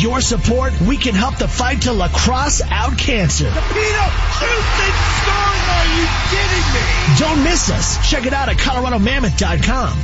your support, we can help the fight to lacrosse out cancer. Peter, Houston scoring, are you kidding me? Don't miss us. Check it out at ColoradoMammoth.com.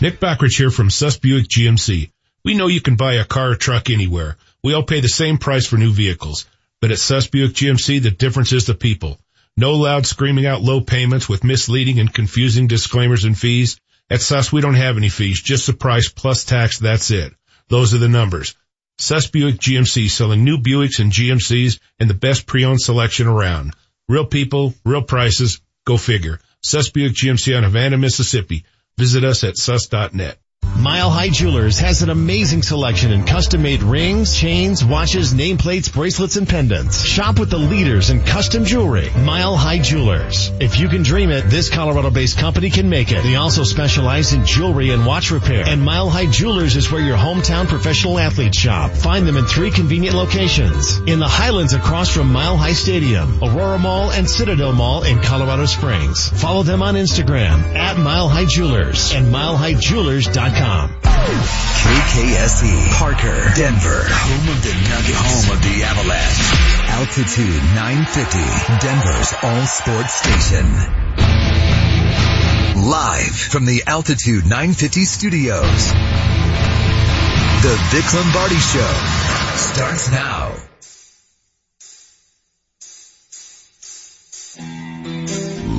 Nick Backridge here from Suss Buick GMC. We know you can buy a car or truck anywhere. We all pay the same price for new vehicles. But at Suss Buick GMC, the difference is the people. No loud screaming out low payments with misleading and confusing disclaimers and fees. At Suss, we don't have any fees, just the price plus tax, that's it. Those are the numbers. Suss Buick GMC selling new Buicks and GMCs and the best pre-owned selection around. Real people, real prices, go figure. Suss Buick GMC on Havana, Mississippi. Visit us at suss.net. Mile High Jewelers has an amazing selection in custom-made rings, chains, watches, nameplates, bracelets, and pendants. Shop with the leaders in custom jewelry. Mile High Jewelers. If you can dream it, this Colorado-based company can make it. They also specialize in jewelry and watch repair. And Mile High Jewelers is where your hometown professional athletes shop. Find them in three convenient locations. In the Highlands across from Mile High Stadium, Aurora Mall, and Citadel Mall in Colorado Springs. Follow them on Instagram at Mile High Jewelers and milehighjewelers.com. KKSE, Parker, Denver, home of the Nugget, home of the Avalanche. Altitude 950, Denver's all sports station. Live from the Altitude 950 studios. The Vic Lombardi Show starts now.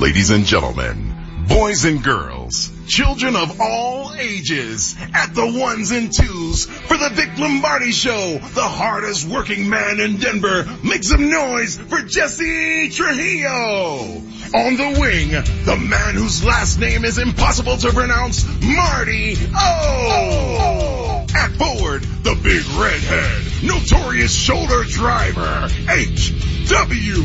Ladies and gentlemen, boys and girls, children of all ages, at the ones and twos for the Vic Lombardi Show, the hardest working man in Denver. Make some noise for Jesse Trujillo. On the wing, the man whose last name is impossible to pronounce, Marty O. At forward, the big redhead, notorious shoulder driver, H.W.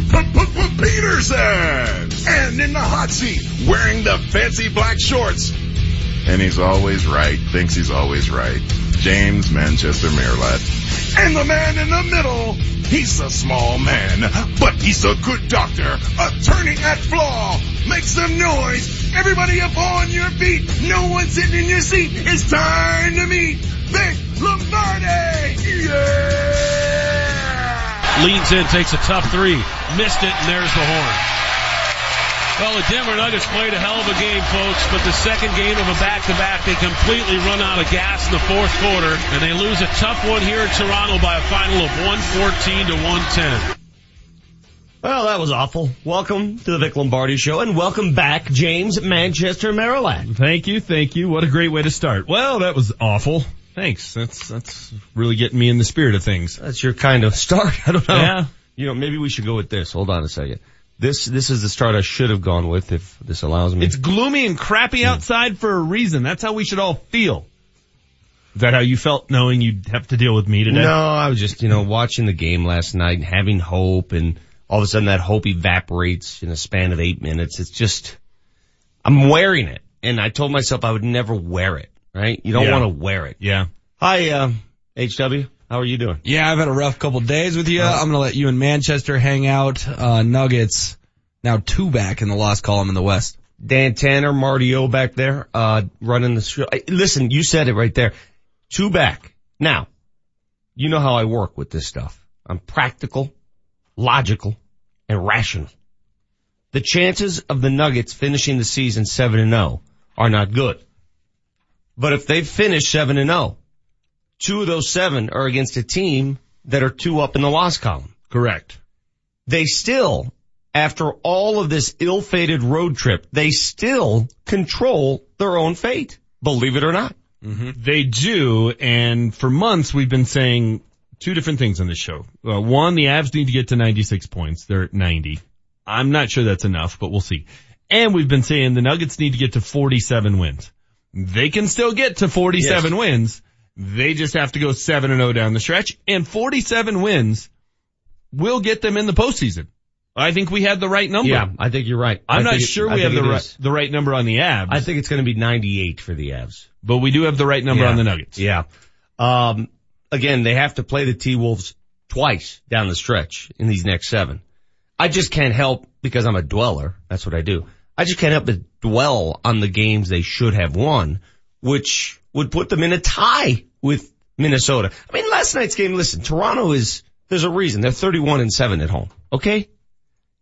Peterson. And in the hot seat, wearing the fancy black shorts. And he's always right, thinks he's always right. James Manchester Merlot. And the man in the middle, he's a small man, but he's a good doctor, attorney at flaw. Make some noise. Everybody up on your feet. No one sitting in your seat. It's time to meet Vic Lombardi. Yeah! Leans in, takes a tough three. Missed it, and there's the horn. Well, the Denver Nuggets played a hell of a game, folks, but the second game of a back-to-back, they completely run out of gas in the fourth quarter, and they lose a tough one here in Toronto by a final of 114 to 110. Well, that was awful. Welcome to the Vic Lombardi Show, and welcome back, James Manchester, Maryland. Thank you, thank you. What a great way to start. Well, that was awful. Thanks. That's that's really getting me in the spirit of things. That's your kind of start. I don't know. Yeah. You know, maybe we should go with this. Hold on a second. This this is the start I should have gone with if this allows me. It's gloomy and crappy outside for a reason. That's how we should all feel. Is that how you felt knowing you'd have to deal with me today? No, I was just, you know, watching the game last night and having hope and all of a sudden that hope evaporates in a span of eight minutes. It's just, I'm wearing it. And I told myself I would never wear it, right? You don't Yeah. want to wear it. Yeah. Hi, uh, HW. How are you doing? Yeah, I've had a rough couple days with you. I'm gonna let you and Manchester hang out. Uh, Nuggets now two back in the lost column in the West. Dan Tanner, Marty O back there, uh, running the show. Listen, you said it right there. Two back. Now, you know how I work with this stuff. I'm practical, logical, and rational. The chances of the Nuggets finishing the season 7 and 0 are not good. But if they finish 7 and 0, two of those seven are against a team that are two up in the loss column. Correct. They still, after all of this ill-fated road trip, they still control their own fate. Believe it or not. They do, and for months we've been saying two different things on this show. Uh, one, the Avs need to get to 96 points. They're at 90. I'm not sure that's enough, but we'll see. And we've been saying the Nuggets need to get to 47 wins. They can still get to 47 Yes. wins. They just have to go 7 and 0 down the stretch, and 47 wins will get them in the postseason. I think we had the right number. Yeah, I think you're right. I I'm not think it- sure we have the right, the right number on the Avs, I think it's going to be 98 for the Avs. but we do have the right number Yeah. on the Nuggets. Yeah. Um, again, they have to play the T-Wolves twice down the stretch in these next seven. I just can't help because I'm a dweller. That's what I do. I just can't help but dwell on the games they should have won, which would put them in a tie with Minnesota. I mean, last night's game, listen, Toronto is, there's a reason. They're 31 and 7 at home. Okay?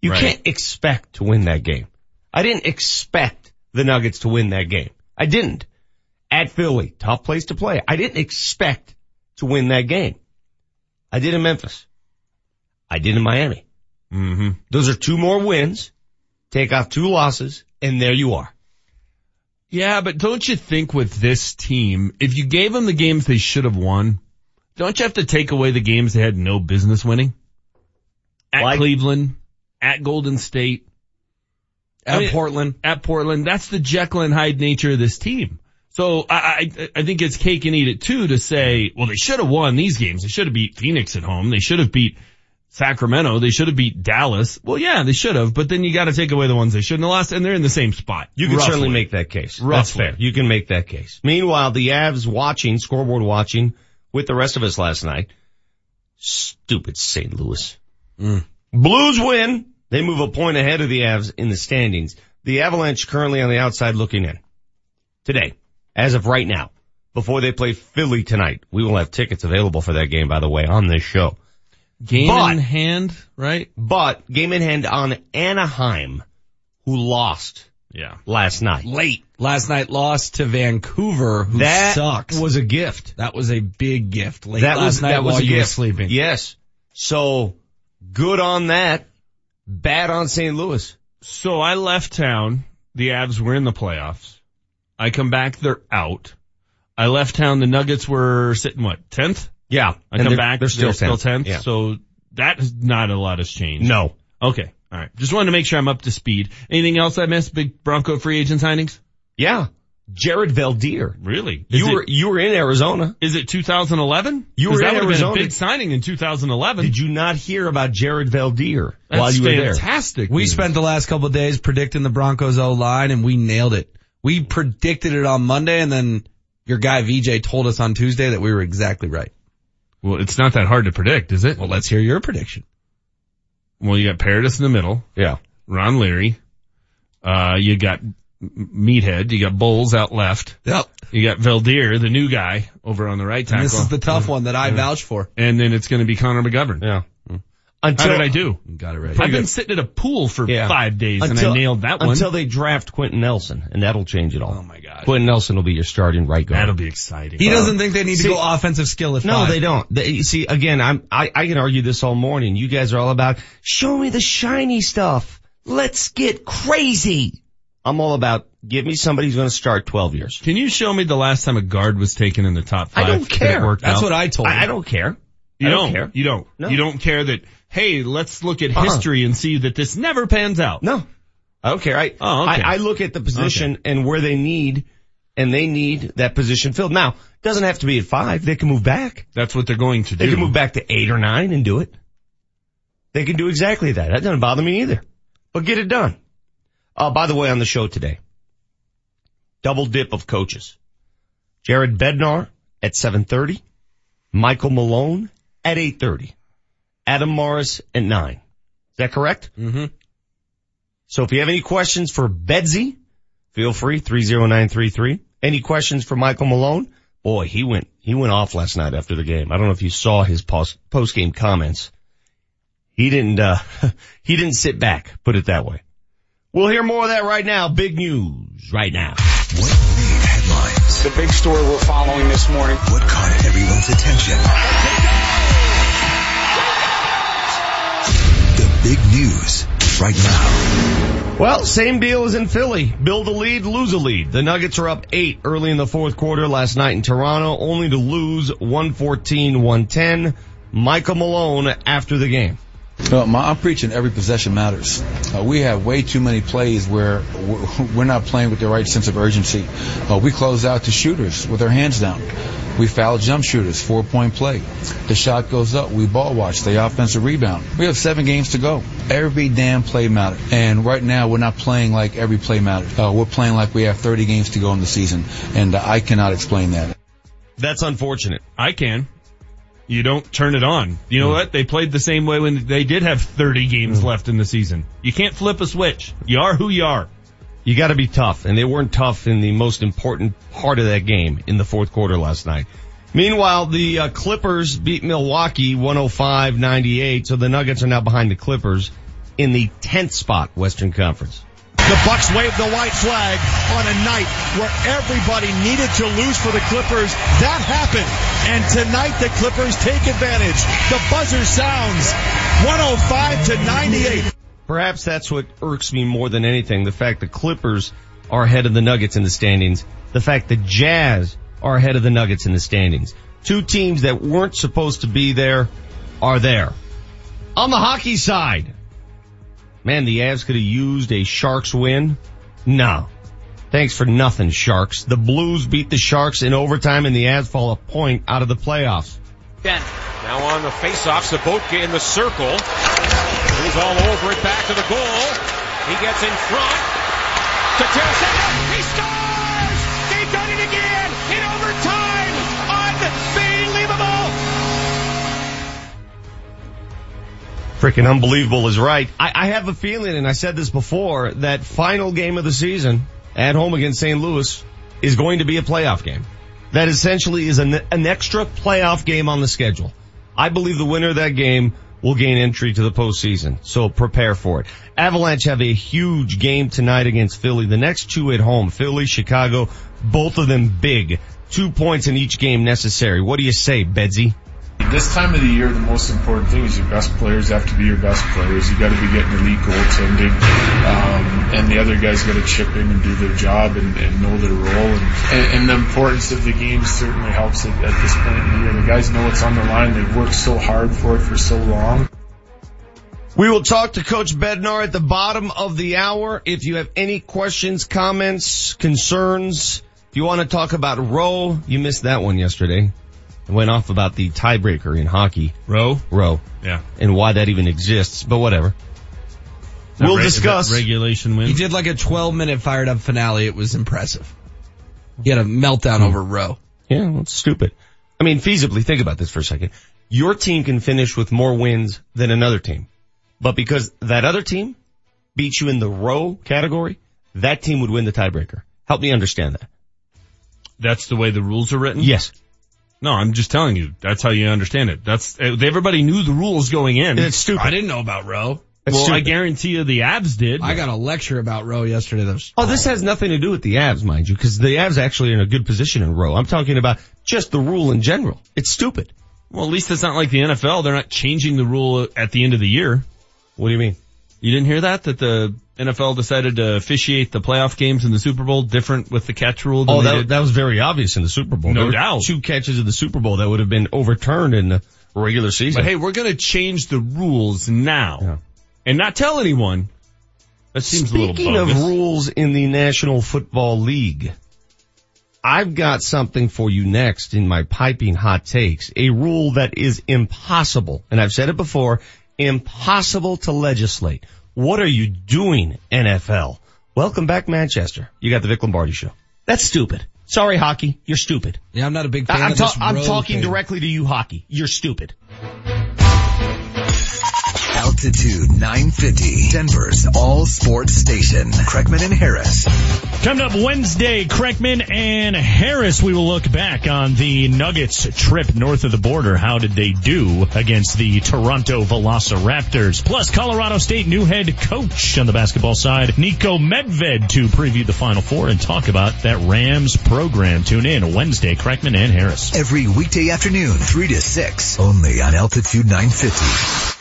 You Right. can't expect to win that game. I didn't expect the Nuggets to win that game. I didn't. At Philly, tough place to play. I didn't expect to win that game. I did in Memphis. I did in Miami. Mm-hmm. Those are two more wins. Take off two losses and there you are. Yeah, but don't you think with this team, if you gave them the games they should have won, don't you have to take away the games they had no business winning? At Like- Cleveland, at Golden State, At I mean- Portland. at Portland. That's the Jekyll and Hyde nature of this team. So I, I, I think it's cake and eat it too to say, well, they should have won these games. They should have beat Phoenix at home. They should have beat Sacramento. They should have beat Dallas. Well, yeah, they should have, but then you got to take away the ones they shouldn't have lost and they're in the same spot. You can roughly. certainly make that case. That's fair. You can make that case. Meanwhile, the Avs watching, scoreboard watching with the rest of us last night. Stupid St. Louis. Mm. Blues win. They move a point ahead of the Avs in the standings. The Avalanche currently on the outside looking in. Today, as of right now, before they play Philly tonight. We will have tickets available for that game, by the way, on this show. Game But- in hand, right? But game in hand on Anaheim, who lost Yeah. last night. Late. Last night lost to Vancouver, who That sucks. was a gift. that was a big gift. Late that last was night that was while a you were gift. sleeping. Yes. So good on that. Bad on St. Louis. So I left town. The Avs were in the playoffs. I come back, they're out. I left town, the Nuggets were sitting what, 10th? Yeah. I And come they're- back, They're still 10th. 10th. Yeah. So that is not a lot has changed. No. Okay. All right. Just wanted to make sure I'm up to speed. Anything else I missed? Big Bronco free agent signings? Yeah. Jared Veldheer. Really? Is You it, were, you were in Arizona. is it 2011? You were in would have been a Arizona. big signing in 2011. Did you not hear about Jared Veldheer That's while you were there? fantastic. We news. spent the last couple of days predicting the Broncos O line and we nailed it. We predicted it on Monday and then your guy VJ told us on Tuesday that we were exactly right. Well, it's not that hard to predict, is it? Well, let's hear your prediction. Well, you got Paradis in the middle. Yeah. Ron Leary. Uh, you got Meathead. You got Bolles out left. Yep. You got Veldheer, the new guy, over on the right And tackle. this is the tough one that I vouch for. and then it's going to be Connor McGovern. Yeah. How Until, did I do? Got it right. I've been sitting at a pool for Yeah. five days until, and I nailed that one. Until they draft Quenton Nelson and that'll change it all. Oh my god. Quenton Nelson will be your starting right guard. That'll be exciting. He doesn't think they need See- to go offensive skill at No, five. they don't. They, you see, again, I'm, I, I can argue this all morning. You guys are all about, show me the shiny stuff. Let's get crazy. I'm all about, give me somebody who's going to start 12 years. Can you show me the last time a guard was taken in the top five? I five? don't care. It worked That's out? what I told I, I don't care. You I don't, don't care. You don't. No. You don't care that. Hey, let's look at Uh-uh. history and see that this never pans out. No. I don't care. I, Oh, okay. I, I look at the position and where they need, and they need that position filled. Now, it doesn't have to be at five. They can move back. That's what they're going to do. They can move back to eight or nine and do it. They can do exactly that. That doesn't bother me either. But get it done. Uh, by the way, on the show today, double dip of coaches. Jared Bednar at 7.30. Michael Malone at 8.30. Adam Morris at 9. Is that correct? Mm-hmm. So if you have any questions for Bedsy, feel free, 30933. Any questions for Michael Malone? Boy, he went, he went off last night after the game. I don't know if you saw his post, post-game comments. He didn't, uh, he didn't sit back, put it that way. We'll hear more of that right now. Big news right now. What made headlines? The big story we're following this morning. What caught everyone's attention? Big news right now. Well, same deal as in Philly. Build a lead, lose a lead. The Nuggets are up eight early in the fourth quarter last night in Toronto, only to lose 114-110. Michael Malone after the game. My, I'm preaching every possession matters. Uh, we have way too many plays where we're- not playing with the right sense of urgency. Uh, we close out to shooters with our hands down. We foul jump shooters, four point play. The shot goes up, we ball watch, the offensive rebound. We have seven games to go. Every damn play matters. And right now we're not playing like every play matters. Uh, we're playing like we have 30 games to go in the season. And I cannot explain that. That's unfortunate. I can. You don't turn it on. You know what? They played the same way when they did have 30 games left in the season. You can't flip a switch. You are who you are. You gotta be tough, and they weren't tough in the most important part of that game in the fourth quarter last night. Meanwhile, the uh, Clippers beat Milwaukee 105-98, so the Nuggets are now behind the Clippers in the 10th spot, Western Conference. The Bucks waved the white flag on a night where everybody needed to lose for the Clippers. That happened. And tonight the Clippers take advantage. The buzzer sounds 105 to 98. Perhaps that's what irks me more than anything. The fact the Clippers are ahead of the Nuggets in the standings. The fact the Jazz are ahead of the Nuggets in the standings. Two teams that weren't supposed to be there are there. On the hockey side, man, the Avs could have used a Sharks win. No. Thanks for nothing, Sharks. The Blues beat the Sharks in overtime and the Avs fall a point out of the playoffs. Now on the face-offs, Sobotka in the circle. He's all over it back to the goal. He gets in front to Tarasenko. Freaking unbelievable is right. I, I have a feeling, and I said this before, that final game of the season at home against St. Louis is going to be a playoff game. That essentially is an, an extra playoff game on the schedule. I believe the winner of that game will gain entry to the postseason. So prepare for it. Avalanche have a huge game tonight against Philly. The next two at home, Philly, Chicago, both of them big. Two points in each game necessary. What do you say, Bedsy? This time of the year, the most important thing is your best players have to be your best players. You got to be getting elite goaltending, um, and the other guys got to chip in and do their job and, and know their role. And, and, and, the importance of the game certainly helps at, at this point in the year. The guys know what's on the line. They've worked so hard for it for so long. We will talk to Coach Bednar at the bottom of the hour. If you have any questions, comments, concerns, if you want to talk about Rowe, you missed that one yesterday went off about the tiebreaker in hockey. Row? Row. Yeah. And why that even exists, but whatever. We'll Reg- discuss. regulation win. He did like a 12 minute fired up finale. It was impressive. He had a meltdown over Row. Yeah, well, it's stupid. I mean, feasibly, think about this for a second. Your team can finish with more wins than another team. But because that other team beat you in the row category, that team would win the tiebreaker. Help me understand that. That's the way the rules are written? Yes. No, I'm just telling you. That's how you understand it. That's, everybody knew the rules going in. It's stupid. I didn't know about Rowe. well, I guarantee you the Avs did. I got a lecture about Rowe yesterday. That was Oh, this has nothing to do with the Avs, mind you, because the Avs actually are in a good position in row. I'm talking about just the rule in general. It's stupid. well, at least it's not like the NFL. They're not changing the rule at the end of the year. What do you mean? You didn't hear that? That the NFL decided to officiate the playoff games in the Super Bowl different with the catch rule Oh, that, that was very obvious in the Super Bowl. No doubt. Two catches of the Super Bowl that would have been overturned in the regular season. But hey, we're gonna change the rules now. Yeah. And not tell anyone. That seems Speaking a little of rules in the National Football League, I've got something for you next in my piping hot takes. A rule that is impossible, and I've said it before, impossible to legislate. What are you doing, NFL? Welcome back, Manchester. You got the Vic Lombardi show. That's stupid. Sorry, hockey. You're stupid. Yeah, I'm not a big fan I'm, of ta- this I'm talking thing. directly to you, hockey. You're stupid. Altitude 950, Denver's all sports station. Kreckman and Harris. Coming up Wednesday, Kreckman and Harris, we will look back on the Nuggets trip north of the border. How did they do against the Toronto Velociraptors? Plus, Colorado State new head coach on the basketball side, Niko Medved, to preview the Final Four and talk about that Rams program. Tune in Wednesday, Kreckman and Harris. Every weekday afternoon, 3 to 6, only on Altitude 950.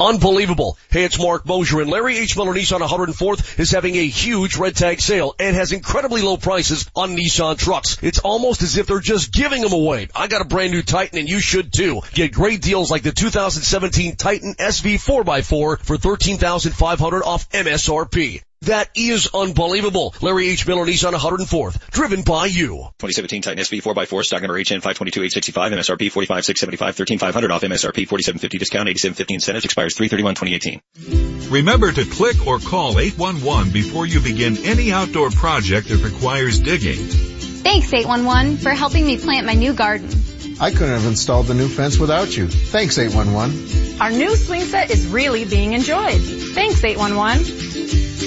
Unbelievable. Hey, it's Mark Mosier and Larry H. Miller Nissan 104th is having a huge red tag sale and has incredibly low prices on Nissan trucks. It's almost as if they're just giving them away. I got a brand new Titan and you should too. Get great deals like the 2017 Titan SV 4x4 for 13500 off MSRP. That is unbelievable. Larry H. Miller Nissan 104th, driven by you. 2017 Titan SV 4x4 stock number HN 522865 MSRP 45675 13500 off MSRP 4750 discount 8750 incentives expires 331 2018. Remember to click or call 811 before you begin any outdoor project that requires digging. Thanks 811 for helping me plant my new garden. I couldn't have installed the new fence without you. Thanks 811. Our new swing set is really being enjoyed. Thanks 811.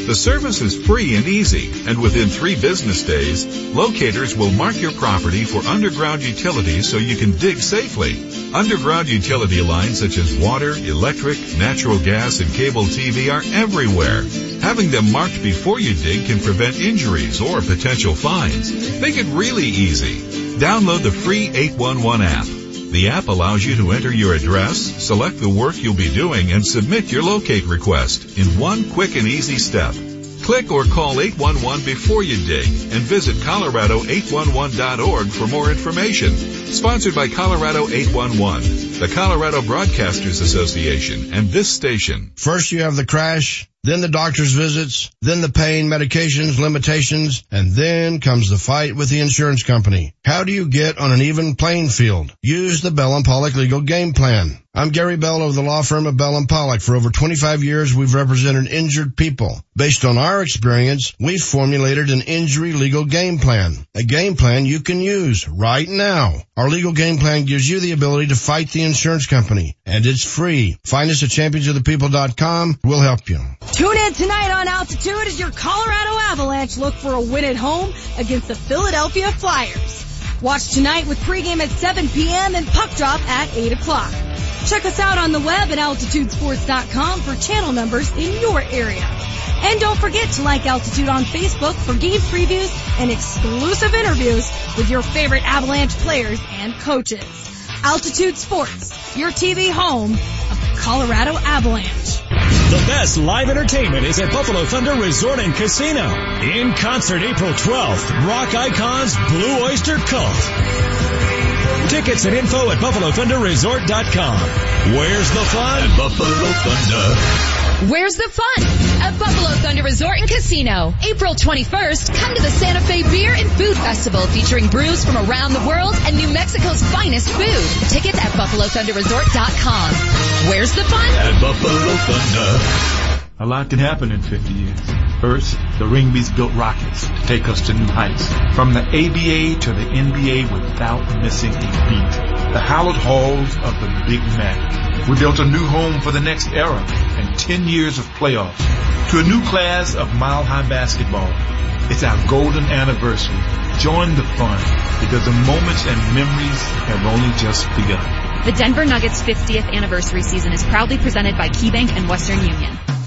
The service is free and easy, and within three business days, locators will mark your property for underground utilities so you can dig safely. Underground utility lines such as water, electric, natural gas, and cable TV are everywhere. Having them marked before you dig can prevent injuries or potential fines. Make it really easy. Download the free 811 app. The app allows you to enter your address, select the work you'll be doing, and submit your locate request in one quick and easy step. Click or call 811 before you dig and visit colorado811.org for more information. Sponsored by Colorado 811, the Colorado Broadcasters Association, and this station. First you have the crash, then the doctor's visits, then the pain, medications, limitations, and then comes the fight with the insurance company. How do you get on an even playing field? Use the Bell and Pollock legal game plan. I'm Gary Bell of the law firm of Bell and Pollock. For over 25 years, we've represented injured people. Based on our experience, we've formulated an injury legal game plan. A game plan you can use right now. Our legal game plan gives you the ability to fight the insurance company, and it's free. Find us at championsofthepeople.com. We'll help you. Tune in tonight on Altitude as your Colorado Avalanche look for a win at home against the Philadelphia Flyers. Watch tonight with pregame at 7 p.m. and puck drop at 8 o'clock. Check us out on the web at altitudesports.com for channel numbers in your area. And don't forget to like Altitude on Facebook for game previews and exclusive interviews with your favorite Avalanche players and coaches. Altitude Sports, your TV home Colorado Avalanche. The best live entertainment is at Buffalo Thunder Resort and Casino. In concert April 12th, rock icons Blue Oyster Cult. Tickets and info at BuffaloThunderResort.com. Where's the fun? At Buffalo Thunder. Where's the fun? At Buffalo Thunder Resort and Casino. April 21st, come to the Santa Fe Beer and Food Festival featuring brews from around the world and New Mexico's finest food. Tickets at BuffaloThunderResort.com. Where's the fun? At Buffalo Thunder. A lot can happen in 50 years. First, the Ringsbys built rockets to take us to new heights. From the ABA to the NBA without missing a beat. The hallowed halls of the Big Mac. We built a new home for the next era and 10 years of playoffs. To a new class of mile high basketball. It's our golden anniversary. Join the fun because the moments and memories have only just begun. The Denver Nuggets 50th anniversary season is proudly presented by KeyBank and Western Union.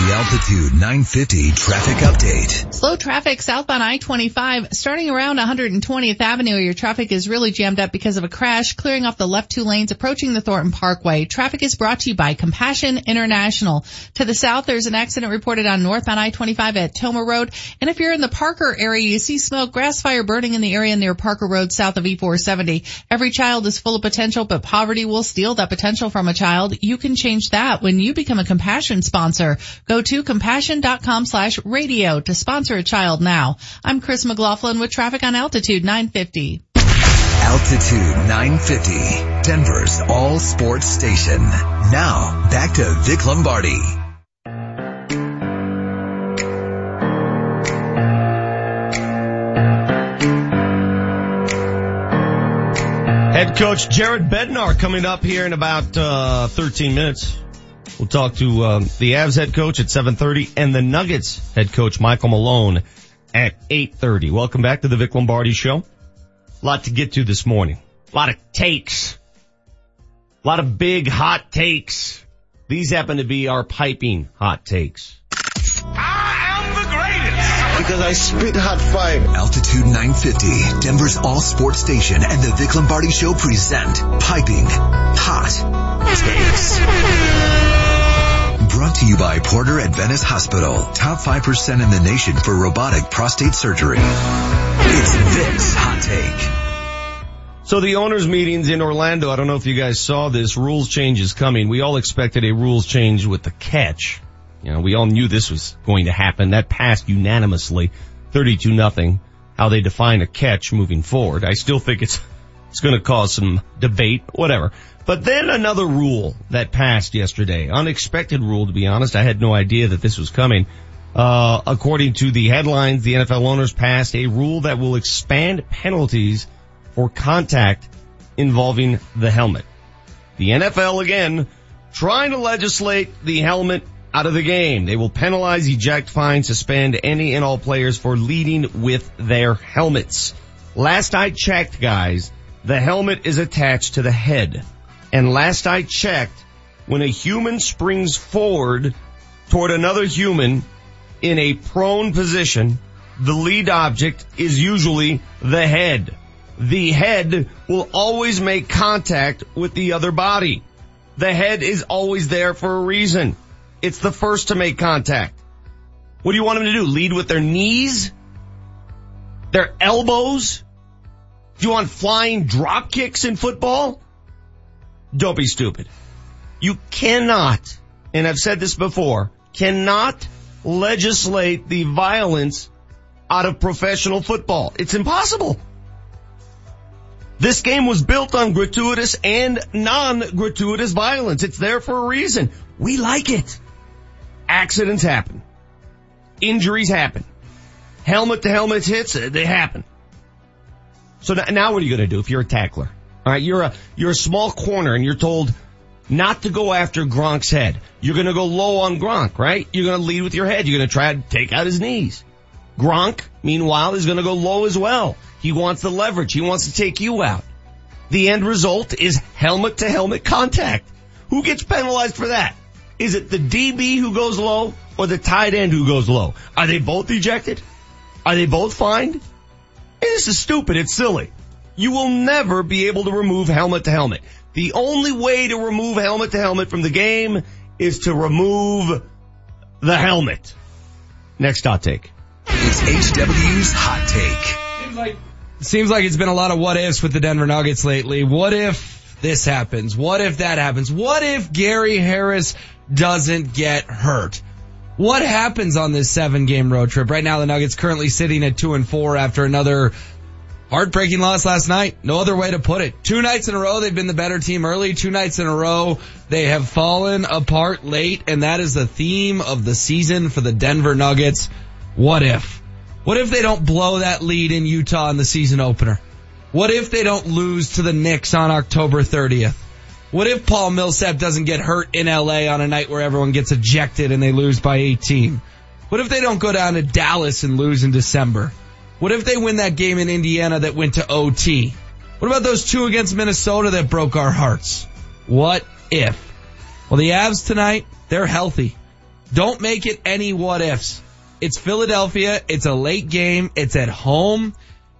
The Altitude 950 traffic update. Slow traffic southbound I-25 starting around 120th Avenue. Your traffic is really jammed up because of a crash clearing off the left two lanes approaching the Thornton Parkway. Traffic is brought to you by Compassion International. To the south, there's an accident reported on northbound I-25 at Tomah Road. And if you're in the Parker area, you see smoke, grass fire burning in the area near Parker Road south of E470. Every child is full of potential, but poverty will steal that potential from a child. You can change that when you become a Compassion sponsor. Go to compassion.com slash radio to sponsor a child now. I'm Chris McLaughlin with traffic on Altitude 950. Altitude 950, Denver's all sports station. Now, back to Vic Lombardi. Head coach Jared Bednar coming up here in about uh, 13 minutes. We'll talk to um, the Avs head coach at 7:30 and the Nuggets head coach Michael Malone at 8:30. Welcome back to the Vic Lombardi Show. A lot to get to this morning. A lot of takes. A lot of big hot takes. These happen to be our piping hot takes. I am the greatest because I spit hot fire. Altitude 950, Denver's all sports station and the Vic Lombardi Show present Piping Hot Takes. Brought to you by Porter Adventist Hospital. Top 5% in the nation for robotic prostate surgery. It's Vic's Hot Take. So the owners meetings in Orlando, I don't know if you guys saw this, rules change is coming. We all expected a rules change with the catch. You know, we all knew this was going to happen. That passed unanimously, 32 nothing. How they define a catch moving forward. I still think it's, it's going to cause some debate, whatever. But then another rule that passed yesterday, unexpected rule to be honest. I had no idea that this was coming. Uh, according to the headlines, the NFL owners passed a rule that will expand penalties for contact involving the helmet. The NFL again trying to legislate the helmet out of the game. They will penalize, eject, fine, suspend any and all players for leading with their helmets. Last I checked, guys, the helmet is attached to the head. And last I checked, when a human springs forward toward another human in a prone position, the lead object is usually the head. The head will always make contact with the other body. The head is always there for a reason. It's the first to make contact. What do you want them to do? Lead with their knees? Their elbows? Do you want flying drop kicks in football? Don't be stupid. You cannot, and I've said this before, cannot legislate the violence out of professional football. It's impossible. This game was built on gratuitous and non-gratuitous violence. It's there for a reason. We like it. Accidents happen. Injuries happen. Helmet to helmet hits, uh, they happen. So now what are you going to do if you're a tackler? All right, you're a you're a small corner and you're told not to go after Gronk's head. You're going to go low on Gronk, right? You're going to lead with your head. You're going to try to take out his knees. Gronk, meanwhile, is going to go low as well. He wants the leverage. He wants to take you out. The end result is helmet to helmet contact. Who gets penalized for that? Is it the DB who goes low or the tight end who goes low? Are they both ejected? Are they both fined? This is stupid. It's silly. You will never be able to remove helmet to helmet. The only way to remove helmet to helmet from the game is to remove the helmet. Next hot take. It's HW's hot take. Seems like, seems like it's been a lot of what ifs with the Denver Nuggets lately. What if this happens? What if that happens? What if Gary Harris doesn't get hurt? What happens on this seven game road trip? Right now the Nuggets currently sitting at two and four after another Heartbreaking loss last night. No other way to put it. Two nights in a row, they've been the better team early. Two nights in a row, they have fallen apart late, and that is the theme of the season for the Denver Nuggets. What if? What if they don't blow that lead in Utah in the season opener? What if they don't lose to the Knicks on October 30th? What if Paul Millsap doesn't get hurt in LA on a night where everyone gets ejected and they lose by 18? What if they don't go down to Dallas and lose in December? What if they win that game in Indiana that went to OT? What about those two against Minnesota that broke our hearts? What if? Well, the Avs tonight, they're healthy. Don't make it any what ifs. It's Philadelphia. It's a late game. It's at home.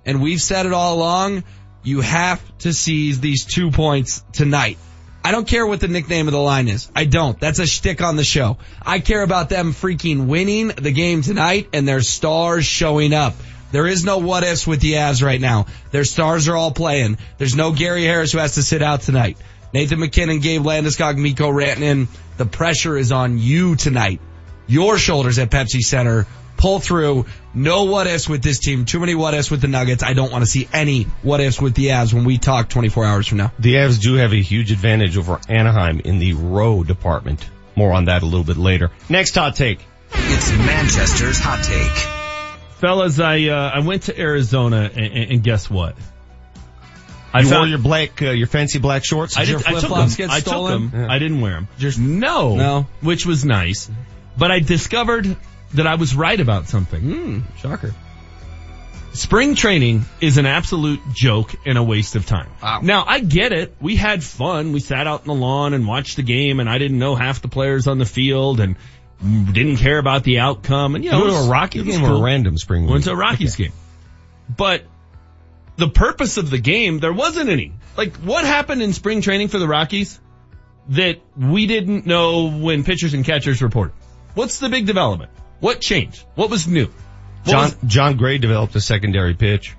And we've said it all along. You have to seize these two points tonight. I don't care what the nickname of the line is. I don't. That's a shtick on the show. I care about them freaking winning the game tonight and their stars showing up. There is no what ifs with the Avs right now. Their stars are all playing. There's no Gary Harris who has to sit out tonight. Nathan MacKinnon, Gabe Landeskog, Mikko Rantanen. The pressure is on you tonight. Your shoulders at Pepsi Center. Pull through. No what ifs with this team. Too many what ifs with the Nuggets. I don't want to see any what ifs with the Avs when we talk 24 hours from now. The Avs do have a huge advantage over Anaheim in the row department. More on that a little bit later. Next hot take. It's Manchester's hot take fellas, I uh, I went to Arizona and, and guess what? I you found, wore your black, uh, your fancy black shorts. I, did, I took them. I took them. Yeah. I didn't wear them. Just no, no, which was nice. But I discovered that I was right about something. Mm, shocker. Spring training is an absolute joke and a waste of time. Wow. Now I get it. We had fun. We sat out in the lawn and watched the game, and I didn't know half the players on the field, and didn't care about the outcome. And you know, you to a Rocky game cool. or a random spring Went to a Rockies okay. game. But the purpose of the game, there wasn't any. Like what happened in spring training for the Rockies that we didn't know when pitchers and catchers reported? What's the big development? What changed? What was new? What John, was, Jon Gray developed a secondary pitch.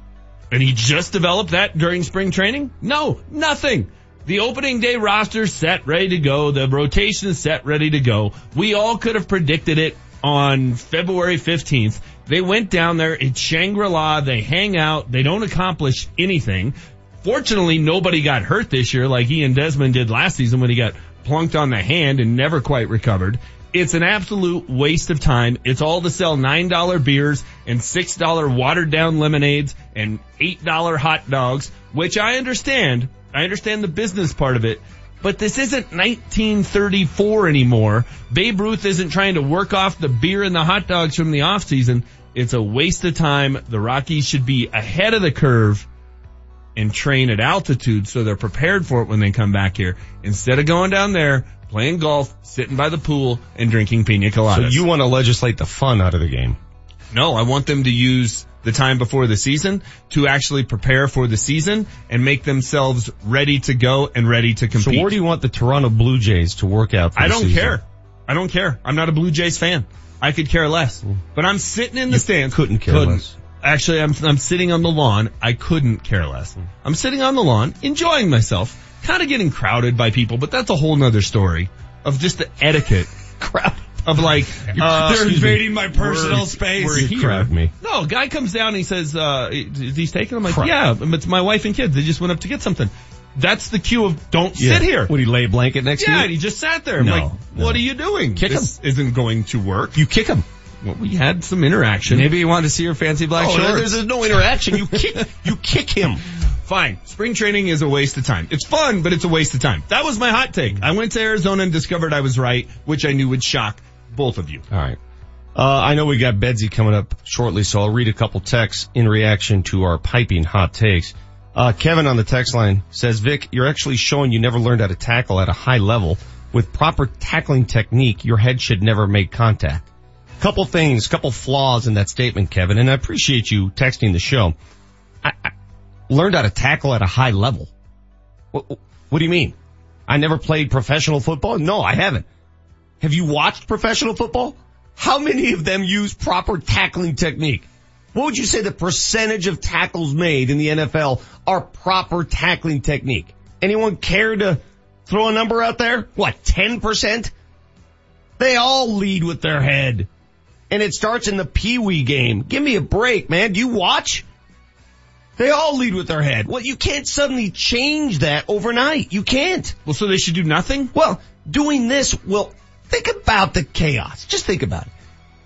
And he just developed that during spring training? No, nothing. The opening day roster set, ready to go. The rotation set, ready to go. We all could have predicted it on February 15th. They went down there. It's Shangri-La. They hang out. They don't accomplish anything. Fortunately, nobody got hurt this year like Ian Desmond did last season when he got plunked on the hand and never quite recovered. It's an absolute waste of time. It's all to sell $9 beers and $6 watered down lemonades and $8 hot dogs, which I understand. I understand the business part of it, but this isn't 1934 anymore. Babe Ruth isn't trying to work off the beer and the hot dogs from the off season. It's a waste of time. The Rockies should be ahead of the curve and train at altitude so they're prepared for it when they come back here. Instead of going down there, playing golf, sitting by the pool, and drinking pina coladas. So you want to legislate the fun out of the game? No, I want them to use the time before the season to actually prepare for the season and make themselves ready to go and ready to compete. So where do you want the Toronto Blue Jays to work out? I don't season? care. I don't care. I'm not a Blue Jays fan. I could care less. Mm. But I'm sitting in the You stands. couldn't care Couldn't. less. Actually, I'm, I'm sitting on the lawn. I couldn't care less. Mm. I'm sitting on the lawn, enjoying myself, kind of getting crowded by people, but that's a whole nother story of just the etiquette. Crowd. Of like, uh, They're invading my personal space. We're You here. crowd me. No, a guy comes down and he says, uh, is he taking? I'm like, yeah, it's my wife and kids. They just went up to get something. That's the cue of don't sit here. Would he lay a blanket next Yeah, to and you? he just sat there. I'm No, like, what are you doing? Kick this isn't going to work. You kick him. Well, we had some interaction. Maybe he wanted to see your fancy black Oh, shorts. there's, there's no interaction. You kick, you kick him. Fine. Spring training is a waste of time. It's fun, but it's a waste of time. That was my hot take. I went to Arizona and discovered I was right, which I knew would shock both of you. All right. Uh, I know we got Bedsy coming up shortly, so I'll read a couple texts in reaction to our piping hot takes. Uh, Kevin on the text line says, Vic, you're actually showing you never learned how to tackle at a high level. With proper tackling technique, your head should never make contact. Couple things, couple flaws in that statement, Kevin, and I appreciate you texting the show. I, I learned how to tackle at a high level. What, what do you mean? I never played professional football? No, I haven't. Have you watched professional football? How many of them use proper tackling technique? What would you say the percentage of tackles made in the NFL are proper tackling technique? Anyone care to throw a number out there? What, 10%? They all lead with their head. And it starts in the pee-wee game. Give me a break, man. Do you watch? They all lead with their head. Well, you can't suddenly change that overnight. You can't. Well, so they should do nothing? Well, doing this will think about the chaos. Just think about it.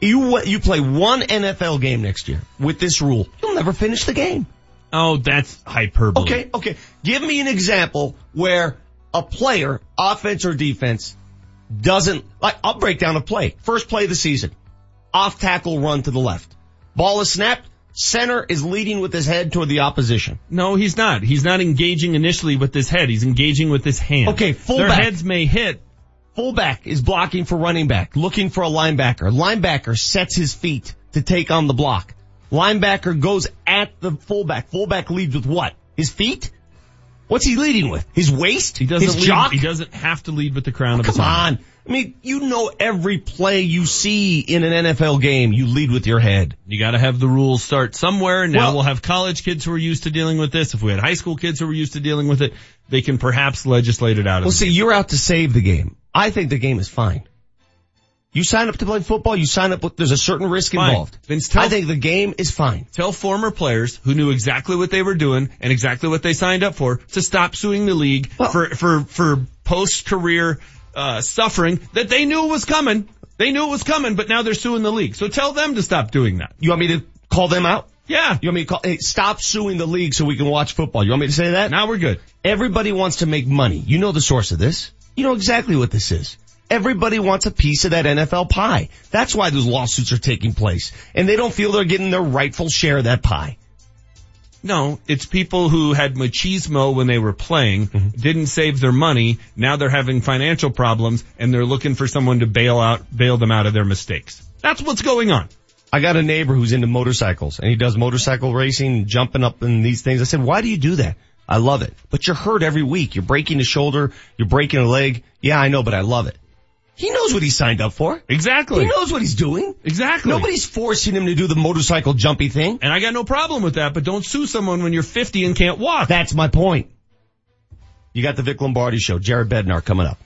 You you play one NFL game next year with this rule. You'll never finish the game. Oh, that's hyperbole. Okay, okay. Give me an example where a player, offense or defense, doesn't like I'll break down a play. First play of the season. Off tackle run to the left. Ball is snapped. Center is leading with his head toward the opposition. No, he's not. He's not engaging initially with his head. He's engaging with his hand. Okay, Their fullback. heads may hit. Fullback is blocking for running back, looking for a linebacker. Linebacker sets his feet to take on the block. Linebacker goes at the fullback. Fullback leads with what? His feet? What's he leading with? His waist? He doesn't His lead, jock? He doesn't have to lead with the crown of his Come on. I mean, you know every play you see in an NFL game, you lead with your head. You gotta have the rules start somewhere. Now Well- we'll have college kids who are used to dealing with this. If we had high school kids who were used to dealing with it, they can perhaps legislate it out of Well, see, you're out to save the game. I think the game is fine. You sign up to play football, you sign up with, there's a certain risk Fine. involved. Vince, tell- I think the game is fine. Tell former players who knew exactly what they were doing and exactly what they signed up for to stop suing the league for, for, for post-career, uh, suffering that they knew was coming. They knew it was coming, but now they're suing the league. So tell them to stop doing that. You want me to call them out? Yeah. You want me to call, hey, stop suing the league so we can watch football. You want me to say that? Now we're good. Everybody wants to make money. You know the source of this. You know exactly what this is. Everybody wants a piece of that NFL pie. That's why those lawsuits are taking place. And they don't feel they're getting their rightful share of that pie. No, it's people who had machismo when they were playing, mm-hmm. didn't save their money, now they're having financial problems, and they're looking for someone to bail out, bail them out of their mistakes. That's what's going on. I got a neighbor who's into motorcycles and he does motorcycle racing, jumping up in these things. I said, why do you do that? I love it. But you're hurt every week. You're breaking a shoulder. You're breaking a leg. Yeah, I know, but I love it. He knows what he signed up for. Exactly. He knows what he's doing. Exactly. Nobody's forcing him to do the motorcycle jumpy thing. And I got no problem with that, but don't sue someone when you're 50 and can't walk. That's my point. You got the Vic Lombardi show. Jared Bednar coming up.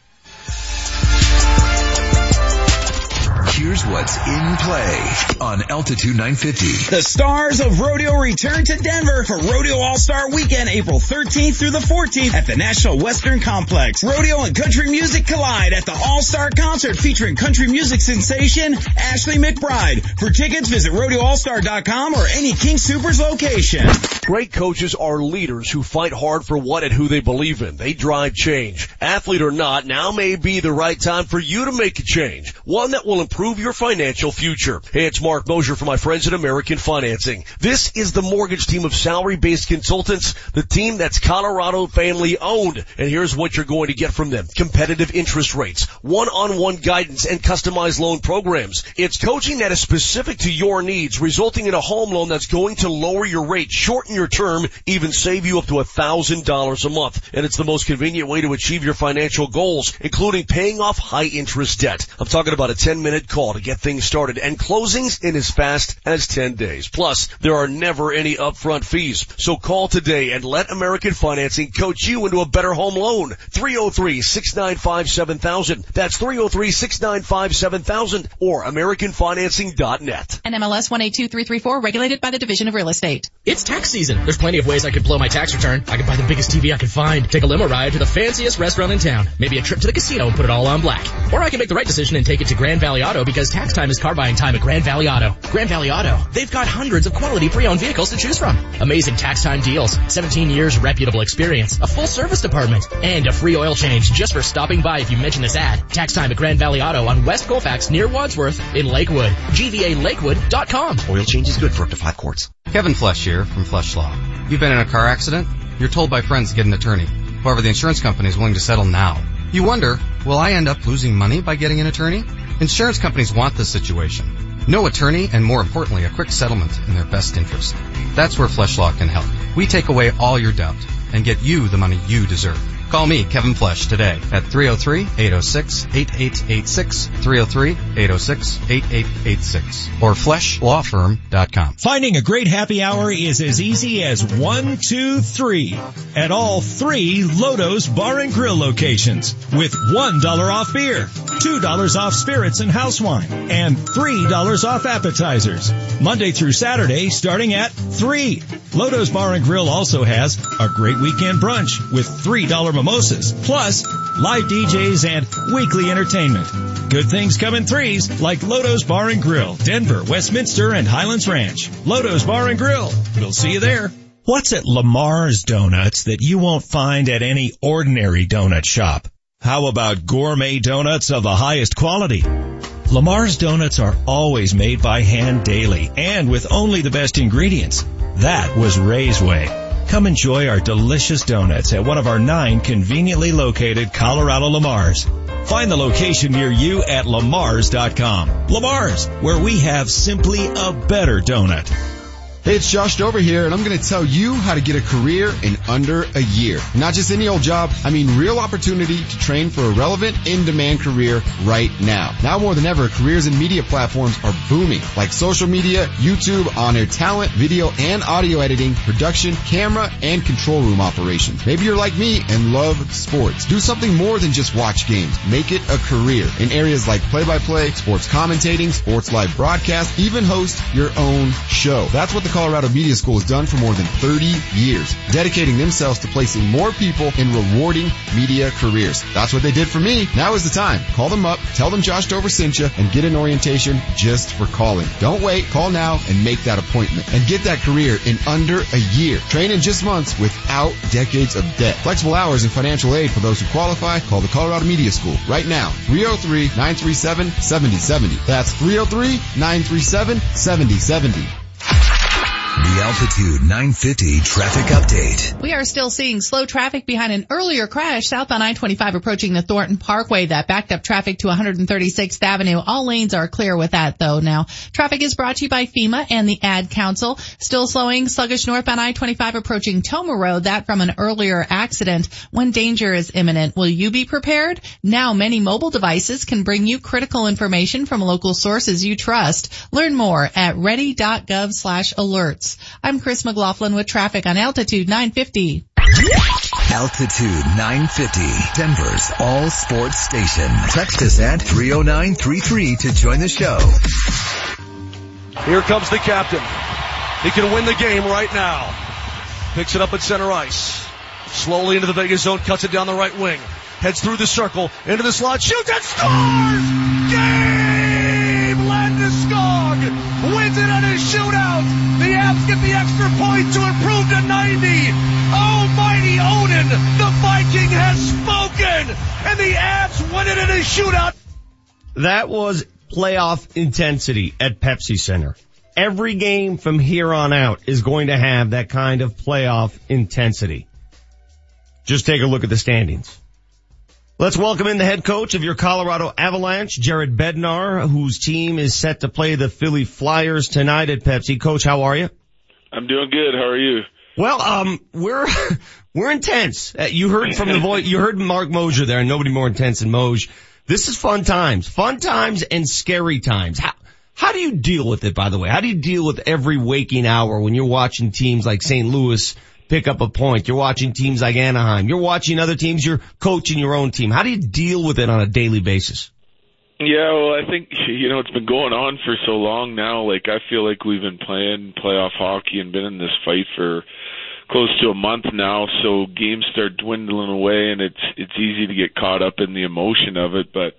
Here's what's in play on Altitude 950. The stars of rodeo return to Denver for Rodeo All-Star Weekend, April 13th through the 14th at the National Western Complex. Rodeo and country music collide at the All-Star Concert featuring country music sensation Ashley McBryde. For tickets, visit RodeoAllStar.com or any King Supers location. Great coaches are leaders who fight hard for what and who they believe in. They drive change. Athlete or not, now may be the right time for you to make a change. One that will improve your financial future. Hey, it's Mark Mosier for my friends at American Financing. This is the mortgage team of salary-based consultants, the team that's Colorado family owned. And here's what you're going to get from them. Competitive interest rates, one-on-one guidance, and customized loan programs. It's coaching that is specific to your needs, resulting in a home loan that's going to lower your rate, shorten your term, even save you up to a thousand dollars a month. And it's the most convenient way to achieve your financial goals, including paying off high interest debt. I'm talking about a 10 minute call to get things started and closings in as fast as 10 days. Plus, there are never any upfront fees. So call today and let American Financing coach you into a better home loan. 303-695-7000. That's 303-695-7000 or AmericanFinancing.net. NMLS 182334 regulated by the Division of Real Estate. It's tax season. There's plenty of ways I could blow my tax return. I could buy the biggest TV I could find, take a limo ride to the fanciest restaurant in town, maybe a trip to the casino and put it all on black. Or I can make the right decision and take it to Grand Valley Auto because tax time is car buying time at Grand Valley Auto. Grand Valley Auto. They've got hundreds of quality pre-owned vehicles to choose from. Amazing tax time deals, 17 years reputable experience, a full service department, and a free oil change just for stopping by if you mention this ad. Tax time at Grand Valley Auto on West Colfax near Wadsworth in Lakewood. GVALakewood.com. Oil change is good for up to five quarts. Kevin Flesh here from Flesh Law. You've been in a car accident? You're told by friends to get an attorney. However, the insurance company is willing to settle now. You wonder, will I end up losing money by getting an attorney? Insurance companies want this situation. No attorney and more importantly, a quick settlement in their best interest. That's where Flesh Law can help. We take away all your doubt and get you the money you deserve. Call me, Kevin Flesh, today at 303-806-8886, 303-806-8886, or fleshlawfirm.com. Finding a great happy hour is as easy as one, two, three at all three LoDo's Bar and Grill locations with $1 off beer, $2 off spirits and house wine, and $3 off appetizers. Monday through Saturday starting at 3. LoDo's Bar and Grill also has a great weekend brunch with $3 mimosas, plus live DJs and weekly entertainment. Good things come in threes like LoDo's Bar and Grill, Denver, Westminster, and Highlands Ranch. LoDo's Bar and Grill. We'll see you there. What's at Lamar's Donuts that you won't find at any ordinary donut shop? How about gourmet donuts of the highest quality? Lamar's Donuts are always made by hand daily and with only the best ingredients. That was Ray's way. Come enjoy our delicious donuts at one of our nine conveniently located Colorado Lamars. Find the location near you at lamars.com. Lamars, where we have simply a better donut. Hey, it's Josh Dover here, and I'm going to tell you how to get a career in under a year. Not just any old job, I mean real opportunity to train for a relevant, in-demand career right now. Now more than ever, careers in media platforms are booming, like social media, YouTube, on-air talent, video and audio editing, production, camera, and control room operations. Maybe you're like me and love sports. Do something more than just watch games. Make it a career in areas like play-by-play, sports commentating, sports live broadcast, even host your own show. That's what the Colorado Media School has done for more than 30 years, dedicating themselves to placing more people in rewarding media careers. That's what they did for me. Now is the time. Call them up, tell them Josh Dover sent you, and get an orientation just for calling. Don't wait. Call now and make that appointment and get that career in under a year. Train in just months without decades of debt. Flexible hours and financial aid for those who qualify. Call the Colorado Media School right now. 303-937-7070. That's 303-937-7070. The Altitude 950 traffic update. We are still seeing slow traffic behind an earlier crash southbound I-25 approaching the Thornton Parkway that backed up traffic to 136th Avenue. All lanes are clear with that though now. Traffic is brought to you by FEMA and the Ad Council. Still slowing sluggish northbound I-25 approaching Tomah Road, that from an earlier accident when danger is imminent. Will you be prepared? Now many mobile devices can bring you critical information from local sources you trust. Learn more at ready.gov slash alerts. I'm Chris McLaughlin with traffic on Altitude 950. Altitude 950, Denver's all sports station. Text us at 30933 to join the show. Here comes the captain. He can win the game right now. Picks it up at center ice. Slowly into the Vegas zone, cuts it down the right wing. Heads through the circle, into the slot, shoots and scores! Game! Landeskog wins it on his shootout. The Avs get the extra point to improve to 90. Almighty Odin, the Viking has spoken, and the Avs win it in a shootout. That was playoff intensity at Pepsi Center. Every game from here on out is going to have that kind of playoff intensity. Just take a look at the standings. Let's welcome in the head coach of your Colorado Avalanche, Jared Bednar, whose team is set to play the Philly Flyers tonight at Pepsi. Coach, how are you? I'm doing good. How are you? Well, um, we're, we're intense. Uh, you heard from the voice, you heard Mark Moser there, and nobody more intense than Moj. This is fun times. Fun times and scary times. How, how do you deal with it, by the way? How do you deal with every waking hour when you're watching teams like St. Louis pick up a point. You're watching teams like Anaheim. You're watching other teams. You're coaching your own team. How do you deal with it on a daily basis? Yeah, well, I think you know it's been going on for so long now. Like I feel like we've been playing playoff hockey and been in this fight for close to a month now. So games start dwindling away, and it's it's easy to get caught up in the emotion of it. But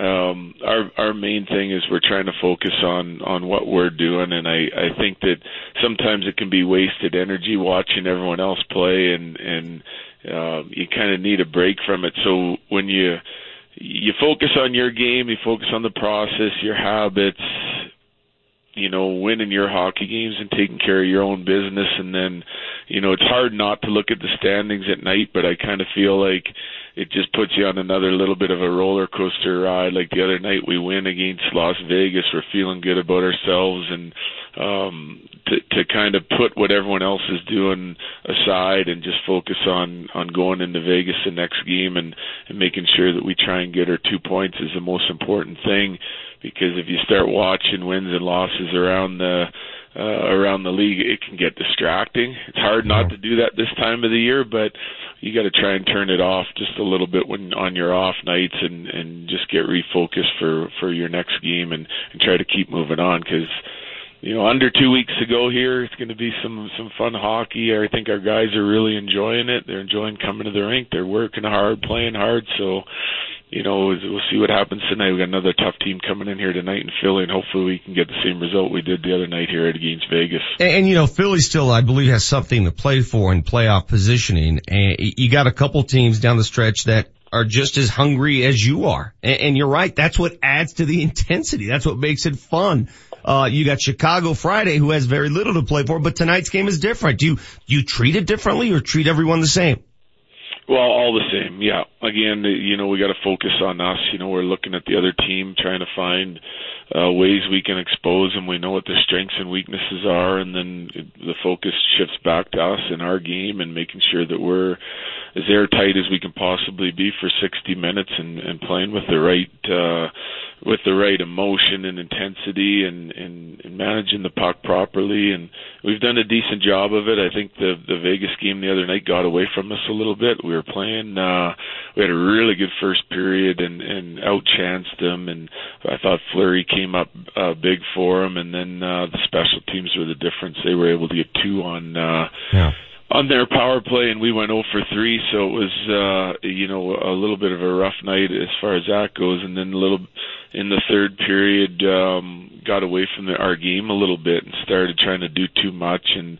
um our our main thing is we're trying to focus on on what we're doing and i i think that sometimes it can be wasted energy watching everyone else play and and uh, you kind of need a break from it so when you you focus on your game you focus on the process your habits you know winning your hockey games and taking care of your own business and then you know it's hard not to look at the standings at night but i kind of feel like it just puts you on another little bit of a roller coaster ride. Like the other night, we win against Las Vegas. We're feeling good about ourselves, and um, to to kind of put what everyone else is doing aside and just focus on on going into Vegas the next game and and making sure that we try and get our two points is the most important thing. Because if you start watching wins and losses around the uh, around the league, it can get distracting. It's hard not to do that this time of the year, but you got to try and turn it off just a little bit when on your off nights and and just get refocused for for your next game and and try to keep moving on because you know under two weeks to go here it's going to be some some fun hockey i think our guys are really enjoying it they're enjoying coming to the rink they're working hard playing hard so you know, we'll see what happens tonight. We got another tough team coming in here tonight in Philly, and hopefully we can get the same result we did the other night here at against Vegas. And, and, you know, Philly still, I believe, has something to play for in playoff positioning. And you got a couple teams down the stretch that are just as hungry as you are. And, and you're right. That's what adds to the intensity. That's what makes it fun. Uh, you got Chicago Friday who has very little to play for, but tonight's game is different. Do you, do you treat it differently or treat everyone the same? Well, all the same, yeah. Again, you know, we got to focus on us. You know, we're looking at the other team, trying to find uh, ways we can expose them. We know what their strengths and weaknesses are, and then the focus shifts back to us in our game and making sure that we're as airtight as we can possibly be for 60 minutes and, and playing with the right. Uh, with the right emotion and intensity and, and, and managing the puck properly. And we've done a decent job of it. I think the, the Vegas game the other night got away from us a little bit. We were playing, uh, we had a really good first period and, and outchanced them. And I thought Fleury came up, uh, big for them. And then, uh, the special teams were the difference. They were able to get two on, uh, yeah on their power play and we went 0 for 3 so it was uh you know a little bit of a rough night as far as that goes and then a little in the third period um got away from the, our game a little bit and started trying to do too much and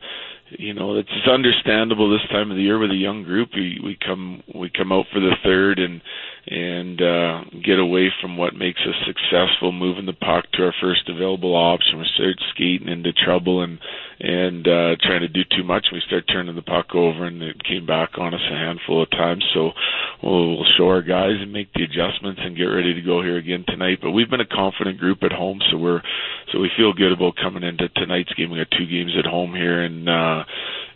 you know it's understandable this time of the year with a young group. We we come we come out for the third and and uh get away from what makes us successful moving the puck to our first available option we start skating into trouble and and uh trying to do too much. We start turning the puck over and it came back on us a handful of times. So we'll, we'll show our guys and make the adjustments and get ready to go here again tonight. But we've been a confident group at home so we're so we feel good about coming into tonight's game. We got two games at home here and uh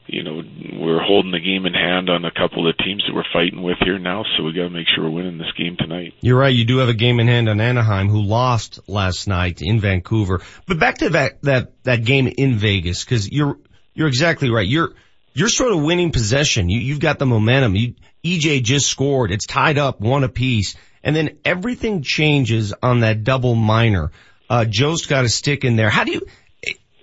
you know, we're holding the game in hand on a couple of teams that we're fighting with here now, so we got to make sure we're winning this game tonight. You're right. You do have a game in hand on Anaheim, who lost last night in Vancouver. But back to that that that game in Vegas, because you're you're exactly right. You're you're sort of winning possession. You, you've got the momentum. You, EJ just scored. It's tied up one apiece. And then everything changes on that double minor. Uh, Joe's got a stick in there. How do you,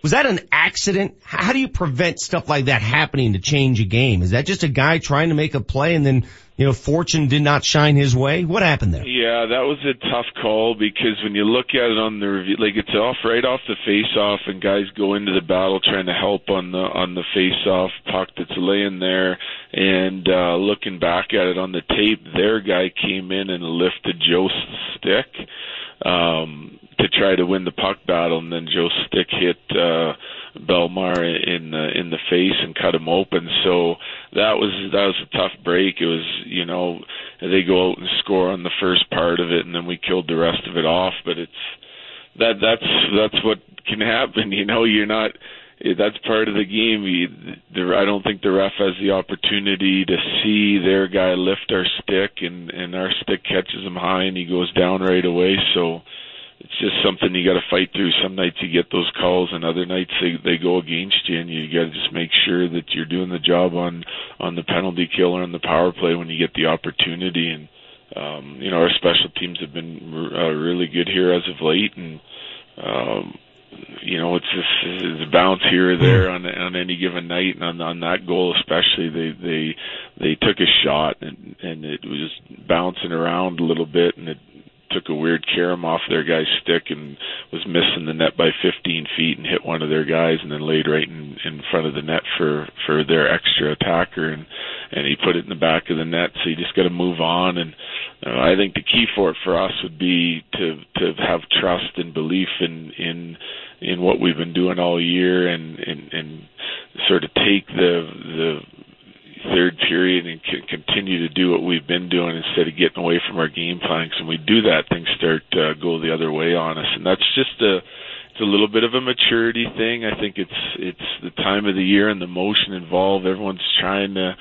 was that an accident? How do you prevent stuff like that happening to change a game? Is that just a guy trying to make a play and then, you know, fortune did not shine his way? What happened there? Yeah, that was a tough call because when you look at it on the review, like it's off right off the face off and guys go into the battle trying to help on the, on the face off puck that's laying there and, uh, looking back at it on the tape, their guy came in and lifted Jost's stick um, to try to win the puck battle, and then Joe Stick hit uh, Bellemare in the in the face and cut him open. So that was that was a tough break. It was you know they go out and score on the first part of it, and then we killed the rest of it off. But it's that that's that's what can happen. You know, you're not that's part of the game. You, the, I don't think the ref has the opportunity to see their guy lift our stick, and and our stick catches him high, and he goes down right away. So it's just something you got to fight through. Some nights you get those calls, and other nights they they go against you, and you got to just make sure that you're doing the job on on the penalty kill or on the power play when you get the opportunity. And um, you know our special teams have been uh, really good here as of late, and um, you know, it's just it's a bounce here or there on on any given night, and on on that goal especially, they they they took a shot and and it was just bouncing around a little bit, and it took a weird carom off their guy's stick and was missing the net by 15 feet and hit one of their guys, and then laid right in in front of the net for for their extra attacker, and and he put it in the back of the net. So you just got to move on, and uh, I think the key for it for us would be to to have trust and belief in in in what we've been doing all year and and, and sort of take the the third period and c- continue to do what we've been doing instead of getting away from our game plans. And we do that, things start uh, go the other way on us, and that's just a it's a little bit of a maturity thing. I think it's it's the time of the year and the motion involved. Everyone's trying to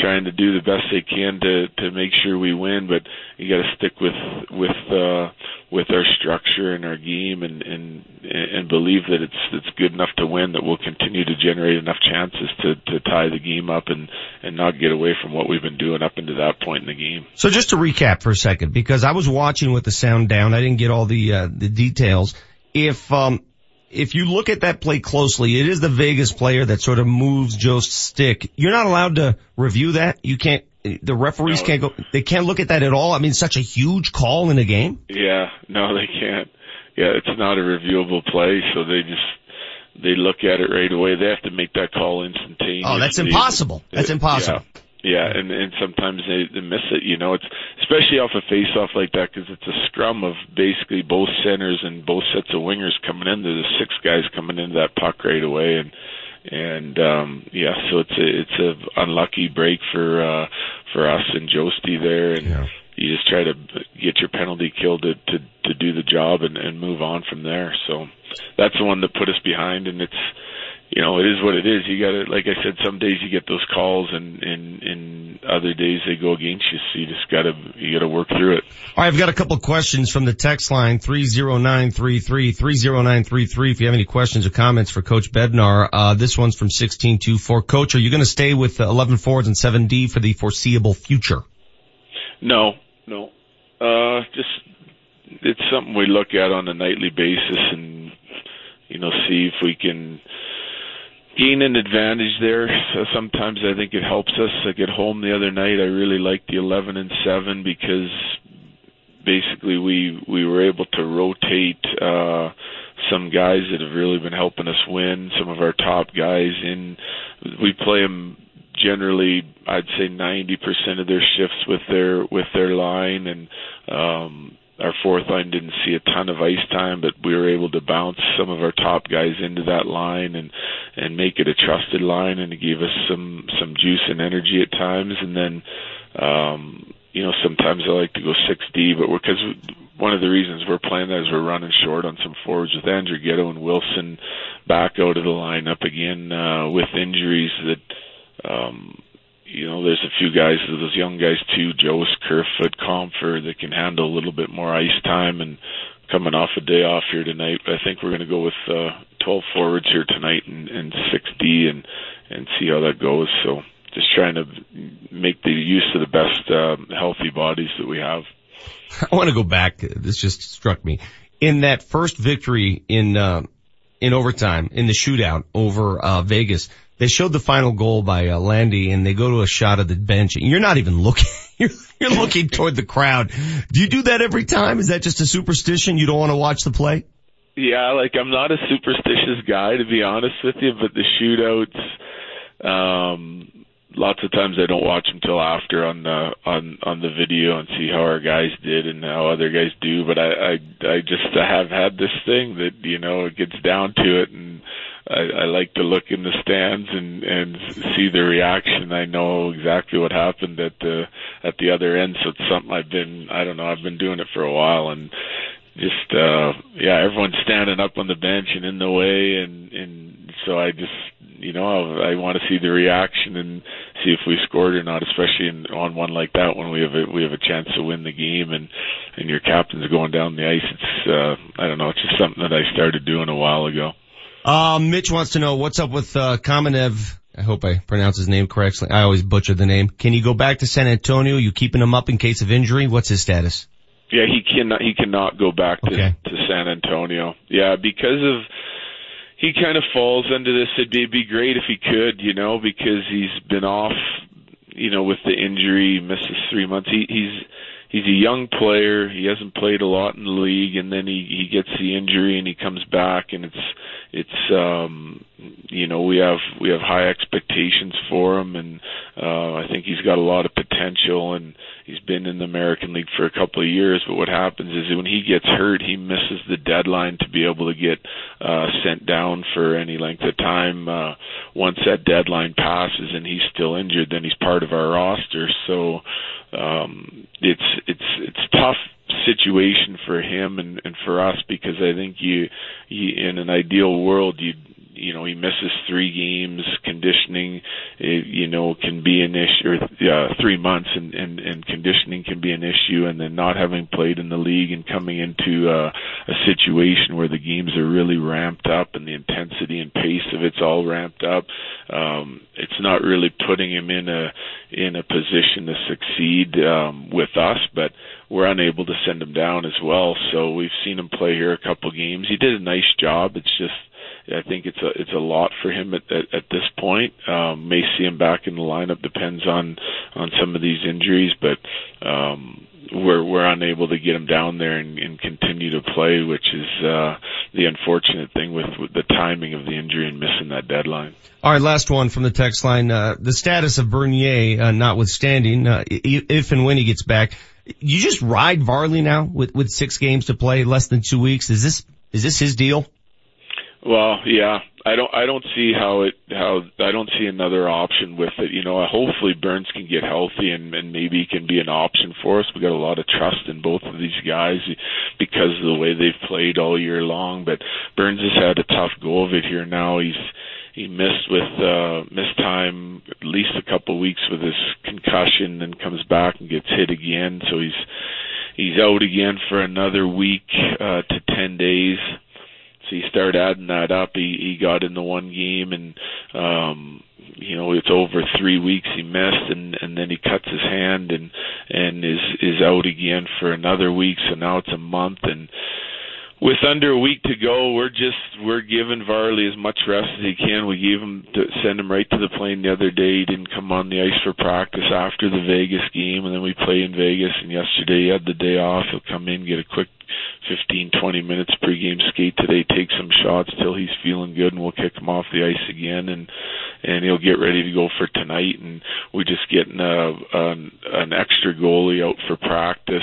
trying to do the best they can to to make sure we win, but you got to stick with with uh with our structure and our game and and and believe that it's it's good enough to win that we'll continue to generate enough chances to to tie the game up and and not get away from what we've been doing up into that point in the game. So just to recap for a second, because I was watching with the sound down, I didn't get all the uh, the details. If um if you look at that play closely, it is the Vegas player that sort of moves Jost's stick. You're not allowed to review that. You can't, the referees no. can't go, they can't look at that at all. I mean, such a huge call in a game. Yeah, no, they can't. Yeah, it's not a reviewable play, so they just, they look at it right away. They have to make that call instantaneously. Oh, that's impossible. That's impossible. Yeah. Yeah, and and sometimes they, they miss it. You know, it's especially off a face-off like that because it's a scrum of basically both centers and both sets of wingers coming in. There's six guys coming into that puck right away, and and um yeah, so it's a it's a unlucky break for uh for us and Josty there, and yeah. you just try to get your penalty kill to to to do the job and and move on from there. So that's the one that put us behind, and it's you know, it is what it is. You got to, like I said, some days you get those calls, and and and other days they go against you. So you just got to you got to work through it. All right, I've got a couple of questions from the text line three zero nine three three three zero nine three three. If you have any questions or comments for Coach Bednar, uh, this one's from sixteen two four. Coach, are you going to stay with eleven forwards and seven D for the foreseeable future? No, no. Uh, just it's something we look at on a nightly basis, and you know, see if we can gain an advantage there. So sometimes I think it helps us. I get home the other night. I really liked the 11 and 7 because basically we we were able to rotate uh some guys that have really been helping us win. Some of our top guys in we play them generally I'd say 90% of their shifts with their with their line and um our fourth line didn't see a ton of ice time, but we were able to bounce some of our top guys into that line and and make it a trusted line, and it gave us some some juice and energy at times. And then, um, you know, sometimes I like to go six D, but because one of the reasons we're playing that is we're running short on some forwards with Andrighetto and Wilson back out of the lineup again uh, with injuries that. Um, you know, there's a few guys, those young guys too, Jost, Kerfoot, Compher, that can handle a little bit more ice time and coming off a day off here tonight. I think we're going to go with uh, 12 forwards here tonight and, and 6D and and see how that goes. So just trying to make the use of the best uh, healthy bodies that we have. I want to go back. This just struck me in that first victory in uh, in overtime in the shootout over uh, Vegas. They showed the final goal by uh, Landy, and they go to a shot of the bench, and you're not even looking. You're, you're looking toward the crowd. Do you do that every time? Is that just a superstition? You don't want to watch the play? Yeah, like I'm not a superstitious guy to be honest with you, but the shootouts, um, lots of times I don't watch them till after on the on on the video and see how our guys did and how other guys do. But I I I just have had this thing that you know it gets down to it and I, I like to look in the stands and and see the reaction. I know exactly what happened at the at the other end, so it's something I've been I don't know I've been doing it for a while and just uh yeah everyone's standing up on the bench and in the way and and so I just you know I, I want to see the reaction and see if we scored or not, especially in, on one like that when we have a we have a chance to win the game and and your captain's going down the ice. It's uh I don't know, it's just something that I started doing a while ago. Um, Mitch wants to know what's up with uh, Kamenev. I hope I pronounce his name correctly. I always butcher the name. Can he go back to San Antonio? You keeping him up in case of injury? What's his status? Yeah, he cannot. He cannot go back to Okay. to San Antonio. Yeah, because of he kind of falls under this. It'd be, it'd be great if he could, you know, because he's been off, you know, with the injury, misses three months. He, he's he's a young player. He hasn't played a lot in the league, and then he he gets the injury and he comes back, and it's it's um you know we have we have high expectations for him, and uh, I think he's got a lot of potential, and he's been in the American League for a couple of years. But what happens is when he gets hurt, he misses the deadline to be able to get uh, sent down for any length of time. Uh, once that deadline passes and he's still injured, then he's part of our roster. So um, it's it's it's tough situation for him and, and for us because I think you, you in an ideal world you you know he misses three games. Conditioning it, you know can be an issue or uh, three months and, and and conditioning can be an issue. And then not having played in the league and coming into uh, a situation where the games are really ramped up and the intensity and pace of it's all ramped up um it's not really putting him in a in a position to succeed um with us. But we're unable to send him down as well. So we've seen him play here a couple games. He did a nice job. It's just I think it's a it's a lot for him at at, at this point. Um, may see him back in the lineup depends on on some of these injuries, but um, we're we're unable to get him down there and, and continue to play, which is uh, the unfortunate thing with, with the timing of the injury and missing that deadline. All right, last one from the text line. Uh, the status of Bernier, uh, notwithstanding, uh, if and when he gets back, you just ride Varley now with, with six games to play, less than two weeks. Is this, is this his deal? Well, yeah, I don't I don't see how it how I don't see another option with it. You know, hopefully Burns can get healthy and and maybe can be an option for us. We got a lot of trust in both of these guys because of the way they've played all year long. But Burns has had a tough go of it here now. He's he missed with uh missed time at least a couple of weeks with his concussion and comes back and gets hit again so he's he's out again for another week uh to 10 days so you start adding that up he he got in the one game and um you know it's over 3 weeks he missed and and then he cuts his hand and and is is out again for another week so now it's a month and with under a week to go, we're just we're giving Varley as much rest as he can. We gave him to send him right to the plane the other day. He didn't come on the ice for practice after the Vegas game, and then we play in Vegas. And yesterday he had the day off. He'll come in, get a quick 15, 20 minutes pregame skate today, take some shots till he's feeling good, and we'll kick him off the ice again, and and he'll get ready to go for tonight. And we're just getting a, an, an extra goalie out for practice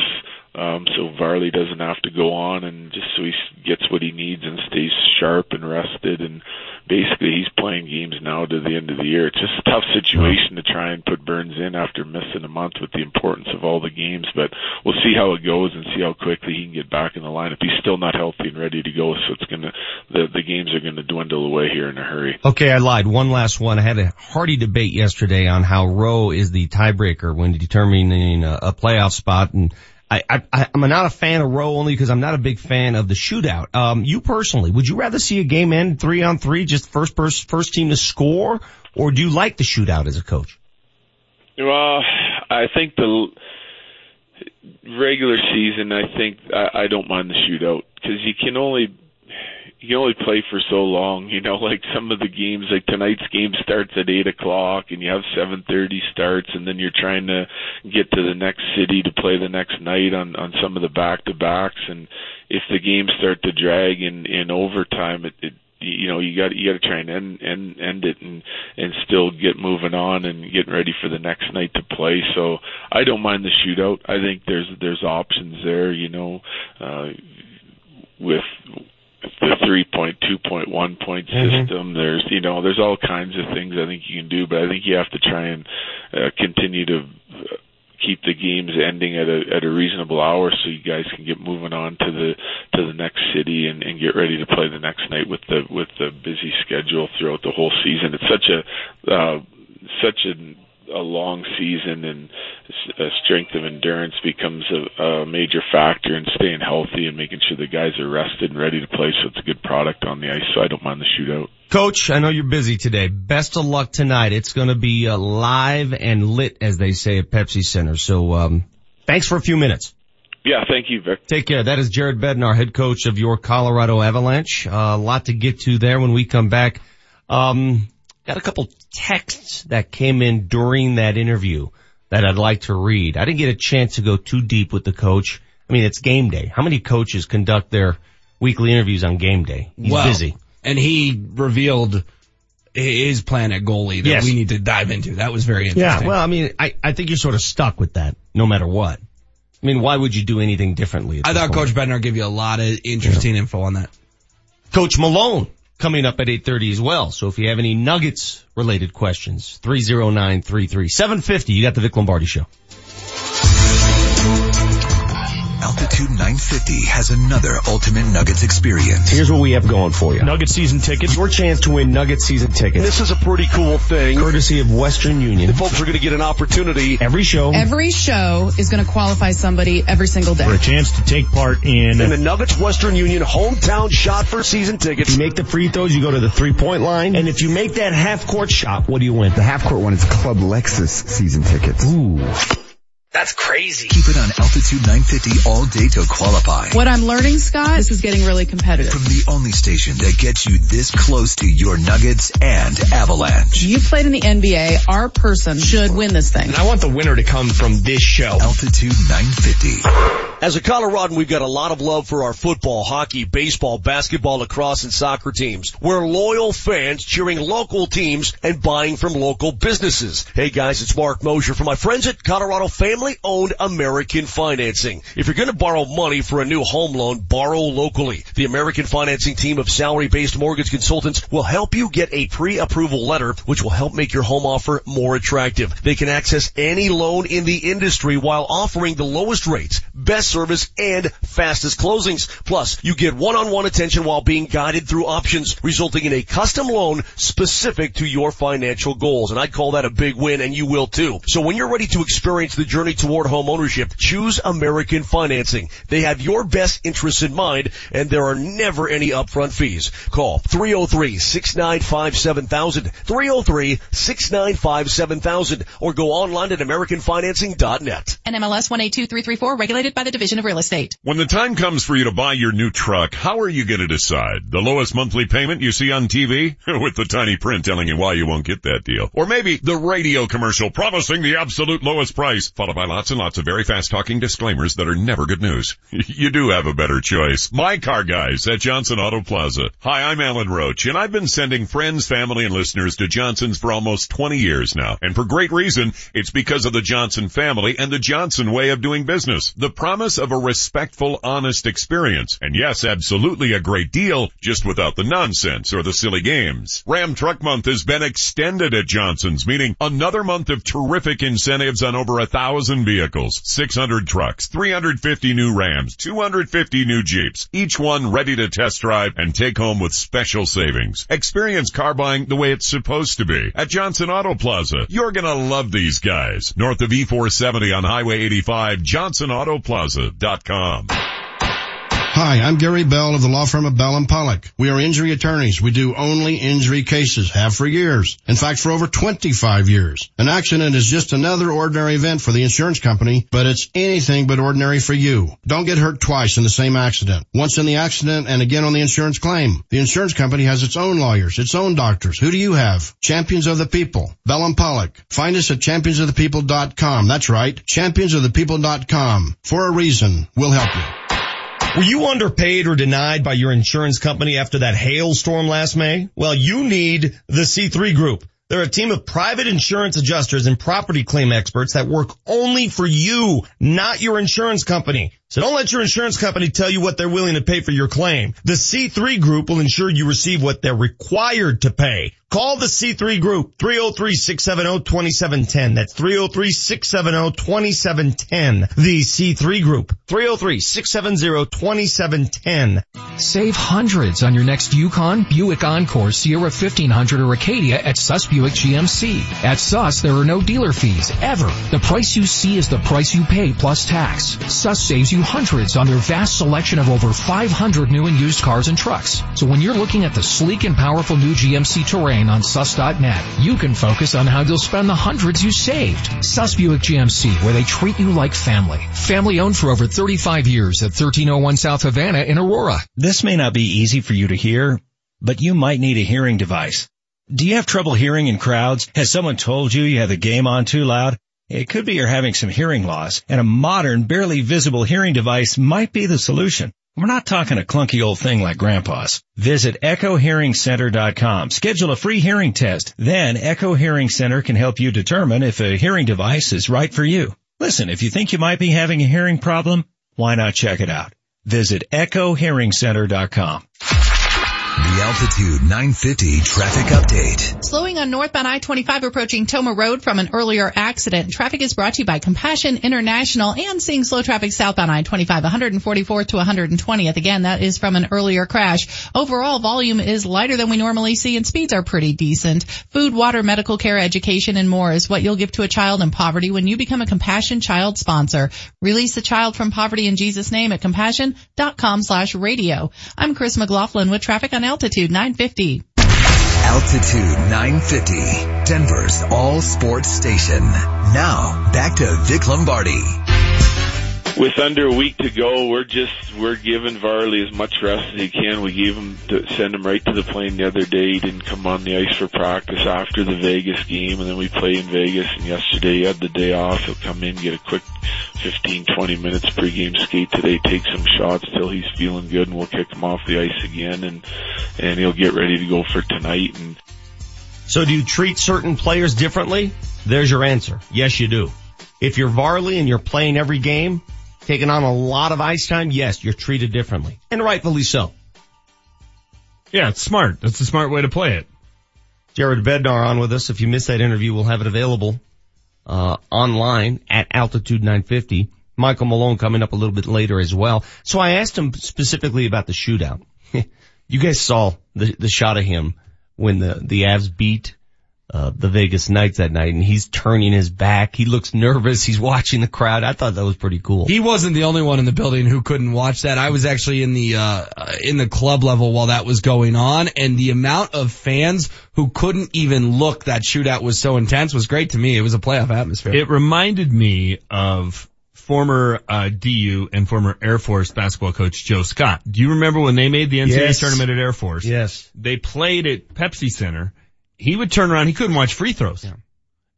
um, so Varley doesn't have to go on, and just so he gets what he needs and stays sharp and rested. And basically, he's playing games now to the end of the year. It's just a tough situation to try and put Burns in after missing a month with the importance of all the games. But we'll see how it goes and see how quickly he can get back in the lineup. He's still not healthy and ready to go, so it's gonna the the games are gonna dwindle away here in a hurry. Okay, I lied. One last one. I had a hearty debate yesterday on how ROW is the tiebreaker when determining a, a playoff spot, and I, I, I'm not a fan of row only because I'm not a big fan of the shootout. Um, you personally, would you rather see a game end three on three, just first first, first team to score, or do you like the shootout as a coach? Well, I think the regular season, I think I, I don't mind the shootout because you can only you can only play for so long. You know, like some of the games, like tonight's game starts at eight o'clock, and you have seven thirty starts, and then you're trying to get to the next city to play the next night on on some of the back to backs, and if the games start to drag in in overtime, it, it you know you got you got to try and end end end it and and still get moving on and getting ready for the next night to play. So I don't mind the shootout. I think there's there's options there. You know, uh, with the three point two point one point Mm-hmm. system. There's you know there's all kinds of things I think you can do, but I think you have to try and uh, continue to uh, keep the games ending at a at a reasonable hour so you guys can get moving on to the to the next city and, and get ready to play the next night with the with the busy schedule throughout the whole season. It's such a uh, such a a long season and a strength of endurance becomes a, a major factor in staying healthy and making sure the guys are rested and ready to play so it's a good product on the ice so I don't mind the shootout. Coach, I know you're busy today. Best of luck tonight. It's going to be uh, live and lit, as they say at Pepsi Center. So, um, thanks for a few minutes. Yeah, thank you, Vic. Take care. That is Jared Bednar, head coach of your Colorado Avalanche. Uh, a lot to get to there when we come back. Um, got a couple texts that came in during that interview that I'd like to read. I didn't get a chance to go too deep with the coach. I mean, it's game day. How many coaches conduct their weekly interviews on game day? He's well, busy. And he revealed his plan at goalie that Yes. we need to dive into. That was very interesting. Yeah, well, I mean, I, I think you're sort of stuck with that no matter what. I mean, why would you do anything differently? I this thought point? Coach Bednar gave you a lot of interesting info on that. Coach Malone coming up at 8.30 as well. So if you have any Nuggets related questions, 30933 750, you got the Vic Lombardi show. Altitude 950 has another Ultimate Nuggets experience. Here's what we have going for you. Nugget season tickets. Your chance to win Nugget season tickets. This is a pretty cool thing. Courtesy of Western Union. The folks are going to get an opportunity. Every show. Every show is going to qualify somebody every single day. For a chance to take part in In the Nuggets Western Union hometown shot for season tickets. You make the free throws, you go to the three point line, and if you make that half court shot, what do you win? The half court one is Club Lexus season tickets. Ooh. That's crazy. Keep it on Altitude 950 all day to qualify. What I'm learning, Scott, this is getting really competitive. From the only station that gets you this close to your Nuggets and Avalanche. You played in the NBA. Our person should win this thing. And I want the winner to come from this show. Altitude 950. As a Coloradan, we've got a lot of love for our football, hockey, baseball, basketball, lacrosse, and soccer teams. We're loyal fans cheering local teams and buying from local businesses. Hey guys, it's Mark Mosier from my friends at Colorado Family Owned American Financing. If you're going to borrow money for a new home loan, borrow locally. The American Financing team of salary-based mortgage consultants will help you get a pre-approval letter, which will help make your home offer more attractive. They can access any loan in the industry while offering the lowest rates, best service, and fastest closings. Plus, you get one-on-one attention while being guided through options, resulting in a custom loan specific to your financial goals. And I'd call that a big win, and you will too. So when you're ready to experience the journey toward home ownership, choose American Financing. They have your best interests in mind, and there are never any upfront fees. Call 303-695-7000, 303-695-7000, or go online at AmericanFinancing.net. NMLS 182334, regulated by the Division of Real Estate. When the time comes for you to buy your new truck, how are you going to decide? The lowest monthly payment you see on TV? With the tiny print telling you why you won't get that deal. Or maybe the radio commercial promising the absolute lowest price, followed by lots and lots of very fast talking disclaimers that are never good news. you do have a better choice. My car guys at Johnson Auto Plaza. Hi, I'm Alan Roach, and I've been sending friends, family, and listeners to Johnson's for almost 20 years now. And for great reason, it's because of the Johnson family and the Johnson way of doing business. The promise of a respectful, honest experience. And yes, absolutely a great deal, just without the nonsense or the silly games. Ram Truck Month has been extended at Johnson's, meaning another month of terrific incentives on over a thousand vehicles, 600 trucks, 350 new Rams, 250 new Jeeps, each one ready to test drive and take home with special savings. Experience car buying the way it's supposed to be at Johnson Auto Plaza. You're gonna love these guys. North of E470 on Highway 85, Johnson Auto Plaza. progressive.com. Hi, I'm Gary Bell of the law firm of Bell and Pollock. We are injury attorneys. We do only injury cases, have for years. In fact, for over 25 years. An accident is just another ordinary event for the insurance company, but it's anything but ordinary for you. Don't get hurt twice in the same accident. Once in the accident and again on the insurance claim. The insurance company has its own lawyers, its own doctors. Who do you have? Champions of the People. Bell and Pollock. Find us at championsofthepeople.com. That's right. Championsofthepeople.com. For a reason. We'll help you. Were you underpaid or denied by your insurance company after that hailstorm last May? Well, you need the C3 Group. They're a team of private insurance adjusters and property claim experts that work only for you, not your insurance company. So don't let your insurance company tell you what they're willing to pay for your claim. The C3 Group will ensure you receive what they're required to pay. Call the C3 Group, 303-670-2710. That's 303-670-2710. The C3 Group, 303-670-2710. Save hundreds on your next Yukon, Buick Encore, Sierra 1500 or Acadia at Suss Buick GMC. At Suss, there are no dealer fees, ever. The price you see is the price you pay plus tax. Suss saves you hundreds on their vast selection of over 500 new and used cars and trucks. So when you're looking at the sleek and powerful new GMC Terrain on sus.net, you can focus on how you'll spend the hundreds you saved. Suss Buick GMC, where they treat you like family. Family owned for over 35 years at 1301 South Havana in Aurora. This may not be easy for you to hear, but you might need a hearing device. Do you have trouble hearing in crowds? Has someone told you you have the game on too loud? It could be you're having some hearing loss, and a modern, barely visible hearing device might be the solution. We're not talking a clunky old thing like grandpa's. Visit echohearingcenter.com. Schedule a free hearing test. Then Echo Hearing Center can help you determine if a hearing device is right for you. Listen, if you think you might be having a hearing problem, why not check it out? Visit echohearingcenter.com. The Altitude 950 traffic update. Slowing on northbound I-25 approaching Tomah Road from an earlier accident. Traffic is brought to you by Compassion International and seeing slow traffic southbound I-25 144th to 120th. Again, that is from an earlier crash. Overall volume is lighter than we normally see and speeds are pretty decent. Food, water, medical care, education, and more is what you'll give to a child in poverty when you become a Compassion Child sponsor. Release the child from poverty in Jesus' name at compassion.com slash radio. I'm Chris McLaughlin with traffic on Altitude 950. Altitude 950, Denver's all sports station. Now, back to Vic Lombardi. With under a week to go, we're just we're giving Varley as much rest as he can. We gave him to send him right to the plane the other day. He didn't come on the ice for practice after the Vegas game, and then we play in Vegas. And yesterday he had the day off. He'll come in, get a quick 15, 20 minutes pregame skate today, take some shots till he's feeling good, and we'll kick him off the ice again, and and he'll get ready to go for tonight. And So do you treat certain players differently? There's your answer. Yes, you do. If you're Varley and you're playing every game, taking on a lot of ice time, yes, you're treated differently. And rightfully so. Yeah, it's smart. That's a smart way to play it. Jared Bednar on with us. If you missed that interview, we'll have it available uh, online at Altitude 950. Michael Malone coming up a little bit later as well. So I asked him specifically about the shootout. you guys saw the, the shot of him when the, the Avs beat uh, the Vegas Knights that night and he's turning his back. He looks nervous. He's watching the crowd. I thought that was pretty cool. He wasn't the only one in the building who couldn't watch that. I was actually in the, uh, in the club level while that was going on and the amount of fans who couldn't even look that shootout was so intense was great to me. It was a playoff atmosphere. It reminded me of former uh, DU and former Air Force basketball coach Joe Scott. Do you remember when they made the NCAA Yes. tournament at Air Force? Yes. They played at Pepsi Center. He would turn around. He couldn't watch free throws. Yeah.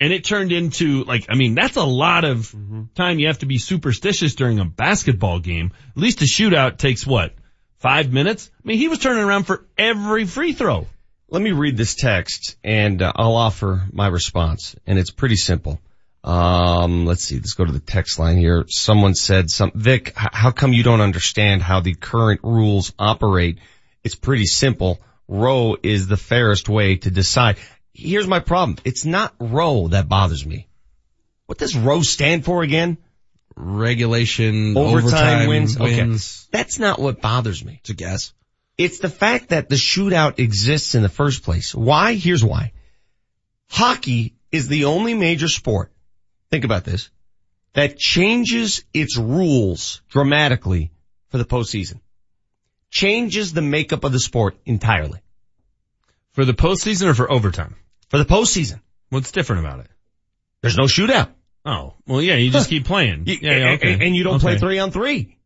And it turned into like, I mean, that's a lot of time you have to be superstitious during a basketball game. At least a shootout takes what? Five minutes? I mean, he was turning around for every free throw. Let me read this text and uh, I'll offer my response and it's pretty simple. Um, let's see, let's go to the text line here. Someone said some, Vic, how come you don't understand how the current rules operate? It's pretty simple. Row is the fairest way to decide. Here's my problem. It's not row that bothers me. What does row stand for again? Regulation, Overtime overtime wins. Okay. That's not what bothers me. It's a guess. It's the fact that the shootout exists in the first place. Why? Here's why. Hockey is the only major sport. Think about this. that changes its rules dramatically for the postseason. Changes the makeup of the sport entirely. For the postseason or for overtime? For the postseason. What's different about it? There's no shootout. Oh, well yeah, you just keep playing. You- yeah, yeah, okay. and, you don't play three on three.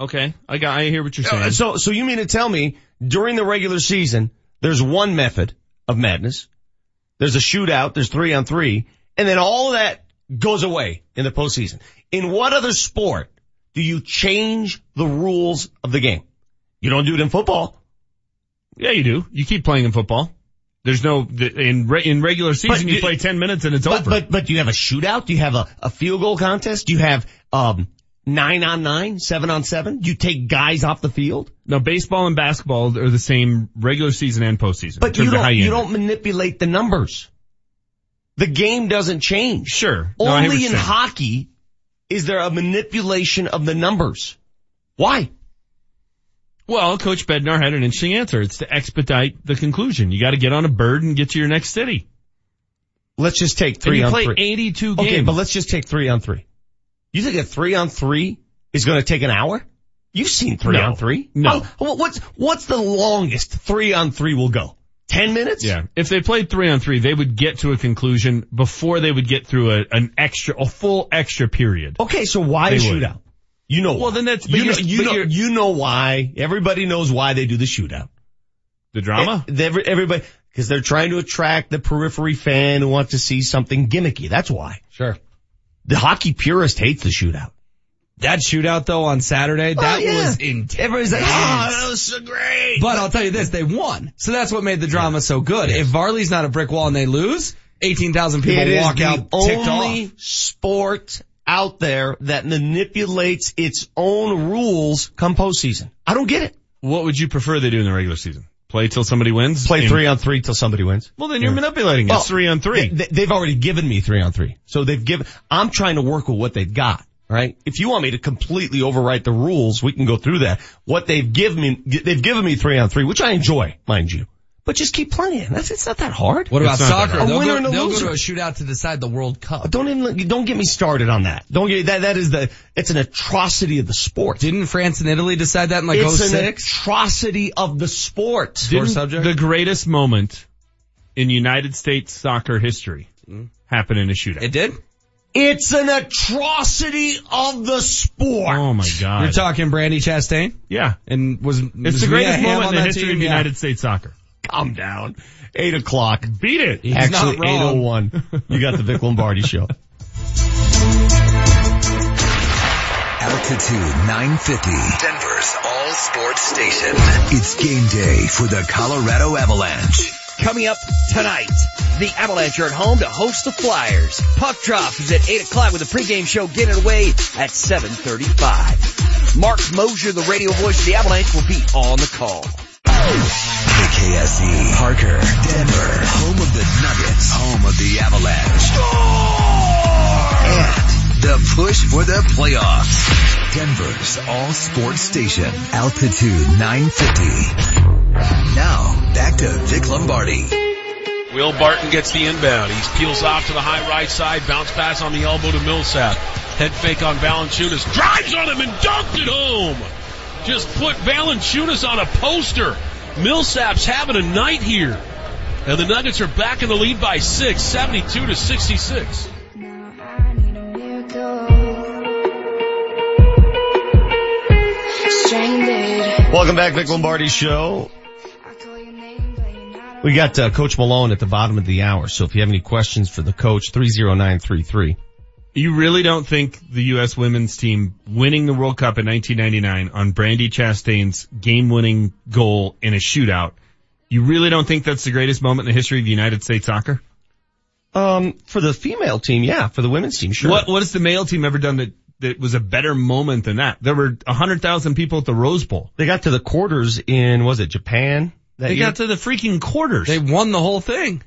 Okay, I got, I hear what you're saying. So, so you mean to tell me during the regular season, there's one method of madness. There's a shootout. There's three on three. And then all that goes away in the postseason. In what other sport do you change the rules of the game? You don't do it in football. Yeah, you do. You keep playing in football. There's no in re, in regular season you you- play ten minutes and it's But, over. but, but do you have a shootout? Do you have a, a field goal contest? Do you have, um, nine on nine, seven on seven? Do you take guys off the field? no, baseball and basketball are the same regular season and postseason. But you don't, you it. don't manipulate the numbers. The game doesn't change. Sure. No, I hear what Only in hockey is there a manipulation of the numbers. Why? Well, Coach Bednar had an interesting answer. It's to expedite the conclusion. You got to get on a bird and get to your next city. Let's just take And three you on play three. 82 games. Okay, but let's just take three on three. You think a three on three is going to take an hour? You've seen three No. on three. No. How- what's, what's the longest three on three will go? Ten minutes? Yeah. If they played three on three, they would get to a conclusion before they would get through a, an extra, a full extra period. Okay, so why They a would. shootout? You know Well, why. then that's- you know, you know, you're- know why. Everybody knows why they do the shootout. The drama? Eh, every- Everybody, because they're trying to attract the periphery fan who wants to see something gimmicky. That's why. Sure. The hockey purist hates the shootout. That shootout though on Saturday, oh, that Oh, yeah. was intense. Everybody's like, oh, that was so great. But I'll tell you this, they won. So that's what made the drama so good. If Varley's not a brick wall and they lose, 18,000 people it is walk out ticked only off. sport out there that manipulates its own rules come postseason. I don't get it. What would you prefer they do in the regular season? Play till somebody wins? Play In- three on three till somebody wins. Well, then you're Yeah. manipulating. Well, It's three on three. They, they've already given me three on three. So they've given, I'm trying to work with what they've got, right? If you want me to completely overwrite the rules, we can go through that. What they've given me, they've given me three on three, which I enjoy, mind you. But just keep playing. That's, it's not that hard. What about It's soccer? hard. They'll, A winner go, and a they'll go loser. to a shootout to decide the World Cup. Don't even, don't get me started on that. Don't get, that, that is the, it's an atrocity of the sport. Didn't France and Italy decide that in like it's an oh atrocity of the sport. Sore subject? The greatest moment in United States soccer history hmm? happened in a shootout. It did? It's an atrocity of the sport. oh my god. You're talking Brandy Chastain? yeah. And was, It's was the greatest Hamm moment in the history team? of Yeah. United States soccer. Calm down. Eight o'clock. Beat it. He's Actually, not oh wrong. 801. You got the Vic Lombardi show. Altitude 950, Denver's all sports station. It's game day for the Colorado Avalanche. Coming up tonight, the Avalanche are at home to host the Flyers. Puck drop is at 8 o'clock with the pregame show getting away at 7.35. Marc Moser, the radio voice of the Avalanche, will be on the call. KKSE, Parker, Denver, home of the Nuggets, home of the Avalanche. And the push for the playoffs. Denver's all sports station, Altitude 950. Now, back to Vic Lombardi. Will Barton gets the inbound. He peels off to the high right side. Bounce pass on the elbow to Millsap. Head fake on Valanciunas. Drives on him and dunked it home. Just put Valanciunas on a poster. Millsap's having a night here. And the Nuggets are back in the lead by six, 72 to 66. Welcome back, Vic Lombardi show. We got uh, Coach Malone at the bottom of the hour. So if you have any questions for the coach, 30933. You really don't think the U.S. women's team winning the World Cup in 1999 on Brandy Chastain's game-winning goal in a shootout, you really don't think that's the greatest moment in the history of United States soccer? Um, for the female team, yeah. For the women's team, sure. What, what has the male team ever done that, that was a better moment than that? There were 100,000 people at the Rose Bowl. They got to the quarters in, was it Japan? That They year? got to the freaking quarters. They won the whole thing.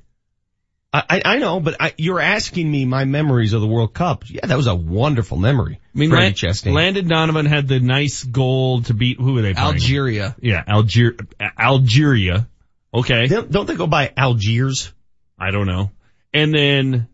I, I I know, but I, you're asking me my memories of the World Cup. Yeah, that was a wonderful memory. I mean, Brandy Lan- Landon Donovan had the nice goal to beat, who were they playing? Algeria. Yeah, Alger, Algeria. Okay. Don't don't they go by Algiers? I don't know. And then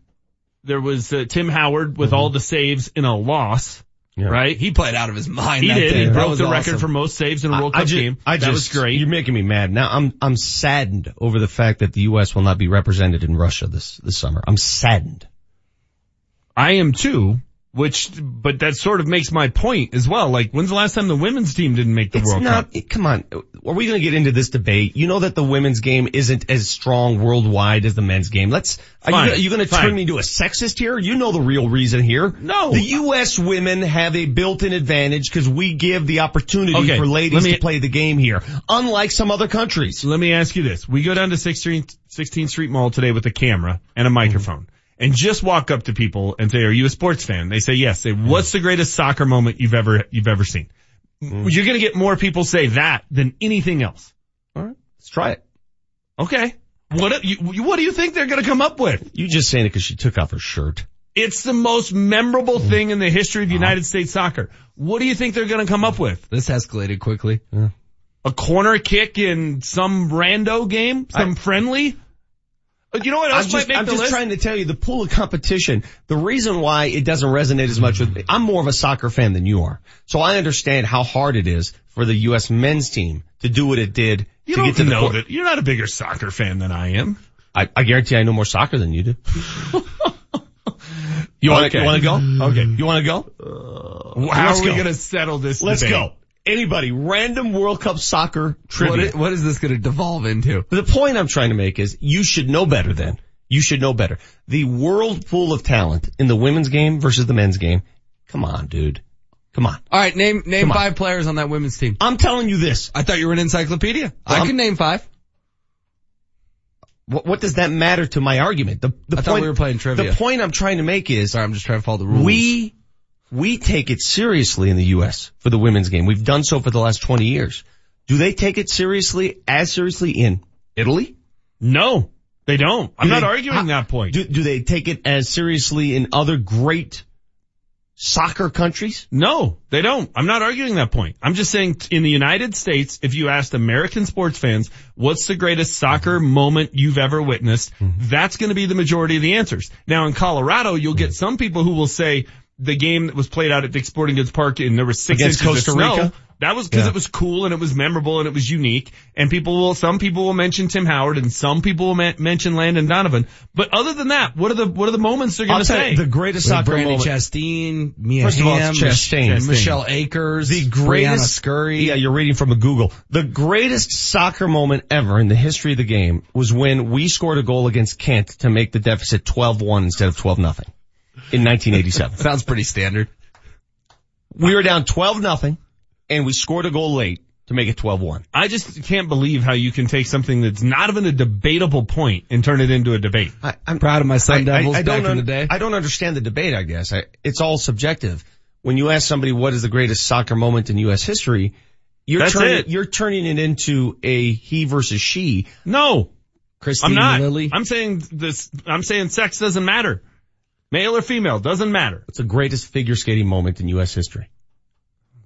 there was uh, Tim Howard with all the saves in a loss. Right? He played out of his mind. He that did. day. He That broke the awesome. record for most saves in a World I Cup just, game. I that just, was great. You're making me mad. Now I'm, I'm saddened over the fact that the U.S. will not be represented in Russia this, this summer. I'm saddened. I am too, which, but that sort of makes my point as well. Like, when's the last time the women's team didn't make the It's World not, Cup? it- come on. Are we going to get into this debate? You know that the women's game isn't as strong worldwide as the men's game. Let's, are Fine, you, you going to turn me into a sexist here? You know the real reason here. No. The U.S. women have a built-in advantage because we give the opportunity Okay, for ladies me- to play the game here, unlike some other countries. Let me ask you this. We go down to 16th, 16th Street Mall today with a camera and a microphone and just walk up to people and say, are you a sports fan? They say yes. Say, what's the greatest soccer moment you've ever, you've ever seen? Mm-hmm. You're going to get more people say that than anything else. All right. Let's try it. Okay. What, do you, what do you think they're going to come up with? You just saying it because she took off her shirt. It's the most memorable mm-hmm. thing in the history of uh-huh. United States soccer. What do you think they're going to come up with? This escalated quickly. A corner kick in some rando game? Some friendly? Uh, You know what else I'm might just, I'm just trying to tell you the pool of competition. The reason why it doesn't resonate as much with me, I'm more of a soccer fan than you are. So I understand how hard it is for the U.S. men's team to do what it did You to get to the know that. You're not a bigger soccer fan than I am. I, I guarantee I know more soccer than you do. You want Okay. to want to go? Okay. You want to go? How Let's are we going to settle this Let's debate? go. Anybody, random World Cup soccer trivia. is, what is this going to devolve into? The point I'm trying to make is you should know better then. You should know better. The world pool of talent in the women's game versus the men's game. Come on, dude. Come on. All right, name name Come on. five players on that women's team. I'm telling you this. I thought you were an encyclopedia. I can name five. What, what does that matter to my argument? The, the I point, thought we were playing trivia. The point I'm trying to make is Sorry, I'm just trying to follow the rules. we, we take it seriously in the U.S. for the women's game. We've done so for the last 20 years. Do they take it seriously, as seriously in Italy? No, they don't. I'm Do not they- arguing how- that point. Do, do they take it as seriously in other great soccer countries? No, they don't. I'm not arguing that point. I'm just saying in the United States, if you asked American sports fans, what's the greatest soccer mm-hmm. moment you've ever witnessed? Mm-hmm. That's going to be the majority of the answers. Now in Colorado, you'll get some people who will say the game that was played out at Dick's Sporting Goods Park and there was six Against inches Costa of snow. Rica? That was because Yeah. it was cool and it was memorable and it was unique. And people will, some people will mention Tim Howard and some people will ma- mention Landon Donovan. But other than that, what are the, what are the moments they're going to say? the greatest With soccer Brandy moment. Chastain, Mia First of all, Hamm, it's Chastain. Mich- Michelle Akers, The Briana greatest Scurry. Yeah, you're reading from a Google. The greatest soccer moment ever in the history of the game was when we scored a goal against Kent to make the deficit 12-1 instead of 12 nothing in 1987. Sounds pretty standard. we were down 12 nothing and we scored a goal late to make it 12-1. I just can't believe how you can take something that's not even a debatable point and turn it into a debate. I, I'm Proud of my Sun Devils don't back in the day. I don't understand the debate, I guess. I, it's all subjective. When you ask somebody what is the greatest soccer moment in U.S. history, you're That's turning, it. you're turning it into a he versus she. No, Kristine I'm not. Lilly. I'm saying this, I'm saying sex doesn't matter. Male or female, doesn't matter. It's the greatest figure skating moment in U.S. history.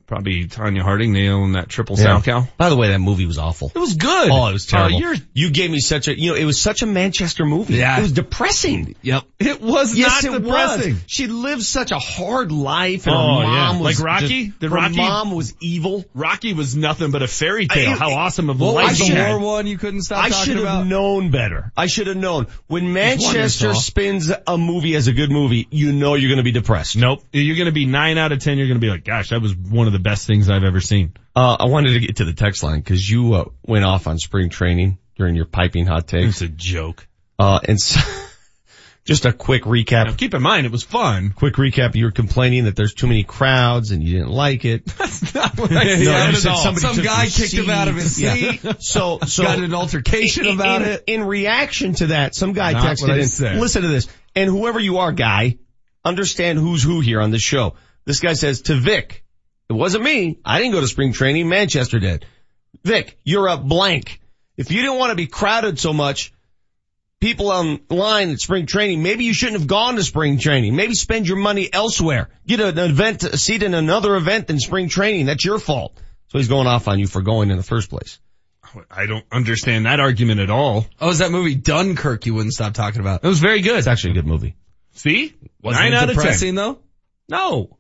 Probably Tonya Harding nailing that triple Yeah. cow. By the way, that movie was awful. It was good. Oh, it was terrible. Uh, you gave me such a, you know, it was such a Manchester movie. Yeah. It was depressing. Yep. it was Yes, not it depressing. was. She lived such a hard life and Oh, her yeah. mom was Like Rocky? just- her Rocky- mom was evil. Rocky was nothing but a fairy tale. I- how awesome of a What life he the war one you couldn't stop I should have known better. I should have known. When Manchester spins a movie as a good movie, you know you're going to be depressed. Nope. You're going to be nine out of ten. You're going to be like, gosh, that was one of the best things I've ever seen. Uh, I wanted to get to the text line because you uh, went off on spring training during your piping hot takes. It's a joke. Uh, and so, just a quick recap. Now keep in mind, it was fun. Quick recap. You were complaining that there's too many crowds and you didn't like it. That's not what I No, said you at said all. somebody Some guy kicked him out of his seat. seat. So, so Got an altercation in, about in- it. In reaction to that, some guy Not texted in. Listen to this. And whoever you are, guy, understand who's who here on this show. This guy says to Vic, it wasn't me. I didn't go to spring training. Manchester did. Vic, you're a blank. If you didn't want to be crowded so much, people online at spring training, maybe you shouldn't have gone to spring training. Maybe spend your money elsewhere. Get an event, a seat in another event than spring training. That's your fault. So he's going off on you for going in the first place. I don't understand that argument at all. Oh, is that movie Dunkirk you wouldn't stop talking about? It was very good. It's actually a good movie. See? Wasn't Nine it out of ten. though? No.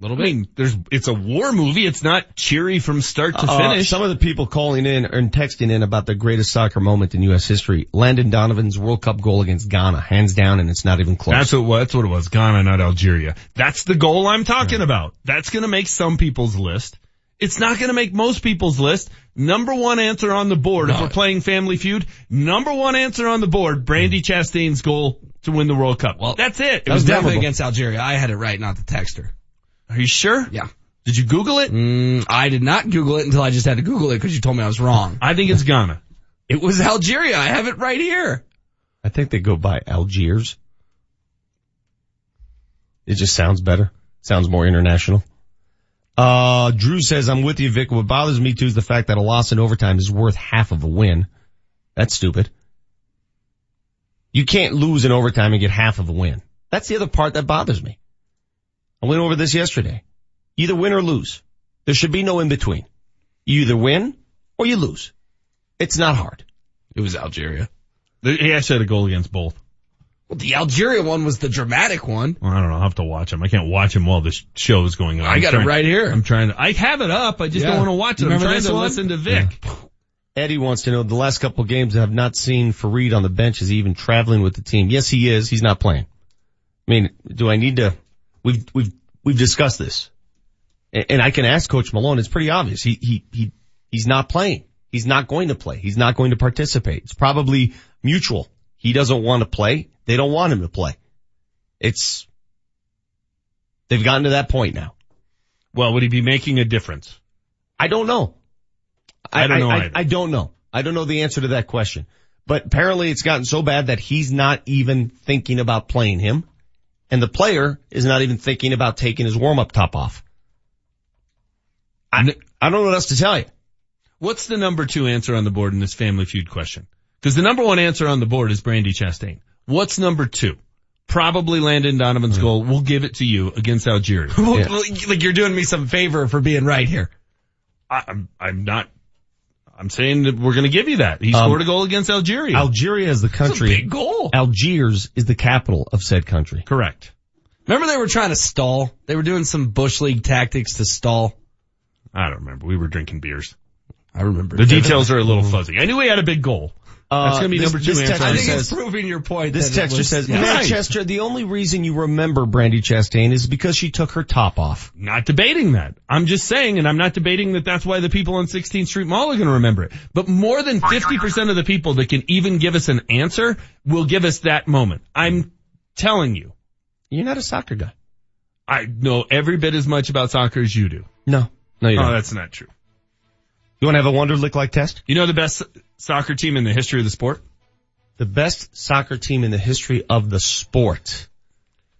Little I mean, there's, it's a war movie. It's not cheery from start to Uh, finish. some of the people calling in and texting in about the greatest soccer moment in U.S. history, Landon Donovan's World Cup goal against Ghana, hands down, and it's not even close. That's what, that's what it was. Ghana, not Algeria. That's the goal I'm talking about. That's gonna make some people's list. It's not gonna make most people's list. Number one answer on the board, if we're playing Family Feud, number one answer on the board, Brandy Chastain's goal to win the World Cup. Well, that's it. It was definitely against Algeria. I had it right, not the texter. Are you sure? Yeah. Did you Google it? Mm, I did not Google it until I just had to Google it because you told me I was wrong. I think it's Ghana. It was Algeria. I have it right here. I think they go by Algiers. It just sounds better. Sounds more international. Uh, Drew says, I'm with you, Vic. What bothers me too is the fact that a loss in overtime is worth half of a win. That's stupid. You can't lose in overtime and get half of a win. That's the other part that bothers me. I went over this yesterday. Either win or lose. There should be no in between. You either win or you lose. It's not hard. It was Algeria. He actually had a goal against both. Well, the Algeria one was the dramatic one. Well, I don't know. I'll have to watch him. I can't watch him while this show is going on. I I'm got it right here. I'm trying to, I have it up. I just Yeah. don't want to watch it. I'm trying to one? listen to Vic. Eddie wants to know the last couple of games I have not seen Faried on the bench. Is he even traveling with the team? Yes, he is. He's not playing. I mean, do I need to? We've we've we've discussed this, and I can ask Coach Malone. It's pretty obvious. He he he he's not playing. He's not going to play. He's not going to participate. It's probably mutual. He doesn't want to play. They don't want him to play. It's they've gotten to that point now. Well, would he be making a difference? I don't know. I don't know I, either. I, don't know. I don't know the answer to that question. But apparently it's gotten so bad that he's not even thinking about playing him. And the player is not even thinking about taking his warm-up top off. I, I don't know what else to tell you. What's the number two answer on the board in this Family Feud question? Because the number one answer on the board is Brandy Chastain. What's number two? Probably Landon Donovan's Hmm. goal. We'll give it to you against Algeria. like you're doing me some favor for being right here. I, I'm, I'm not. I'm saying that we're going to give you that. He Um, scored a goal against Algeria. Algeria is the country. big goal. Algiers is the capital of said country. Correct. Remember they were trying to stall? They were doing some Bush League tactics to stall. I don't remember. We were drinking beers. I remember. The details are a little fuzzy. I knew he had a big goal. That's Uh, going to be this- number two this answer. I think the it's proving your point. This texture was- says, yeah. Manchester, the only reason you remember Brandy Chastain is because she took her top off. Not debating that. I'm just saying, and I'm not debating that that's why the people on 16th Street Mall are to remember it. But more than 50% of the people that can even give us an answer will give us that moment. I'm telling you. You're not a soccer guy. I know every bit as much about soccer as you do. No. No, you don't. Oh, that's not true. You want to have a Wonderlic like test? You know the best soccer team in the history of the sport? The best soccer team in the history of the sport.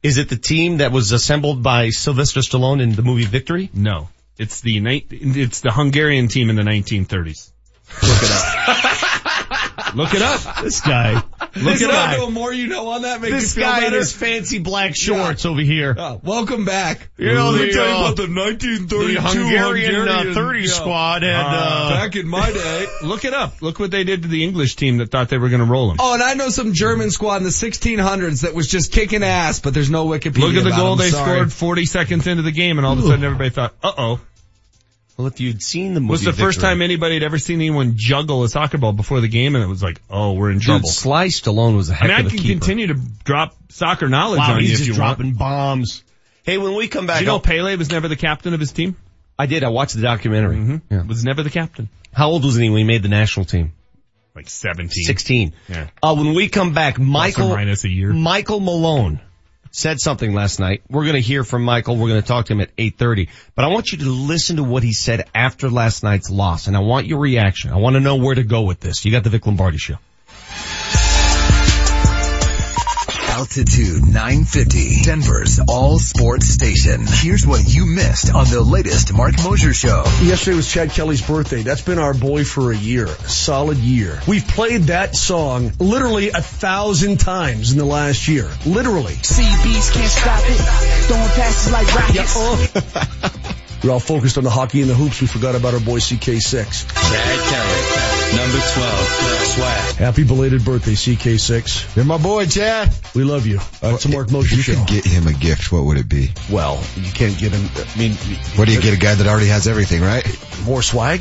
Is it the team that was assembled by Sylvester Stallone in the movie Victory? No. It's the it's the Hungarian team in the 1930s. Look it up. Look it up. This guy. Look This it up. the more you know on that makes This you feel guy in better. his fancy black shorts over here. Oh, welcome back. You know, Let me tell you uh, about the 1932 the Hungarian, uh, Hungarian 30 squad had, uh, back in my day. Look it up. Look what they did to the English team that thought they were going to roll them. Oh, and I know some German squad in the 1600s that was just kicking ass, but there's no Wikipedia. Look at the about goal them. they Sorry. scored 40 seconds into the game and all of a sudden everybody thought, uh oh. Well, if you'd seen the movie Was the first time anybody had ever seen anyone juggle a soccer ball before the game and it was like, oh, we're in Dude, trouble. Sly Stallone was a I heck mean, I of a can keeper. continue to drop soccer knowledge Wow, on you he's if just you want. dropping bombs. Hey, when we come back, Did you know I'll- Pele was never the captain of his team? I did. I watched the documentary. Mm-hmm. Yeah. Was never the captain. How old was he when he made the national team? Like 17. 16. Yeah. Uh, when we come back, Michael, minus a year. Michael Malone said something last night. We're going to hear from Michael. We're going to talk to him at 8.30. But I want you to listen to what he said after last night's loss. And I want your reaction. I want to know where to go with this. You got the Vic Lombardi show. Altitude 950, Denver's all sports station. Here's what you missed on the latest Marc Moser show. Yesterday was Chad Kelly's birthday. That's been our boy for a year, a solid year. We've played that song literally a thousand times in the last year. Literally. CBs can't stop it. Throwing passes like rockets. We're all focused on the hockey and the hoops. We forgot about our boy CK6. Chad Kelly. Number 12, Swag. Happy belated birthday, CK6. You're my boy, Chad. We love you. Uh, it's a Marc Moser you show. could get him a gift, what would it be? Well, you can't get him. I mean, What do you get a guy that already has everything, right? more swag?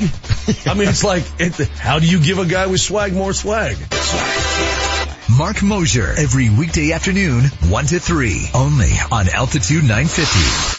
I mean, it's like, it, how do you give a guy with swag more swag? Marc Moser every weekday afternoon, 1 to 3, only on Altitude 950.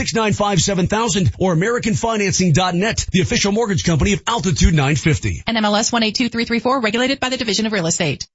303-695-7000, or AmericanFinancing.net, the official mortgage company of Altitude 950. And MLS 182334, regulated by the Division of Real Estate.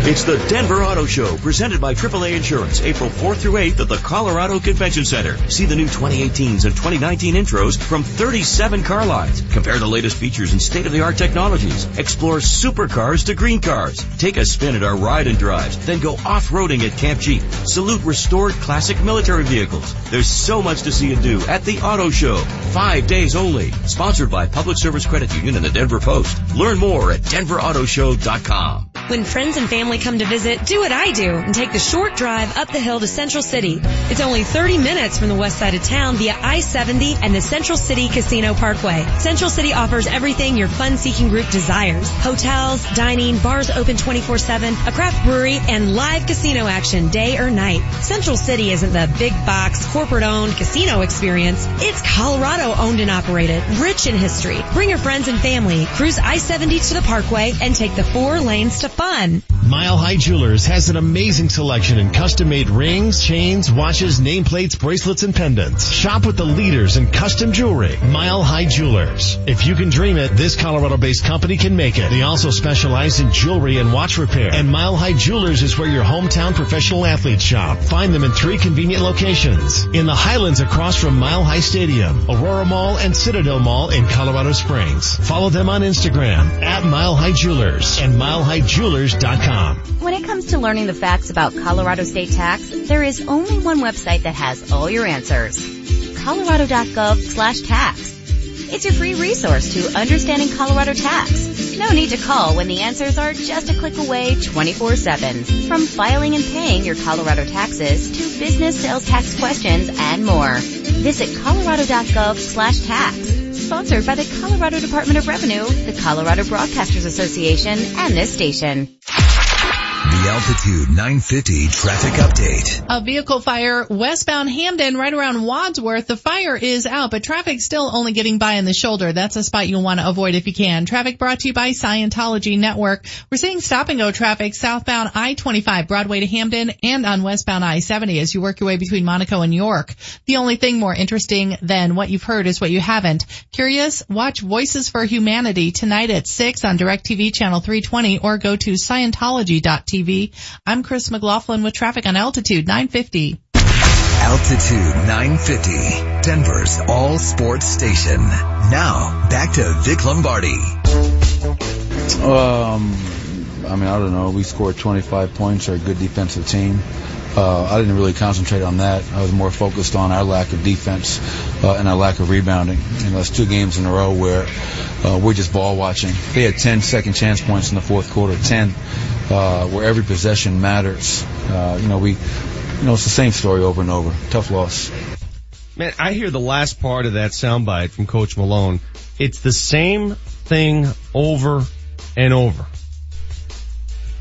It's the Denver Auto Show, presented by AAA Insurance, April 4th through 8th at the Colorado Convention Center. See the new 2018s and 2019 intros from 37 car lines. Compare the latest features and state-of-the-art technologies. Explore supercars to green cars. Take a spin at our ride and drives, then go off-roading at Camp Jeep. Salute restored classic military vehicles. There's so much to see and do at the Auto Show. Five days only. Sponsored by Public Service Credit Union and the Denver Post. Learn more at denverautoshow.com. When friends and family come to visit, do what I do and take the short drive up the hill to Central City. It's only 30 minutes from the west side of town via I-70 and the Central City Casino Parkway. Central City offers everything your fun-seeking group desires. Hotels, dining, bars open 24-7, a craft brewery, and live casino action day or night. Central City isn't the big box, corporate-owned casino experience. It's Colorado owned and operated, rich in history. Bring your friends and family, cruise I-70 to the Parkway, and take the four lanes to fun. Mile High Jewelers has an amazing selection in custom-made rings, chains, watches, nameplates, bracelets, and pendants. Shop with the leaders in custom jewelry. Mile High Jewelers. If you can dream it, this Colorado-based company can make it. They also specialize in jewelry and watch repair. And Mile High Jewelers is where your hometown professional athletes shop. Find them in three convenient locations. In the Highlands across from Mile High Stadium, Aurora Mall, and Citadel Mall in Colorado Springs. Follow them on Instagram at Mile High Jewelers and milehighjewelers.com. When it comes to learning the facts about Colorado state tax, there is only one website that has all your answers. colorado.gov slash tax. It's your free resource to understanding Colorado tax. No need to call when the answers are just a click away 24-7. From filing and paying your Colorado taxes to business sales tax questions and more. Visit colorado.gov slash tax. Sponsored by the Colorado Department of Revenue, the Colorado Broadcasters Association, and this station. Altitude 950 traffic update. A vehicle fire westbound Hampden right around Wadsworth. The fire is out, but traffic still only getting by in the shoulder. That's a spot you'll want to avoid if you can. Traffic brought to you by Scientology Network. We're seeing stop and go traffic southbound I-25 Broadway to Hampden and on westbound I-70 as you work your way between Monaco and York. The only thing more interesting than what you've heard is what you haven't. Curious? Watch Voices for Humanity tonight at 6 on DirecTV channel 320 or go to Scientology.tv. I'm Chris McLaughlin with traffic on Altitude 950. Altitude 950, Denver's all sports station. Now, back to Vic Lombardi. Um, I mean, I don't know. We scored 25 points. Are a good defensive team. Uh, I didn't really concentrate on that. I was more focused on our lack of defense uh, and our lack of rebounding. You know, it's two games in a row where uh, we're just ball watching. They had 10 second chance points in the fourth quarter, 10, uh, where every possession matters. Uh, you know, we, you know, it's the same story over and over. Tough loss. Man, I hear the last part of that soundbite from Coach Malone. It's the same thing over and over.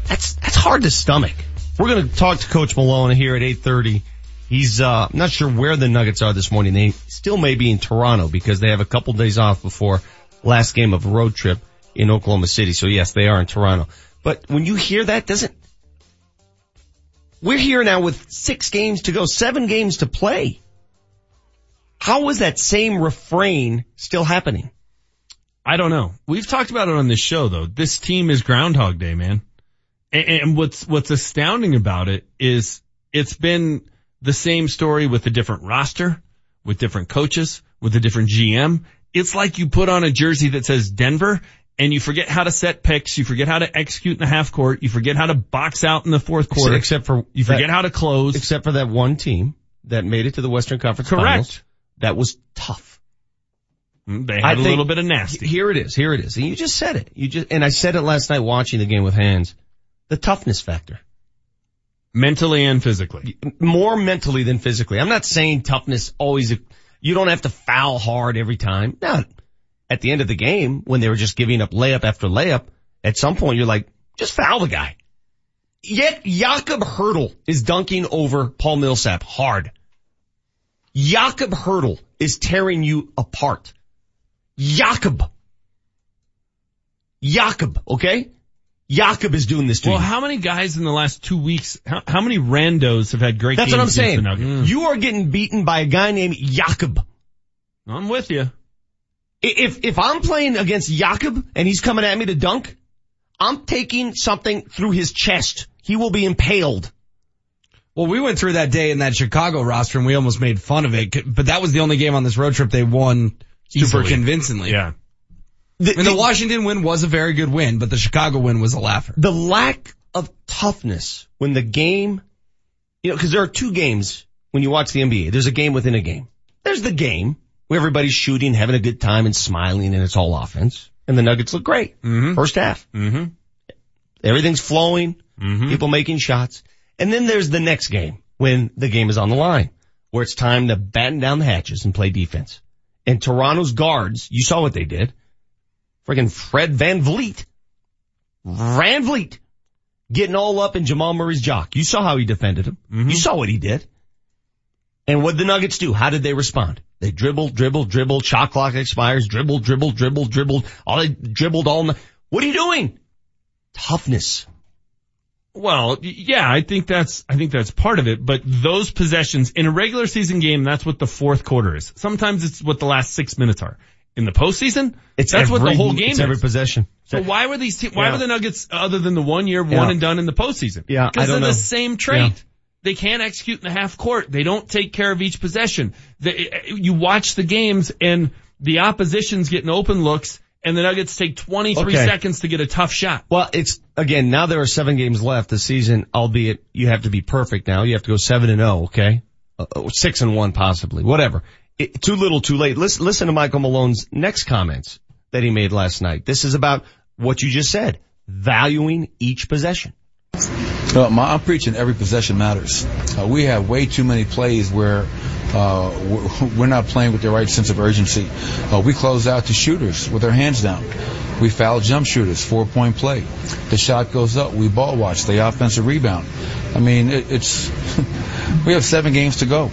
That's that's hard to stomach. We're going to talk to Coach Malone here at 8:30. He's uh not sure where the Nuggets are this morning. They still may be in Toronto because they have a couple days off before last game of a road trip in Oklahoma City. So yes, they are in Toronto. But when you hear that, doesn't we're here now with six games to go, seven games to play. How is that same refrain still happening? I don't know. We've talked about it on this show though. This team is Groundhog Day, man. And, and what's, what's astounding about it is it's been the same story with a different roster, with different coaches, with a different GM. It's like you put on a jersey that says Denver and you forget how to set picks, you forget how to execute in the half court, you forget how to box out in the fourth quarter. Except for you forget that- how to close. Except for that one team that made it to the Western Conference Correct. Finals. That was tough. Mm, they had I a think- little bit of nasty. Here it is. Here it is. And you just said it. You just, and I said it last night watching the game with hands. The toughness factor. Mentally and physically. More mentally than physically. I'm not saying toughness always, you don't have to foul hard every time. No. At the end of the game, when they were just giving up layup after layup, at some point you're like, just foul the guy. Yet Jakob Hurdle is dunking over Paul Millsap hard. Jakob Hurdle is tearing you apart. Jakob. Jakob, okay? Jakob is doing this to Well, you. how many guys in the last two weeks, how, how many randos have had great That's games what I'm saying. the Nuggets? You are getting beaten by a guy named Jakob. I'm with you. If, if I'm playing against Jakob and he's coming at me to dunk, I'm taking something through his chest. He will be impaled. Well, we went through that day in that Chicago roster and we almost made fun of it, but that was the only game on this road trip they won super Easily. convincingly. Yeah. I mean, the Washington win was a very good win, but the Chicago win was a laugher. The lack of toughness when the game, you know, cause there are two games when you watch the NBA. There's a game within a game. There's the game where everybody's shooting, having a good time and smiling and it's all offense. And the Nuggets look great. First half. Mm-hmm. Everything's flowing. People making shots. And then there's the next game when the game is on the line where it's time to batten down the hatches and play defense. And Toronto's guards, you saw what they did. Friggin' Fred VanVleet. Van Vliet. Getting all up in Jamal Murray's jock. You saw how he defended him. Mm-hmm. You saw what he did. And what did the Nuggets do? How did they respond? They dribbled, dribbled, dribbled, shot clock expires, dribbled, dribbled, dribbled, dribbled, all they dribbled all night. What are you doing? Toughness. Well, yeah, I think that's, I think that's part of it, but those possessions in a regular season game, that's what the fourth quarter is. Sometimes it's what the last six minutes are. In the postseason, It's that's what the whole game it's is. every possession. So why were these, te- why Yeah. were the Nuggets other than the one year one Yeah. and done in the postseason? Yeah, Because they're know. the same trait. Yeah. They can't execute in the half court. They don't take care of each possession. They, you watch the games and the opposition's getting open looks and the Nuggets take 23 Okay. seconds to get a tough shot. Well, it's, again, now there are seven games left this season, albeit you have to be perfect now. You have to go seven and oh, okay? Uh, uh, six and one possibly, whatever. It, too little, too late. Listen, listen to Michael Malone's next comments that he made last night. This is about what you just said. Valuing each possession. No, my, I'm preaching every possession matters. Uh, we have way too many plays where uh, we're, not playing with the right sense of urgency. Uh, we close out to shooters with our hands down. We foul jump shooters, four point play. The shot goes up, we ball watch, the offensive rebound. I mean, it, it's we have seven games to go.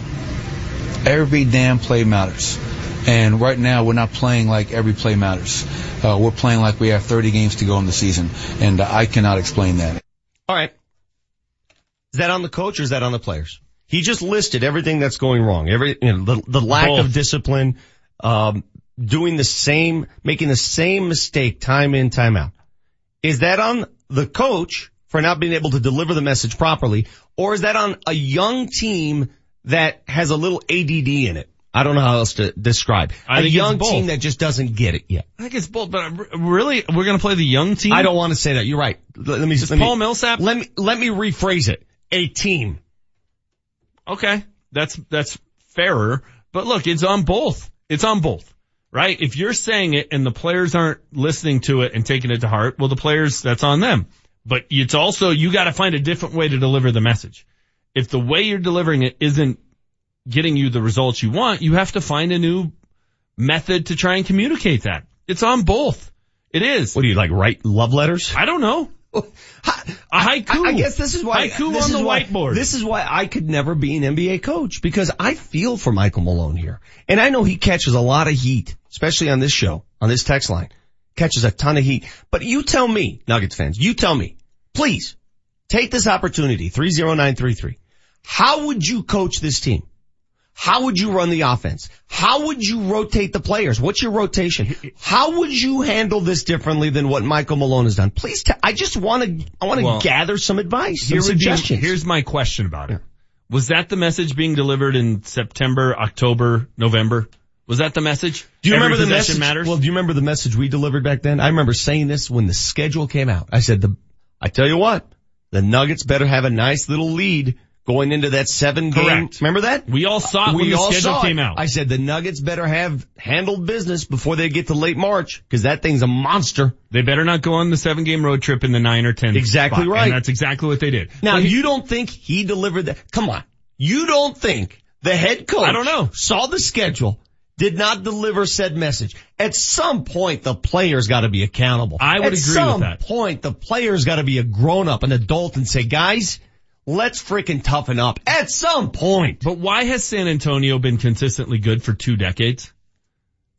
Every damn play matters. And right now, we're not playing like every play matters. Uh, we're playing like we have 30 games to go in the season, and uh, I cannot explain that. All right. Is that on the coach or is that on the players? He just listed everything that's going wrong. Every, you know, the, the lack Both. of discipline, um, doing the same, making the same mistake time in, time out. Is that on the coach for not being able to deliver the message properly, or is that on a young team that has a little ADD in it? I don't know how else to describe. I a young team that just doesn't get it yet. I think it's both, but really, we're going to play the young team? I don't want to say that. You're right. Let, let me, Is let me- Paul Millsap? Let me, let me rephrase it. A team. Okay. That's, that's fairer. But look, it's on both. It's on both. Right? If you're saying it and the players aren't listening to it and taking it to heart, well, the players, that's on them. But it's also, you gotta find a different way to deliver the message. If the way you're delivering it isn't getting you the results you want, you have to find a new method to try and communicate that. It's on both. It is. What do you like, write love letters? I don't know. A haiku. I, I guess this is why haiku this on the why- whiteboard. This is why I could never be an NBA coach because I feel for Michael Malone here, and I know he catches a lot of heat, especially on this show, on this text line, catches a ton of heat. But you tell me, Nuggets fans, you tell me, please take this opportunity, three zero nine three three. How would you coach this team? How would you run the offense? How would you rotate the players? What's your rotation? How would you handle this differently than what Michael Malone has done? Please, t- I just want to, I want to Well, gather some advice, some would be- suggestions. here's my question about it. Was that the message being delivered in September, October, November? Was that the message? Do you Every remember the message? matters? Well, do you remember the message we delivered back then? I remember saying this when the schedule came out. I said, the, I tell you what, the Nuggets better have a nice little lead going into that seven game. Correct. Remember that? We all saw it we when the schedule came out. I said the Nuggets better have handled business before they get to late March because that thing's a monster. They better not go on the seven game road trip in the nine or ten. Exactly spot. right. And that's exactly what they did. Now he- you don't think he delivered that? Come on. You don't think the head coach I don't know. saw the schedule, did not deliver said message. At some point the players gotta be accountable. I would At agree with that. At some point the players gotta be a grown up, an adult and say, guys, let's freaking toughen up. At some point. But why has San Antonio been consistently good for two decades?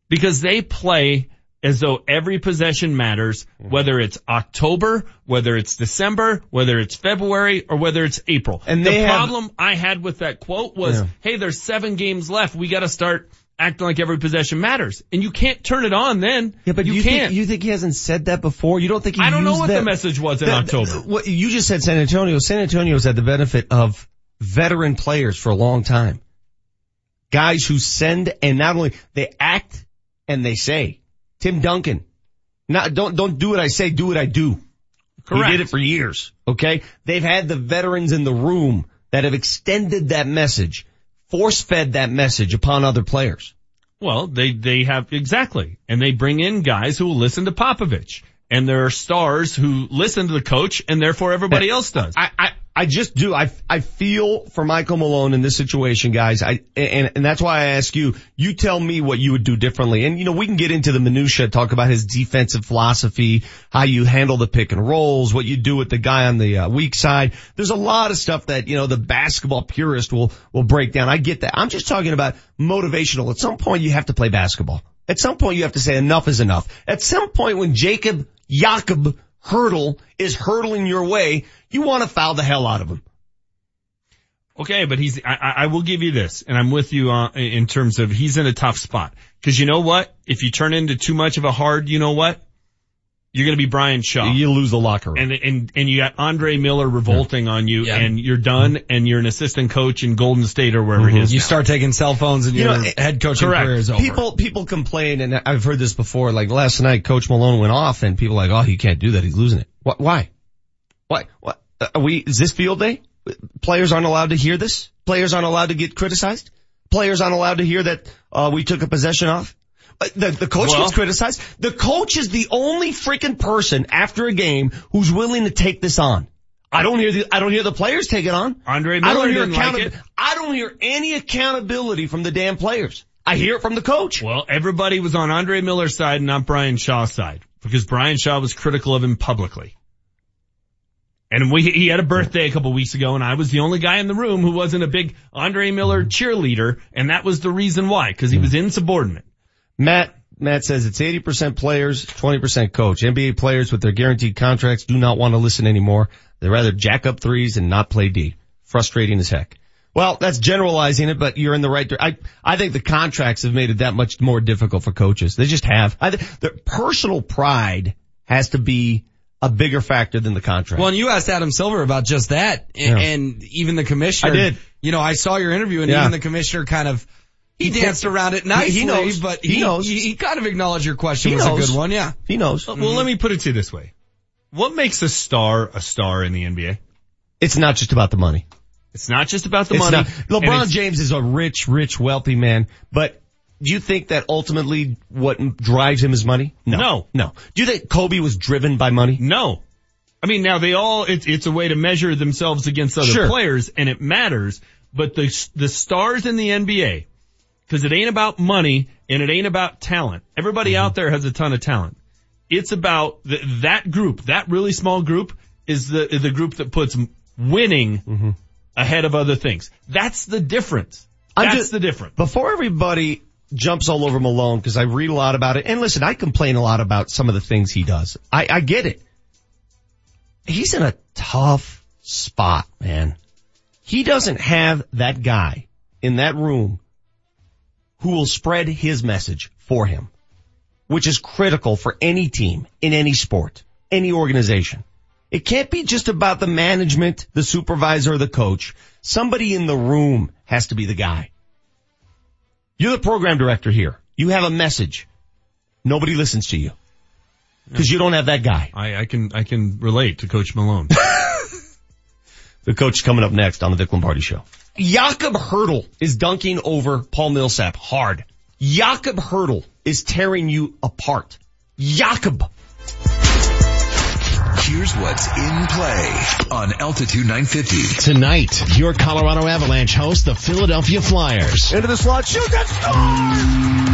Because they play as though every possession matters, mm-hmm. whether it's October, whether it's December, whether it's February, or whether it's April. And the have- problem I had with that quote was, Yeah. hey, there's seven games left. We gotta start acting like every possession matters. And you can't turn it on then. Yeah, but you, you, can't. think you think he hasn't said that before? You don't think he I don't know what that- the message was in that- October. What you just said San Antonio. San Antonio's had the benefit of veteran players for a long time. Guys who send and not only they act and they say. Tim Duncan. Not don't don't do what I say, do what I do. Correct. He did it for years. Okay? They've had the veterans in the room that have extended that message, force fed that message upon other players. Well, they, they have, exactly. And they bring in guys who will listen to Popovich. And there are stars who listen to the coach and therefore everybody else does. I, I, I just do. I, I feel for Michael Malone in this situation, guys. I, and, and that's why I ask you, you tell me what you would do differently. And you know, we can get into the minutia, talk about his defensive philosophy, how you handle the pick and rolls, what you do with the guy on the uh, weak side. There's a lot of stuff that, you know, the basketball purist will, will break down. I get that. I'm just talking about motivational. At some point you have to play basketball. At some point you have to say enough is enough. At some point when Jacob, Jakob hurdle is hurtling your way, you want to foul the hell out of him. Okay, but he's, I, I will give you this, and I'm with you uh, in terms of he's in a tough spot. Cause you know what? If you turn into too much of a hard, you know what? You're gonna be Brian Shaw. You lose the locker room. And, and, and you got Andre Miller revolting on you and you're done and you're an assistant coach in Golden State or wherever he is. You now. start taking cell phones and You your know, head coaching correct. career is over. People, people complain, and I've heard this before, like last night Coach Malone went off and people are like, oh, he can't do that. He's losing it. What, why? Why? What? Uh, Are we, is this field day? Players aren't allowed to hear this? Players aren't allowed to get criticized? Players aren't allowed to hear that, uh, we took a possession off? Uh, The, the coach Well- gets criticized. The coach is the only freaking person after a game who's willing to take this on. I don't hear the, I don't hear the players take it on. Andre I Miller don't hear didn't like it. I don't hear any accountability from the damn players. I hear it from the coach. Well, everybody was on Andre Miller's side, and not Brian Shaw's side, because Brian Shaw was critical of him publicly. And we, he had a birthday a couple weeks ago and I was the only guy in the room who wasn't a big Andre Miller cheerleader and that was the reason why, cause he was insubordinate. Matt, Matt says it's 80% players, 20% coach. NBA players with their guaranteed contracts do not want to listen anymore. They rather jack up threes and not play D. Frustrating as heck. Well, that's generalizing it, but you're in the right. I I think the contracts have made it that much more difficult for coaches. They just have. I, th- the personal pride has to be a bigger factor than the contract. Well, and you asked Adam Silver about just that, and, Yeah. and even the commissioner. I did. You know, I saw your interview, and Yeah. even the commissioner kind of he, danced around it nicely. He knows. but He he, knows. He, he kind of acknowledged your question He was knows. a good one. Yeah. he knows. Mm-hmm. Well, let me put it to you this way. What makes a star a star in the NBA? It's not just about the money. It's not just about the It's money. not- LeBron James is a rich, rich, wealthy man, but do you think that ultimately what drives him is money? No. No. no. Do you think Kobe was driven by money? No. I mean, now they all, it's, it's a way to measure themselves against other Sure. players and it matters, but the, the stars in the NBA, cause it ain't about money and it ain't about talent. Everybody Mm-hmm. out there has a ton of talent. It's about the, that group, that really small group is the, is the group that puts winning Mm-hmm. ahead of other things. That's the difference. I'm That's just- the difference. Before everybody jumps all over Malone, because I read a lot about it, and listen, I complain a lot about some of the things he does. I, I get it. He's in a tough spot, man. He doesn't have that guy in that room who will spread his message for him, which is critical for any team in any sport, any organization. It can't be just about the management, the supervisor, the coach. Somebody in the room has to be the guy. You're the program director here. You have a message. Nobody listens to you. Cause you don't have that guy. I, I can, I can relate to Coach Malone. The coach coming up next on the Vic Lombardi Show. Jakob Hurdle is dunking over Paul Millsap hard. Jakob Hurdle is tearing you apart. Jakob. Here's what's in play on Altitude 950. Tonight, your Colorado Avalanche host the Philadelphia Flyers. Into the slot, shoot that score!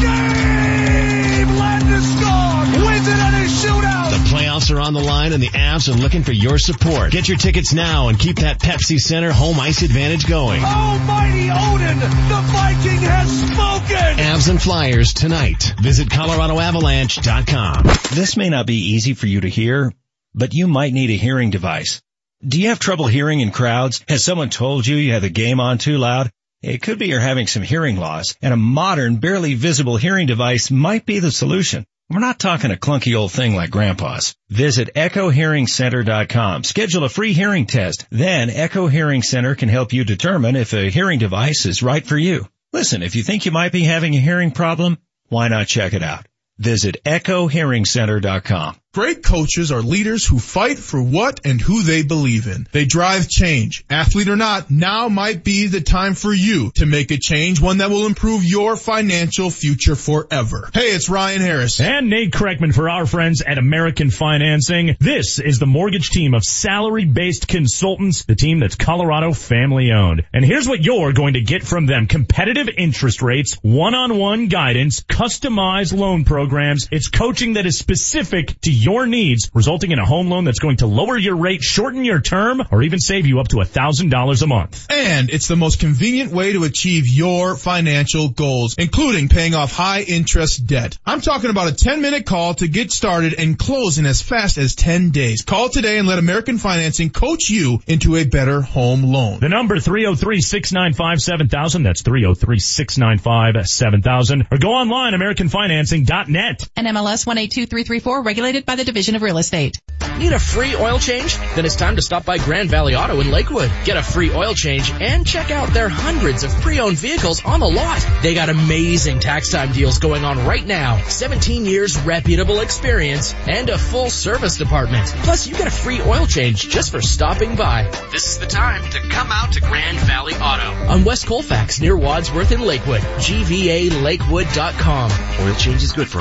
Game Landeskog wins it on his shootout! The playoffs are on the line and the Avs are looking for your support. Get your tickets now and keep that Pepsi Center home ice advantage going. Almighty Odin, the Viking has spoken! Avs and Flyers tonight. Visit ColoradoAvalanche.com. This may not be easy for you to hear, but you might need a hearing device. Do you have trouble hearing in crowds? Has someone told you you have the game on too loud? It could be you're having some hearing loss and a modern, barely visible hearing device might be the solution. We're not talking a clunky old thing like grandpa's. Visit echohearingcenter.com. Schedule a free hearing test. Then Echo Hearing Center can help you determine if a hearing device is right for you. Listen, if you think you might be having a hearing problem, why not check it out? Visit echohearingcenter.com. Great coaches are leaders who fight for what and who they believe in. They drive change. Athlete or not, now might be the time for you to make a change, one that will improve your financial future forever. Hey, it's Ryan Harris. And Nate Kreckman for our friends at American Financing. This is the mortgage team of salary-based consultants, the team that's Colorado family owned. And here's what you're going to get from them. Competitive interest rates, one-on-one guidance, customized loan programs. It's coaching that is specific to your needs, resulting in a home loan that's going to lower your rate, shorten your term, or even save you up to $1,000 a month. And it's the most convenient way to achieve your financial goals, including paying off high interest debt. I'm talking about a 10 minute call to get started and close in as fast as 10 days. Call today and let American Financing coach you into a better home loan. The number 303-695-7000. That's 303-695-7000. Or go online, AmericanFinancing.net. NMLS 182334, regulated by the Division of Real Estate. Need a free oil change? Then it's time to stop by Grand Valley Auto in Lakewood. Get a free oil change and check out their hundreds of pre-owned vehicles on the lot. They got amazing tax time deals going on right now. 17 years reputable experience and a full service department. Plus you get a free oil change just for stopping by. This is the time to come out to Grand Valley Auto on West Colfax near Wadsworth in Lakewood. GVALakewood.com. Oil change is good for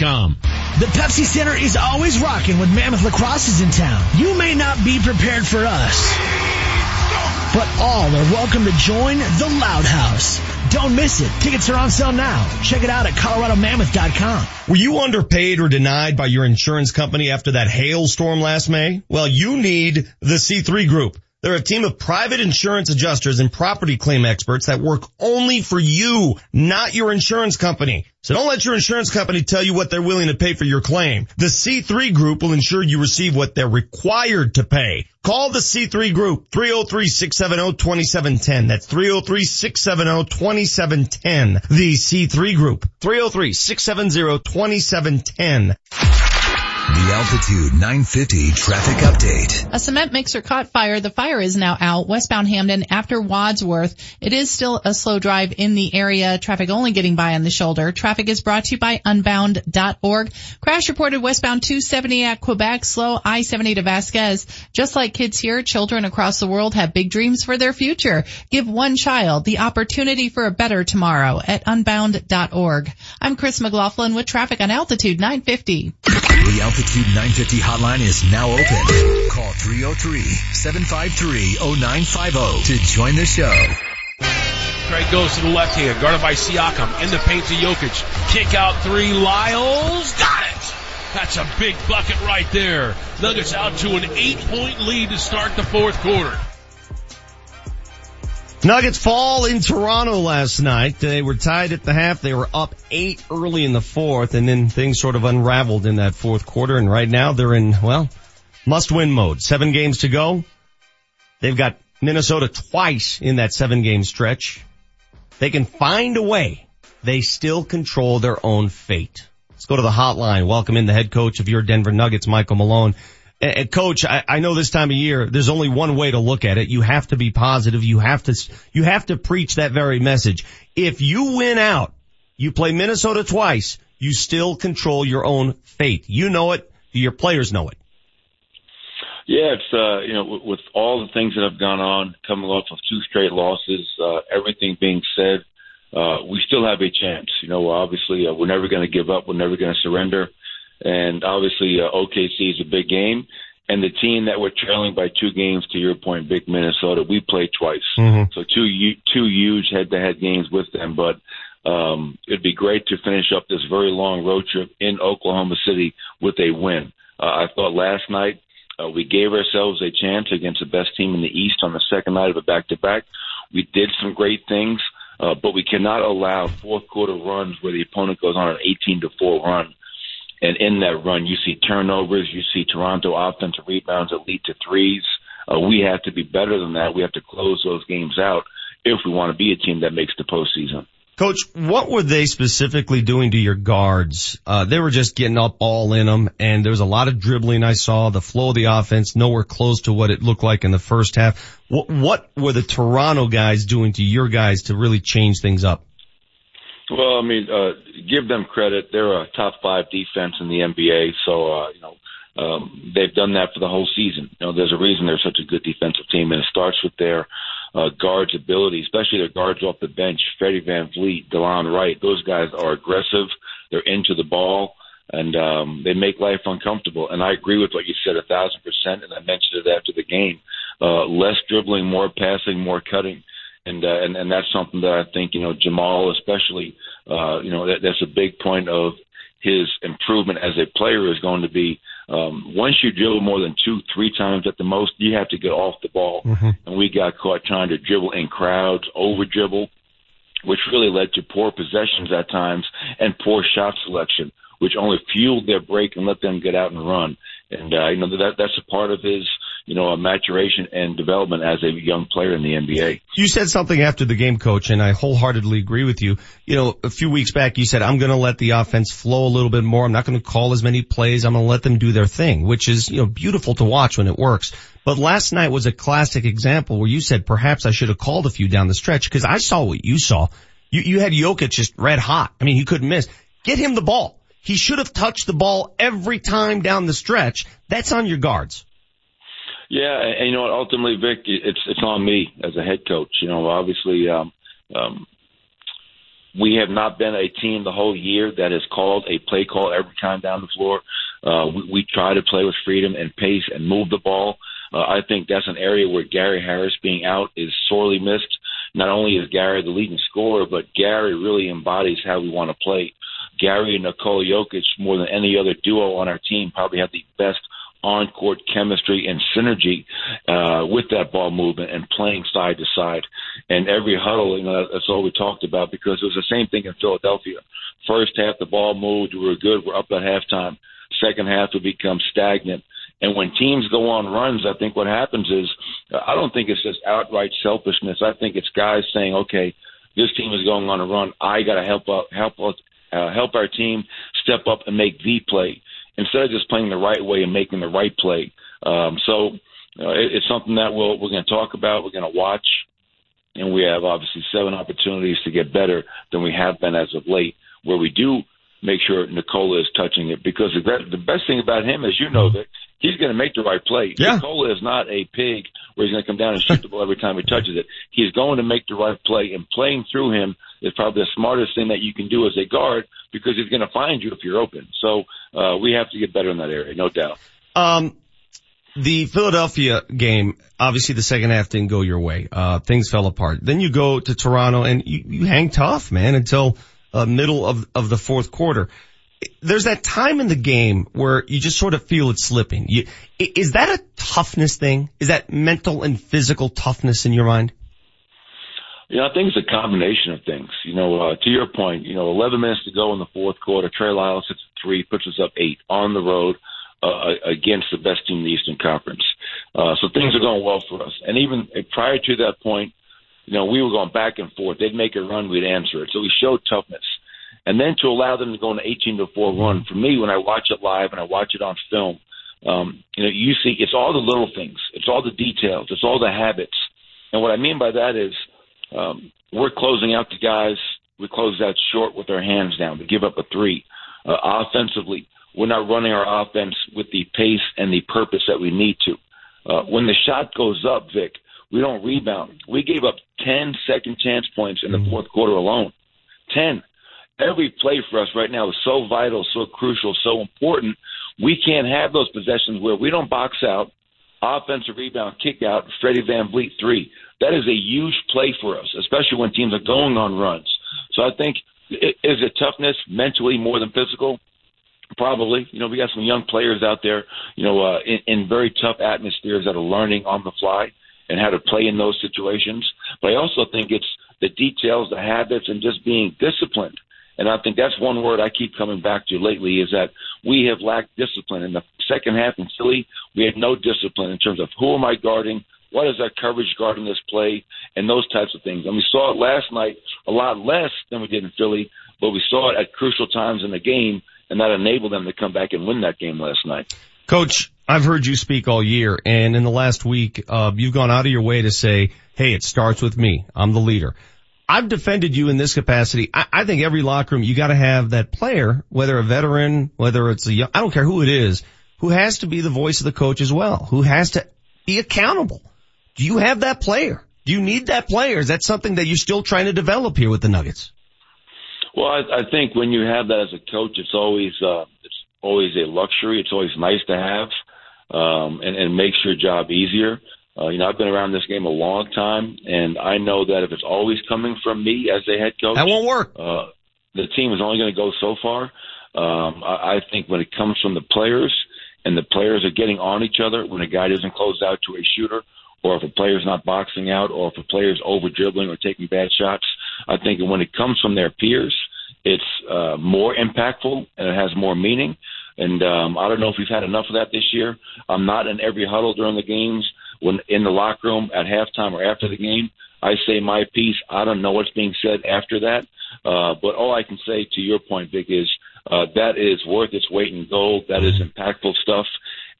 com. The Pepsi Center is always rocking when Mammoth Lacrosse is in town. You may not be prepared for us, but all are welcome to join the Loud House. Don't miss it. Tickets are on sale now. Check it out at coloradomammoth.com. Were you underpaid or denied by your insurance company after that hailstorm last May? Well, you need the C3 Group. They're a team of private insurance adjusters and property claim experts that work only for you, not your insurance company. So don't let your insurance company tell you what they're willing to pay for your claim. The C3 Group will ensure you receive what they're required to pay. Call the C3 Group, 303-670-2710. That's 303-670-2710. The C3 Group, 303-670-2710. The Altitude 950 traffic update. A cement mixer caught fire. The fire is now out westbound Hampden after Wadsworth. It is still a slow drive in the area. Traffic only getting by on the shoulder. Traffic is brought to you by unbound.org. Crash reported westbound 270 at Quebec, slow I-70 to Vasquez. Just like kids here, children across the world have big dreams for their future. Give one child the opportunity for a better tomorrow at unbound.org. I'm Chris McLaughlin with traffic on Altitude 950. The Altitude 950 hotline is now open. Call 303-753-0950 to join the show. Craig goes to the left hand, guarded by Siakam. In the paint to Jokic. Kick out three, Lyles. Got it! That's a big bucket right there. Nuggets out to an eight point lead to start the fourth quarter. Nuggets fall in Toronto last night. They were tied at the half. They were up eight early in the fourth and then things sort of unraveled in that fourth quarter. And right now they're in, well, must win mode. Seven games to go. They've got Minnesota twice in that seven game stretch. They can find a way. They still control their own fate. Let's go to the hotline. Welcome in the head coach of your Denver Nuggets, Michael Malone. And coach, I, I know this time of year, there's only one way to look at it. You have to be positive. You have to, you have to preach that very message. If you win out, you play Minnesota twice, you still control your own fate. You know it. Your players know it. Yeah, it's uh, you know with, with all the things that have gone on, coming off of two straight losses, uh, everything being said, uh, we still have a chance. You know, obviously uh, we're never going to give up. We're never going to surrender. And obviously, uh, OKC is a big game. And the team that we're trailing by two games, to your point, big Minnesota, we played twice. Mm-hmm. So two two huge head-to-head games with them. But um, it'd be great to finish up this very long road trip in Oklahoma City with a win. Uh, I thought last night uh, we gave ourselves a chance against the best team in the East on the second night of a back-to-back. We did some great things, uh, but we cannot allow fourth quarter runs where the opponent goes on an 18 to four run and in that run, you see turnovers, you see Toronto offensive rebounds that lead to threes. Uh, we have to be better than that. We have to close those games out if we want to be a team that makes the postseason. Coach, what were they specifically doing to your guards? Uh, they were just getting up all in them and there was a lot of dribbling I saw, the flow of the offense, nowhere close to what it looked like in the first half. What, what were the Toronto guys doing to your guys to really change things up? Well, I mean, uh, give them credit. They're a top five defense in the NBA, so uh, you know um, they've done that for the whole season. You know, there's a reason they're such a good defensive team, and it starts with their uh, guards' ability, especially their guards off the bench. Freddie VanVleet, Delon Wright, those guys are aggressive. They're into the ball, and um, they make life uncomfortable. And I agree with what you said a thousand percent, and I mentioned it after the game. Uh, less dribbling, more passing, more cutting and uh, and and that's something that I think you know Jamal especially uh, you know that, that's a big point of his improvement as a player is going to be um, once you dribble more than two three times at the most you have to get off the ball mm-hmm. and we got caught trying to dribble in crowds over dribble which really led to poor possessions at times and poor shot selection which only fueled their break and let them get out and run and uh, you know that that's a part of his you know, a maturation and development as a young player in the NBA. You said something after the game, coach, and I wholeheartedly agree with you. You know, a few weeks back you said, I'm going to let the offense flow a little bit more. I'm not going to call as many plays. I'm going to let them do their thing, which is, you know, beautiful to watch when it works. But last night was a classic example where you said perhaps I should have called a few down the stretch because I saw what you saw. You, you had Jokic just red hot. I mean, he couldn't miss. Get him the ball. He should have touched the ball every time down the stretch. That's on your guards. Yeah, and, you know what? Ultimately, Vic, it's it's on me as a head coach. You know, obviously, um, um, we have not been a team the whole year that has called a play call every time down the floor. Uh, we, we try to play with freedom and pace and move the ball. Uh, I think that's an area where Gary Harris being out is sorely missed. Not only is Gary the leading scorer, but Gary really embodies how we want to play. Gary and Nikola Jokic, more than any other duo on our team, probably have the best on court chemistry and synergy uh, with that ball movement and playing side to side. And every huddle, you know, that's all we talked about because it was the same thing in Philadelphia. First half, the ball moved, we were good, we're up at halftime. Second half, it becomes stagnant. And when teams go on runs, I think what happens is, I don't think it's just outright selfishness. I think it's guys saying, okay, this team is going on a run. I got to help help uh, help our team step up and make the play instead of just playing the right way and making the right play. Um, so uh, it, it's something that we'll, we're going to talk about. We're going to watch, and we have obviously seven opportunities to get better than we have been as of late. Where we do make sure Nikola is touching it because the, the best thing about him, as you know, that he's going to make the right play. Yeah. Nikola is not a pig where he's going to come down and shoot the ball every time he touches it. He's going to make the right play, and playing through him is probably the smartest thing that you can do as a guard because he's going to find you if you're open. So uh, we have to get better in that area, no doubt. Um, the Philadelphia game, obviously the second half didn't go your way. Uh, things fell apart. Then you go to Toronto and you, you hang tough, man, until uh, middle of, of the fourth quarter. There's that time in the game where you just sort of feel it slipping. You, is that a toughness thing? Is that mental and physical toughness in your mind? You know, I think it's a combination of things. You know, uh, to your point, you know, 11 minutes to go in the fourth quarter. Trey Lyles hits three, puts us up eight on the road uh, against the best team in the Eastern Conference. Uh, so things are going well for us. And even prior to that point, you know, we were going back and forth. They'd make a run, we'd answer it. So we showed toughness. And then to allow them to go on an 18 to 4 run, for me, when I watch it live and I watch it on film, um, you know, you see it's all the little things, it's all the details, it's all the habits. And what I mean by that is um, we're closing out the guys. We close out short with our hands down. We give up a three. Uh, offensively, we're not running our offense with the pace and the purpose that we need to. Uh, when the shot goes up, Vic, we don't rebound. We gave up 10 second chance points in the mm-hmm. fourth quarter alone. 10. Every play for us right now is so vital, so crucial, so important. We can't have those possessions where we don't box out, offensive rebound, kick out, Freddie VanVleet three. That is a huge play for us, especially when teams are going on runs. So I think is it toughness mentally more than physical? Probably. You know, we got some young players out there, you know, uh, in, in very tough atmospheres that are learning on the fly and how to play in those situations. But I also think it's the details, the habits, and just being disciplined. And I think that's one word I keep coming back to lately is that we have lacked discipline. In the second half in Philly, we had no discipline in terms of who am I guarding, what is our coverage guarding this play, and those types of things. And we saw it last night a lot less than we did in Philly, but we saw it at crucial times in the game and that enabled them to come back and win that game last night. Coach, I've heard you speak all year, and in the last week, uh, you've gone out of your way to say, "Hey, it starts with me. I'm the leader." I've defended you in this capacity. I, I think every locker room you got to have that player, whether a veteran, whether it's a young, I don't care who it is, who has to be the voice of the coach as well, who has to be accountable. Do you have that player? Do you need that player? Is that something that you're still trying to develop here with the Nuggets? Well, I, I think when you have that as a coach, it's always uh, it's always a luxury. It's always nice to have, um, and, and makes your job easier. Uh, you know, I've been around this game a long time, and I know that if it's always coming from me as a head coach, that won't work. Uh, the team is only going to go so far. Um, I, I think when it comes from the players, and the players are getting on each other when a guy doesn't close out to a shooter, or if a player's not boxing out, or if a player's over dribbling or taking bad shots, I think when it comes from their peers, it's uh, more impactful and it has more meaning. And um, I don't know if we've had enough of that this year. I'm not in every huddle during the games. When in the locker room at halftime or after the game, I say my piece. I don't know what's being said after that. Uh, but all I can say to your point, Vic, is uh, that is worth its weight in gold. That is impactful stuff.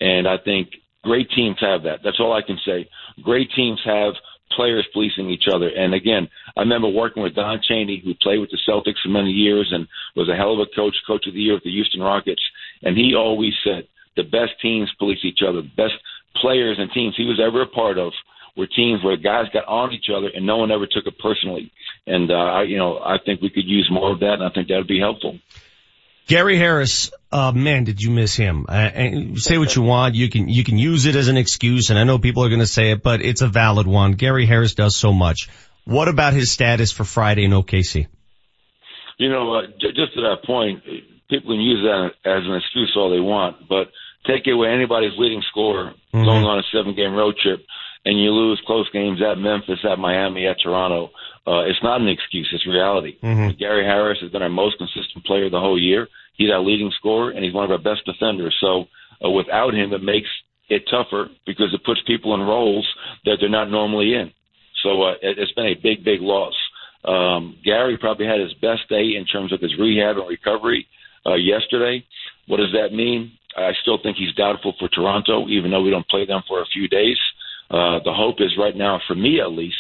And I think great teams have that. That's all I can say. Great teams have players policing each other. And again, I remember working with Don Chaney, who played with the Celtics for many years and was a hell of a coach, coach of the year with the Houston Rockets. And he always said the best teams police each other, the best players and teams he was ever a part of were teams where guys got on each other and no one ever took it personally. And, uh, I, you know, I think we could use more of that and I think that would be helpful. Gary Harris, uh, man, did you miss him? Uh, and say what you want. You can, you can use it as an excuse and I know people are going to say it, but it's a valid one. Gary Harris does so much. What about his status for Friday in OKC? You know, uh, just to that point, people can use that as an excuse all they want, but take away anybody's leading scorer mm-hmm. going on a seven game road trip and you lose close games at Memphis, at Miami, at Toronto. Uh, it's not an excuse. It's reality. Mm-hmm. Gary Harris has been our most consistent player the whole year. He's our leading scorer and he's one of our best defenders. So uh, without him, it makes it tougher because it puts people in roles that they're not normally in. So uh, it, it's been a big, big loss. Um, Gary probably had his best day in terms of his rehab and recovery uh, yesterday. What does that mean? I still think he's doubtful for Toronto, even though we don't play them for a few days. Uh, the hope is right now, for me at least,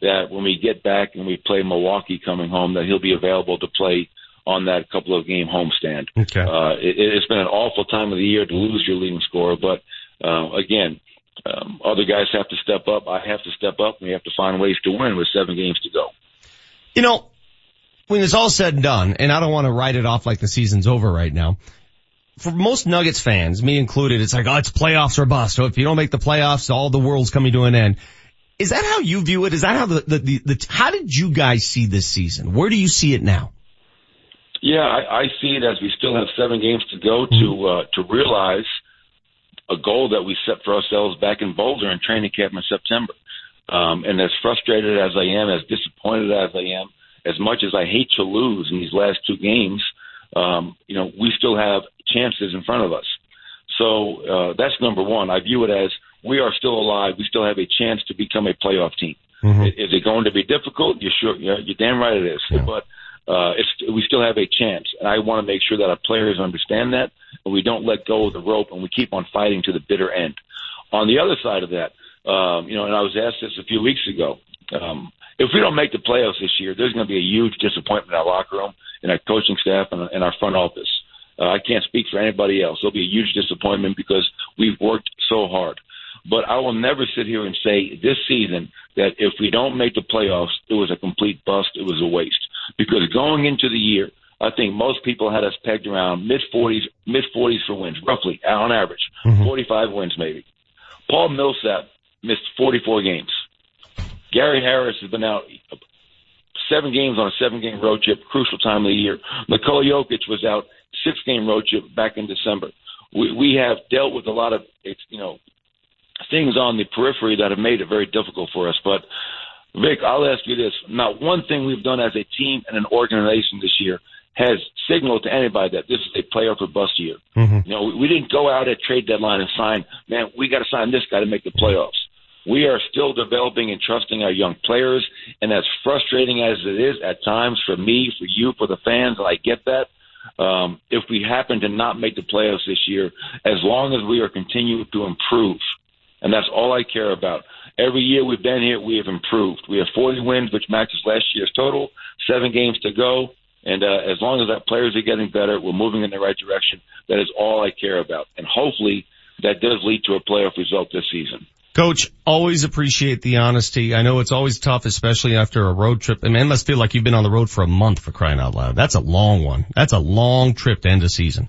that when we get back and we play Milwaukee coming home, that he'll be available to play on that couple of game homestand. Okay. Uh, it, it's been an awful time of the year to lose your leading scorer, but uh, again, um, other guys have to step up. I have to step up. And we have to find ways to win with seven games to go. You know, when it's all said and done, and I don't want to write it off like the season's over right now, for most Nuggets fans, me included, it's like, oh, it's playoffs or bust. So if you don't make the playoffs, all the world's coming to an end. Is that how you view it? Is that how the, the, the, the how did you guys see this season? Where do you see it now? Yeah, I, I see it as we still have seven games to go to uh, to realize a goal that we set for ourselves back in Boulder in training camp in September. Um, and as frustrated as I am, as disappointed as I am, as much as I hate to lose in these last two games, um, you know, we still have chances in front of us. So uh, that's number one. I view it as we are still alive. We still have a chance to become a playoff team. Mm-hmm. Is it going to be difficult? You're sure. You're, you're damn right it is. Yeah. But uh, we still have a chance, and I want to make sure that our players understand that, and we don't let go of the rope, and we keep on fighting to the bitter end. On the other side of that, um, you know, and I was asked this a few weeks ago. Um, if we don't make the playoffs this year, there's going to be a huge disappointment in our locker room, in our coaching staff, and in our front office. Uh, I can't speak for anybody else. There'll be a huge disappointment because we've worked so hard. But I will never sit here and say this season that if we don't make the playoffs, it was a complete bust. It was a waste. Because going into the year, I think most people had us pegged around mid 40s, mid 40s for wins, roughly on average, mm-hmm. 45 wins maybe. Paul Millsap missed 44 games. Gary Harris has been out seven games on a seven game road trip, crucial time of the year. Nikola Jokic was out six game road trip back in December. We, we have dealt with a lot of, you know, things on the periphery that have made it very difficult for us. But Vic, I'll ask you this. Not one thing we've done as a team and an organization this year has signaled to anybody that this is a playoff or bust year. Mm-hmm. You know, we, we didn't go out at trade deadline and sign, man, we got to sign this guy to make the playoffs. We are still developing and trusting our young players, and as frustrating as it is at times for me, for you, for the fans, and I get that. Um, if we happen to not make the playoffs this year, as long as we are continuing to improve, and that's all I care about. Every year we've been here, we have improved. We have 40 wins, which matches last year's total. Seven games to go. And uh, as long as our players are getting better, we're moving in the right direction. That is all I care about. And hopefully that does lead to a playoff result this season. Coach, always appreciate the honesty. I know it's always tough, especially after a road trip. And man, must feel like you've been on the road for a month for crying out loud. That's a long one. That's a long trip to end a season.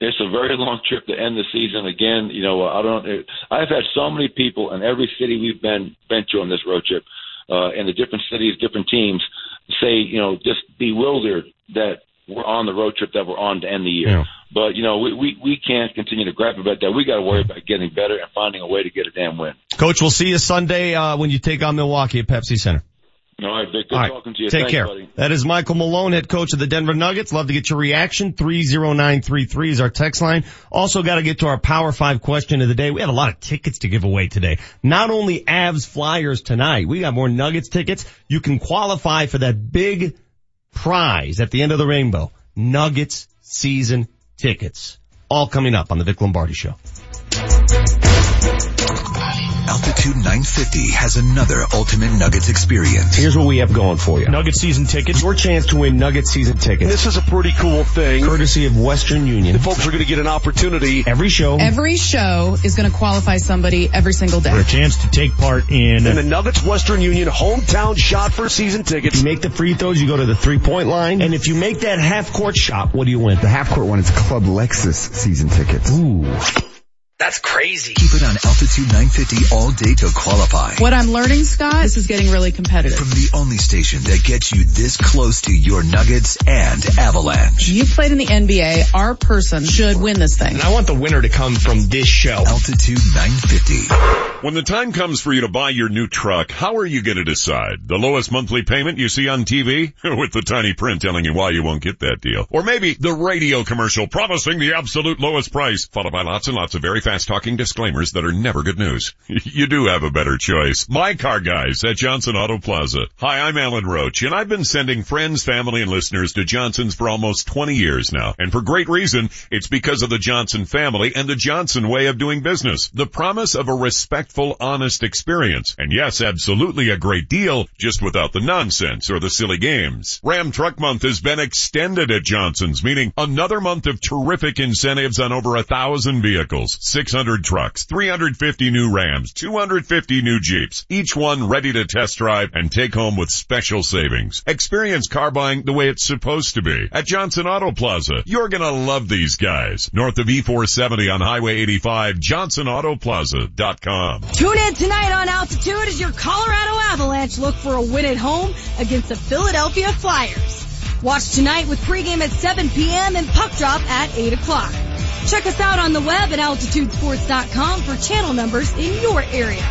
It's a very long trip to end the season. Again, you know, I don't. I've had so many people in every city we've been been to on this road trip, uh, in the different cities, different teams, say, you know, just bewildered that we're on the road trip that we're on to end the year. Yeah. But you know, we, we we can't continue to grab about that. We got to worry about getting better and finding a way to get a damn win. Coach, we'll see you Sunday uh, when you take on Milwaukee at Pepsi Center. All right, Vic. Good All right. talking to you. Take Thanks, care. buddy. That is Michael Malone, head coach of the Denver Nuggets. Love to get your reaction. 30933 is our text line. Also got to get to our Power 5 question of the day. We have a lot of tickets to give away today. Not only Avs Flyers tonight, we got more Nuggets tickets. You can qualify for that big prize at the end of the rainbow. Nuggets season tickets. All coming up on the Vic Lombardi Show. Altitude 950 has another Ultimate Nuggets experience. Here's what we have going for you. Nugget season tickets. Your chance to win Nugget season tickets. This is a pretty cool thing. Courtesy of Western Union. The folks are going to get an opportunity. Every show. Every show is going to qualify somebody every single day. For a chance to take part in And the Nuggets Western Union hometown shot for season tickets. You make the free throws, you go to the three point line, and if you make that half court shot, what do you win? The half court one is Club Lexus season tickets. Ooh. That's crazy. Keep it on Altitude 950 all day to qualify. What I'm learning, Scott, this is getting really competitive. From the only station that gets you this close to your Nuggets and Avalanche. You played in the NBA. Our person should win this thing. And I want the winner to come from this show. Altitude 950. When the time comes for you to buy your new truck, how are you going to decide? The lowest monthly payment you see on TV? With the tiny print telling you why you won't get that deal. Or maybe the radio commercial promising the absolute lowest price, followed by lots and lots of very fast talking disclaimers that are never good news. you do have a better choice. My car guys at Johnson Auto Plaza. Hi, I'm Alan Roach, and I've been sending friends, family, and listeners to Johnson's for almost 20 years now. And for great reason, it's because of the Johnson family and the Johnson way of doing business. The promise of a respectful, honest experience. And yes, absolutely a great deal, just without the nonsense or the silly games. Ram Truck Month has been extended at Johnson's, meaning another month of terrific incentives on over a thousand vehicles. 600 trucks, 350 new Rams, 250 new Jeeps, each one ready to test drive and take home with special savings. Experience car buying the way it's supposed to be at Johnson Auto Plaza. You're gonna love these guys. North of E470 on Highway 85, johnsonautoplaza.com. Tune in tonight on Altitude as your Colorado Avalanche look for a win at home against the Philadelphia Flyers. Watch tonight with pregame at 7 p.m. and puck drop at 8 o'clock. Check us out on the web at altitudesports.com for channel numbers in your area.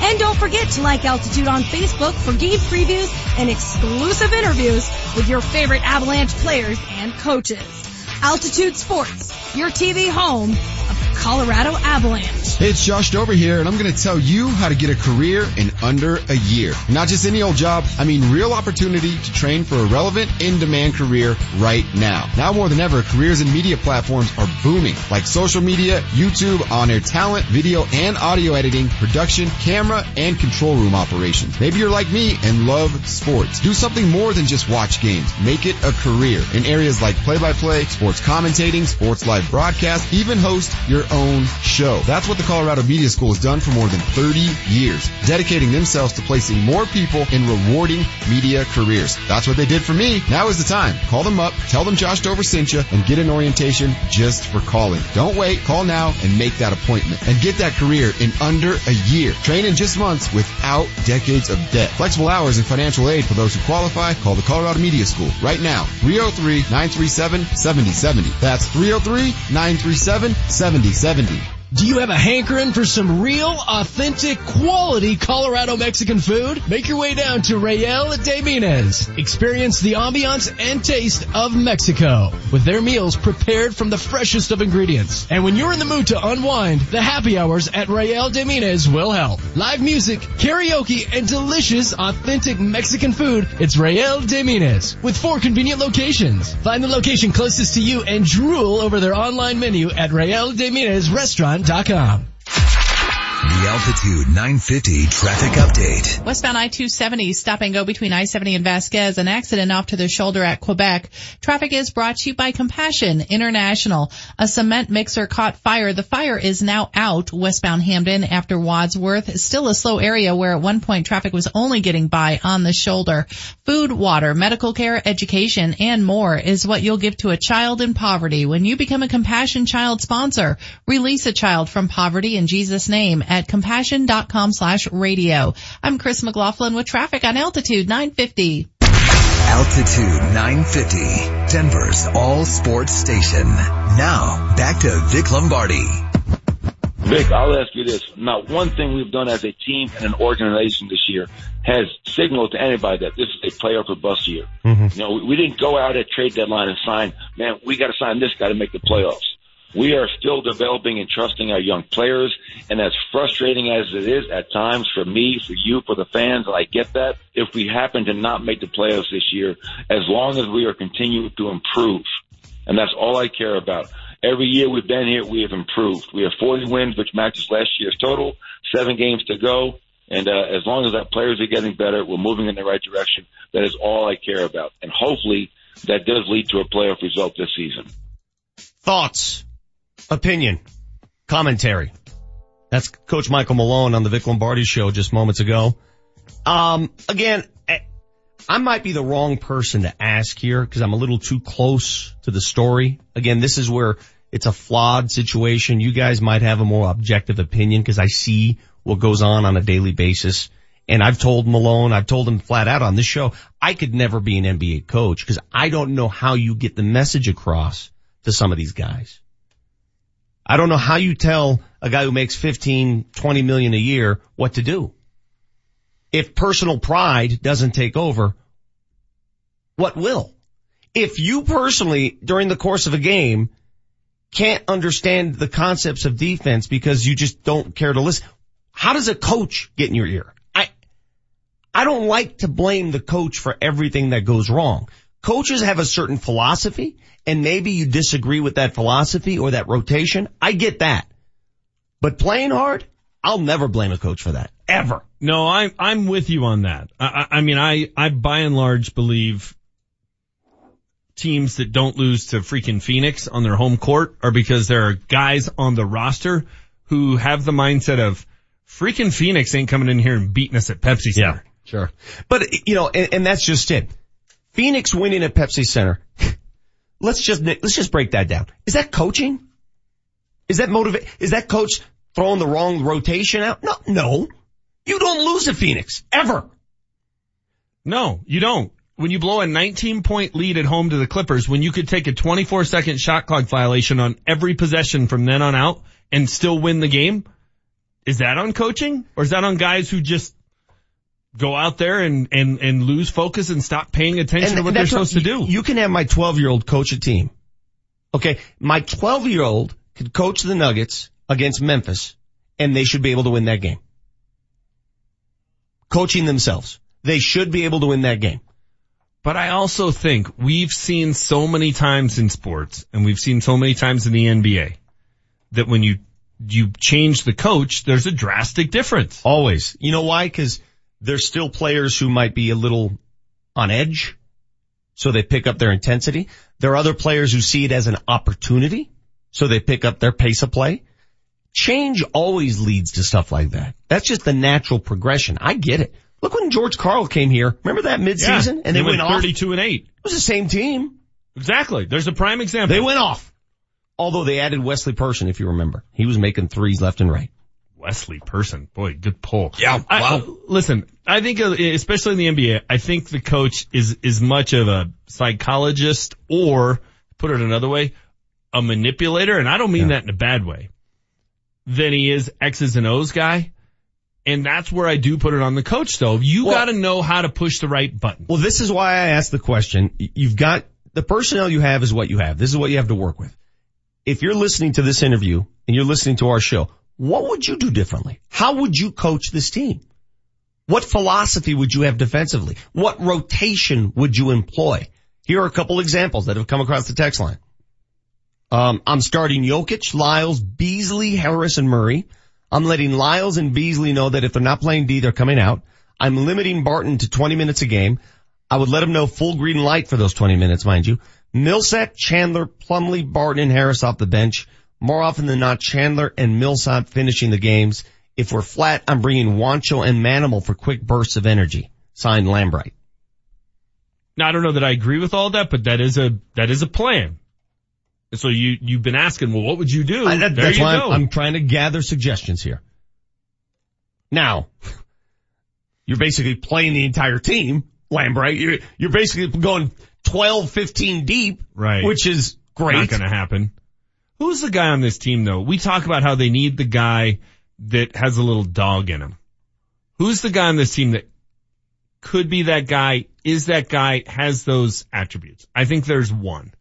And don't forget to like Altitude on Facebook for game previews and exclusive interviews with your favorite Avalanche players and coaches. Altitude Sports, your TV home Colorado Avalanche. Hey, it's Josh Dover here, and I'm going to tell you how to get a career in under a year. Not just any old job, I mean real opportunity to train for a relevant, in-demand career right now. Now more than ever, careers in media platforms are booming, like social media, YouTube, on-air talent, video and audio editing, production, camera, and control room operations. Maybe you're like me and love sports. Do something more than just watch games. Make it a career in areas like play-by-play, sports commentating, sports live broadcast, even host your own show. That's what the Colorado Media School has done for more than 30 years, dedicating themselves to placing more people in rewarding media careers. That's what they did for me. Now is the time. Call them up, tell them Josh Dover sent you, and get an orientation just for calling. Don't wait. Call now and make that appointment and get that career in under a year. Train in just months without decades of debt. Flexible hours and financial aid for those who qualify. Call the Colorado Media School right now. 303-937-7070. That's 303-937-7070. 70. Do you have a hankering for some real, authentic, quality Colorado Mexican food? Make your way down to Real de Minas. Experience the ambiance and taste of Mexico with their meals prepared from the freshest of ingredients. And when you're in the mood to unwind, the happy hours at Real de Minas will help. Live music, karaoke, and delicious, authentic Mexican food. It's Real de Minas with four convenient locations. Find the location closest to you and drool over their online menu at Real de Minas Restaurant Amazon.com the Altitude 950 traffic update. Westbound I-270 stop and go between I-70 and Vasquez. An accident off to the shoulder at Quebec. Traffic is brought to you by Compassion International. A cement mixer caught fire. The fire is now out westbound Hampden after Wadsworth. Still a slow area where at one point traffic was only getting by on the shoulder. Food, water, medical care, education, and more is what you'll give to a child in poverty when you become a Compassion Child sponsor. Release a child from poverty in Jesus' name at compassion.com slash radio. I'm Chris McLaughlin with traffic on Altitude 950. Altitude 950, Denver's all sports station. Now, back to Vic Lombardi. Vic, I'll ask you this. Not one thing we've done as a team and an organization this year has signaled to anybody that this is a playoff or bust year. Mm-hmm. You know, we didn't go out at trade deadline and sign, man, we got to sign this guy to make the playoffs. We are still developing and trusting our young players, and as frustrating as it is at times for me, for you, for the fans, I get that, if we happen to not make the playoffs this year, as long as we are continuing to improve, and that's all I care about. Every year we've been here, we have improved. We have 40 wins, which matches last year's total, seven games to go, and uh, as long as our players are getting better, we're moving in the right direction. That is all I care about, and hopefully that does lead to a playoff result this season. Thoughts, opinion, commentary. That's Coach Michael Malone on the Vic Lombardi show just moments ago. Um, again, eh, I might be the wrong person to ask here because I'm a little too close to the story. Again, this is where it's a flawed situation. You guys might have a more objective opinion because I see what goes on on a daily basis. And I've told Malone, I've told him flat out on this show, I could never be an NBA coach because I don't know how you get the message across to some of these guys. I don't know how you tell a guy who makes 15, 20 million a year what to do. If personal pride doesn't take over, what will? If you personally, during the course of a game, can't understand the concepts of defense because you just don't care to listen, how does a coach get in your ear? I, I don't like to blame the coach for everything that goes wrong. Coaches have a certain philosophy and maybe you disagree with that philosophy or that rotation. I get that. But playing hard, I'll never blame a coach for that. Ever. No, I'm, I'm with you on that. I, I, I mean, I, I by and large believe teams that don't lose to freaking Phoenix on their home court are because there are guys on the roster who have the mindset of freaking Phoenix ain't coming in here and beating us at Pepsi Center. Yeah, Sure. But, you know, and, and that's just it. Phoenix winning at Pepsi Center. let's just, let's just break that down. Is that coaching? Is that motivate? Is that coach throwing the wrong rotation out? No, no. You don't lose at Phoenix. Ever. No, you don't. When you blow a 19 point lead at home to the Clippers, when you could take a 24 second shot clock violation on every possession from then on out and still win the game, is that on coaching or is that on guys who just go out there and, and, and lose focus and stop paying attention to what they're supposed what- to do? You can have my 12 year old coach a team. Okay. My 12 year old could coach the Nuggets against Memphis and they should be able to win that game. Coaching themselves. They should be able to win that game. But I also think we've seen so many times in sports and we've seen so many times in the NBA that when you, you change the coach, there's a drastic difference. Always. You know why? Cause there's still players who might be a little on edge. So they pick up their intensity. There are other players who see it as an opportunity. So they pick up their pace of play. Change always leads to stuff like that. That's just the natural progression. I get it. Look when George Karl came here. Remember that midseason? Yeah, and they, went went, off. 32 and 8. It was the same team. Exactly. There's a prime example. They went off. Although they added Wesley Person, if you remember. He was making threes left and right. Wesley Person. Boy, good pull. Yeah, wow. I- listen, I think, uh, especially in the NBA, I think the coach is as much of a psychologist or, put it another way, a manipulator, and I don't mean that in a bad way, than he is X's and O's guy. And that's where I do put it on the coach though. You Well- gotta know how to push the right button. Well, this is why I asked the question. You've got, the personnel you have is what you have. This is what you have to work with. If you're listening to this interview and you're listening to our show, what would you do differently? How would you coach this team? What philosophy would you have defensively? What rotation would you employ? Here are a couple examples that have come across the text line. Um, I'm starting Jokic, Lyles, Beasley, Harris, and Murray. I'm letting Lyles and Beasley know that if they're not playing D, they're coming out. I'm limiting Barton to 20 minutes a game. I would let him know full green light for those 20 minutes, mind you. Millsap, Chandler, Plumlee, Barton, and Harris off the bench. More often than not, Chandler and Millsap finishing the games. If we're flat, I'm bringing Juancho and Manimal for quick bursts of energy. Signed Lambright. Now I don't know that I agree with all that, but that is a, that is a plan. So you, you've been asking, well, what would you do? I- that- there that's you why go. I'm, I'm trying to gather suggestions here. Now, you're basically playing the entire team, Lambright. You're, you're basically going 12, 15 deep. Right. Which is great. Not gonna happen. Who's the guy on this team though? We talk about how they need the guy that has a little dog in him. Who's the guy on this team that could be that guy, is that guy, has those attributes? I think there's one.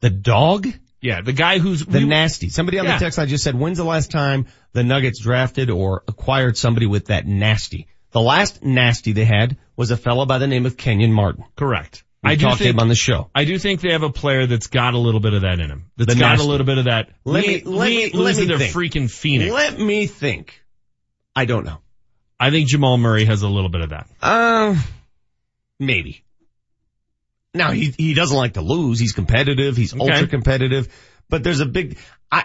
The dog? Yeah, the guy who's The we- nasty. Somebody on Yeah. the text I just said, when's the last time the Nuggets drafted or acquired somebody with that nasty? The last nasty they had was a fellow by the name of Kenyon Martin. Correct. We I do talked to think- him on the show. I do think they have a player that's got a little bit of that in him. That's The got a little bit of that. Let me, let me, let me to think. freaking Phoenix. Let me think. I don't know. I think Jamal Murray has a little bit of that. Uh, maybe. Now he, he doesn't like to lose. He's competitive. He's Okay. ultra competitive, but there's a big, I,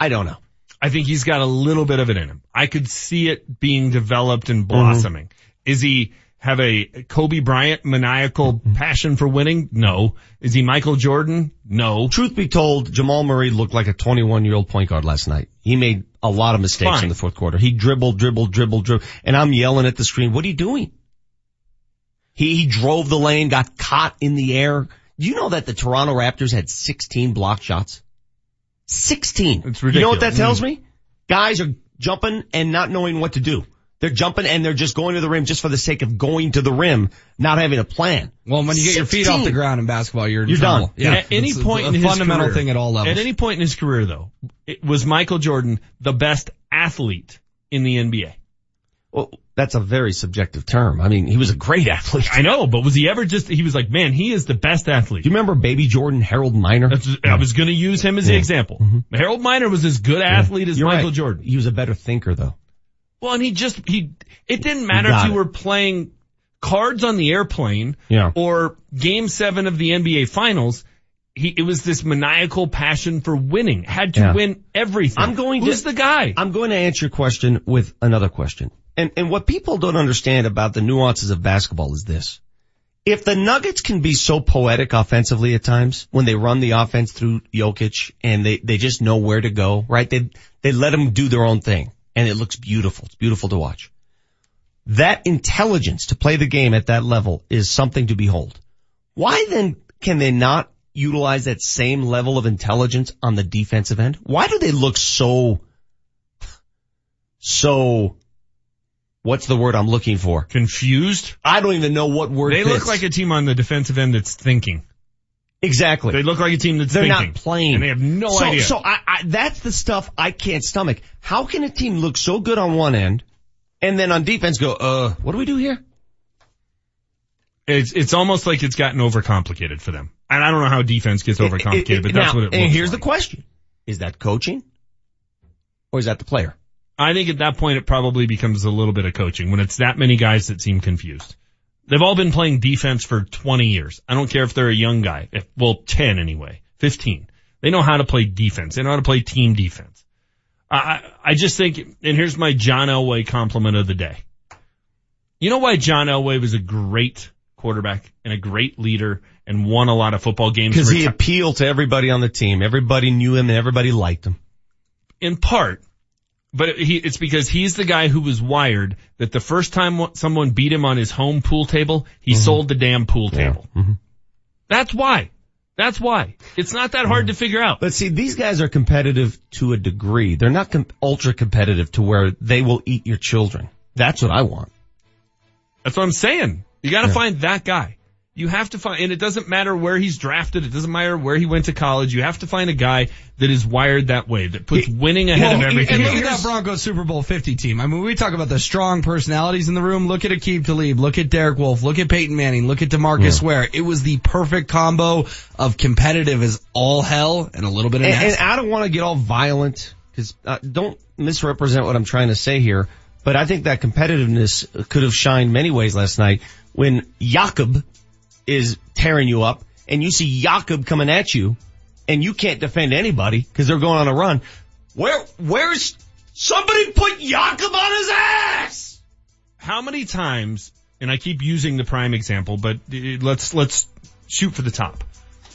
I don't know. I think he's got a little bit of it in him. I could see it being developed and blossoming. Is he have a Kobe Bryant maniacal mm-hmm. passion for winning? No. Is he Michael Jordan? No. Truth be told, Jamal Murray looked like a 21 year old point guard last night. He made a lot of mistakes Fine. in the fourth quarter. He dribbled, dribbled, dribbled, dribbled, and I'm yelling at the screen, what are you doing? He, he drove the lane, got caught in the air. Do you know that the Toronto Raptors had 16 blocked shots? 16. It's ridiculous. You know what that tells mm. me? Guys are jumping and not knowing what to do. They're jumping and they're just going to the rim just for the sake of going to the rim, not having a plan. Well, when you get your feet off the ground in basketball, you're in You're trouble. done. Yeah. At any It's point a, in his fundamental career- thing at all levels. At any point in his career though, it was Michael Jordan the best athlete in the NBA. Well, that's a very subjective term. I mean, he was a great athlete. I know, but was he ever just, he was like, man, he is the best athlete. Do you remember baby Jordan, Harold Miner? That's, I was going to use him as the Yeah. example. Mm-hmm. Harold Miner was as good athlete as You're Michael right. Jordan. He was a better thinker though. Well, and he just, he, it didn't matter got if you it. were playing cards on the airplane Yeah. or game seven of the NBA finals. he, it was this maniacal passion for winning. Had to Yeah. win everything. I'm going Who's to, the guy? I'm going to answer your question with another question. And, and what people don't understand about the nuances of basketball is this. If the Nuggets can be so poetic offensively at times when they run the offense through Jokic and they, they just know where to go, right? They, they let them do their own thing and it looks beautiful. It's beautiful to watch. That intelligence to play the game at that level is something to behold. Why then can they not utilize that same level of intelligence on the defensive end? Why do they look so, so, what's the word I'm looking for? Confused? I don't even know what word They fits. look like a team on the defensive end that's thinking. Exactly. They look like a team that's They're thinking. not playing. And they have no so, idea. So I, I, that's the stuff I can't stomach. How can a team look so good on one end and then on defense go, uh, what do we do here? It's it's almost like it's gotten overcomplicated for them. And I don't know how defense gets overcomplicated, but that's now, what it And here's like. the question. Is that coaching? Or is that the player? I think at that point it probably becomes a little bit of coaching when it's that many guys that seem confused. They've all been playing defense for 20 years. I don't care if they're a young guy. If, well, 10 anyway. 15. They know how to play defense. They know how to play team defense. I, I just think, and here's my John Elway compliment of the day. You know why John Elway was a great quarterback and a great leader and won a lot of football games? Because he appealed to everybody on the team. Everybody knew him and everybody liked him. in part, but he, it's because he's the guy who was wired that the first time someone beat him on his home pool table, he mm-hmm. sold the damn pool table. Mm-hmm. That's why. That's why. It's not that hard mm-hmm. to figure out. But see, these guys are competitive to a degree. They're not com- ultra competitive to where they will eat your children. That's what I want. That's what I'm saying. You gotta Yeah. find that guy. You have to find, and it doesn't matter where he's drafted. It doesn't matter where he went to college. You have to find a guy that is wired that way, that puts winning ahead of everything And look else. at that Broncos Super Bowl 50 team. I mean, we talk about the strong personalities in the room. Look at Aqib Talib. Look at Derek Wolfe. Look at Peyton Manning. Look at DeMarcus Yeah. Ware. It was the perfect combo of competitive as all hell and a little bit of And, and. I don't want to get all violent because uh, don't misrepresent what I'm trying to say here. But I think that competitiveness could have shined many ways last night when Jakob is tearing you up and you see Jakob coming at you and you can't defend anybody because they're going on a run. Where, where's somebody put Jakob on his ass? How many times, and I keep using the prime example, but uh, let's, let's shoot for the top.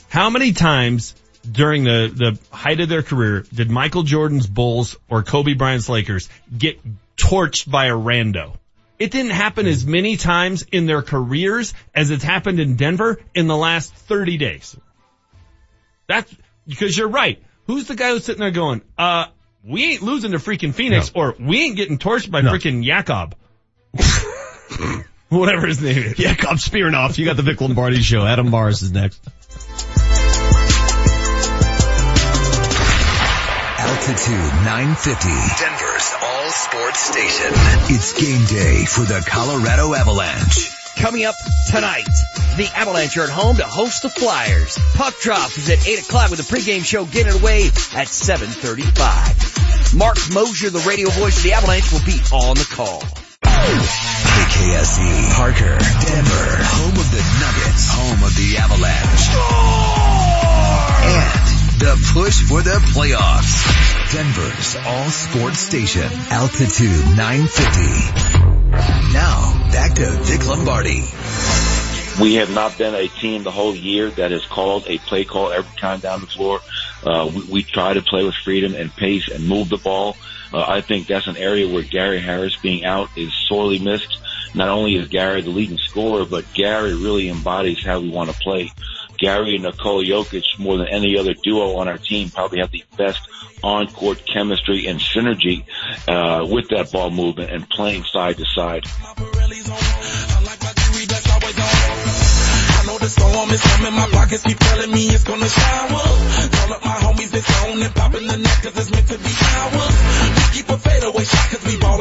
How many times during the, the height of their career did Michael Jordan's Bulls or Kobe Bryant's Lakers get torched by a rando? It didn't happen as many times in their careers as it's happened in Denver in the last 30 days. That's because you're right. Who's the guy who's sitting there going, uh, we ain't losing to freaking Phoenix or we ain't getting torched by freaking Jakob. Whatever his name is. Jakob Spearnoff. You got the Vic Lombardi show. Adam Mares is next. Altitude 950. Denver's all sports station. It's game day for the Colorado Avalanche. Coming up tonight, the Avalanche are at home to host the Flyers. Puck drop is at 8 o'clock with the pregame show getting away at 7.35. Marc Moser, the radio voice of the Avalanche, will be on the call. KKSE, Parker, Denver, home of the Nuggets, home of the Avalanche. And the push for the playoffs. Denver's all sports station, Altitude 950. Now, back to Vic Lombardi. We have not been a team the whole year that has called a play call every time down the floor. Uh, we, we try to play with freedom and pace and move the ball. Uh, I think that's an area where Gary Harris being out is sorely missed. Not only is Gary the leading scorer, but Gary really embodies how we want to play. Gary and Nikola Jokic, more than any other duo on our team, probably have the best on-court chemistry and synergy uh, with that ball movement and playing side to side.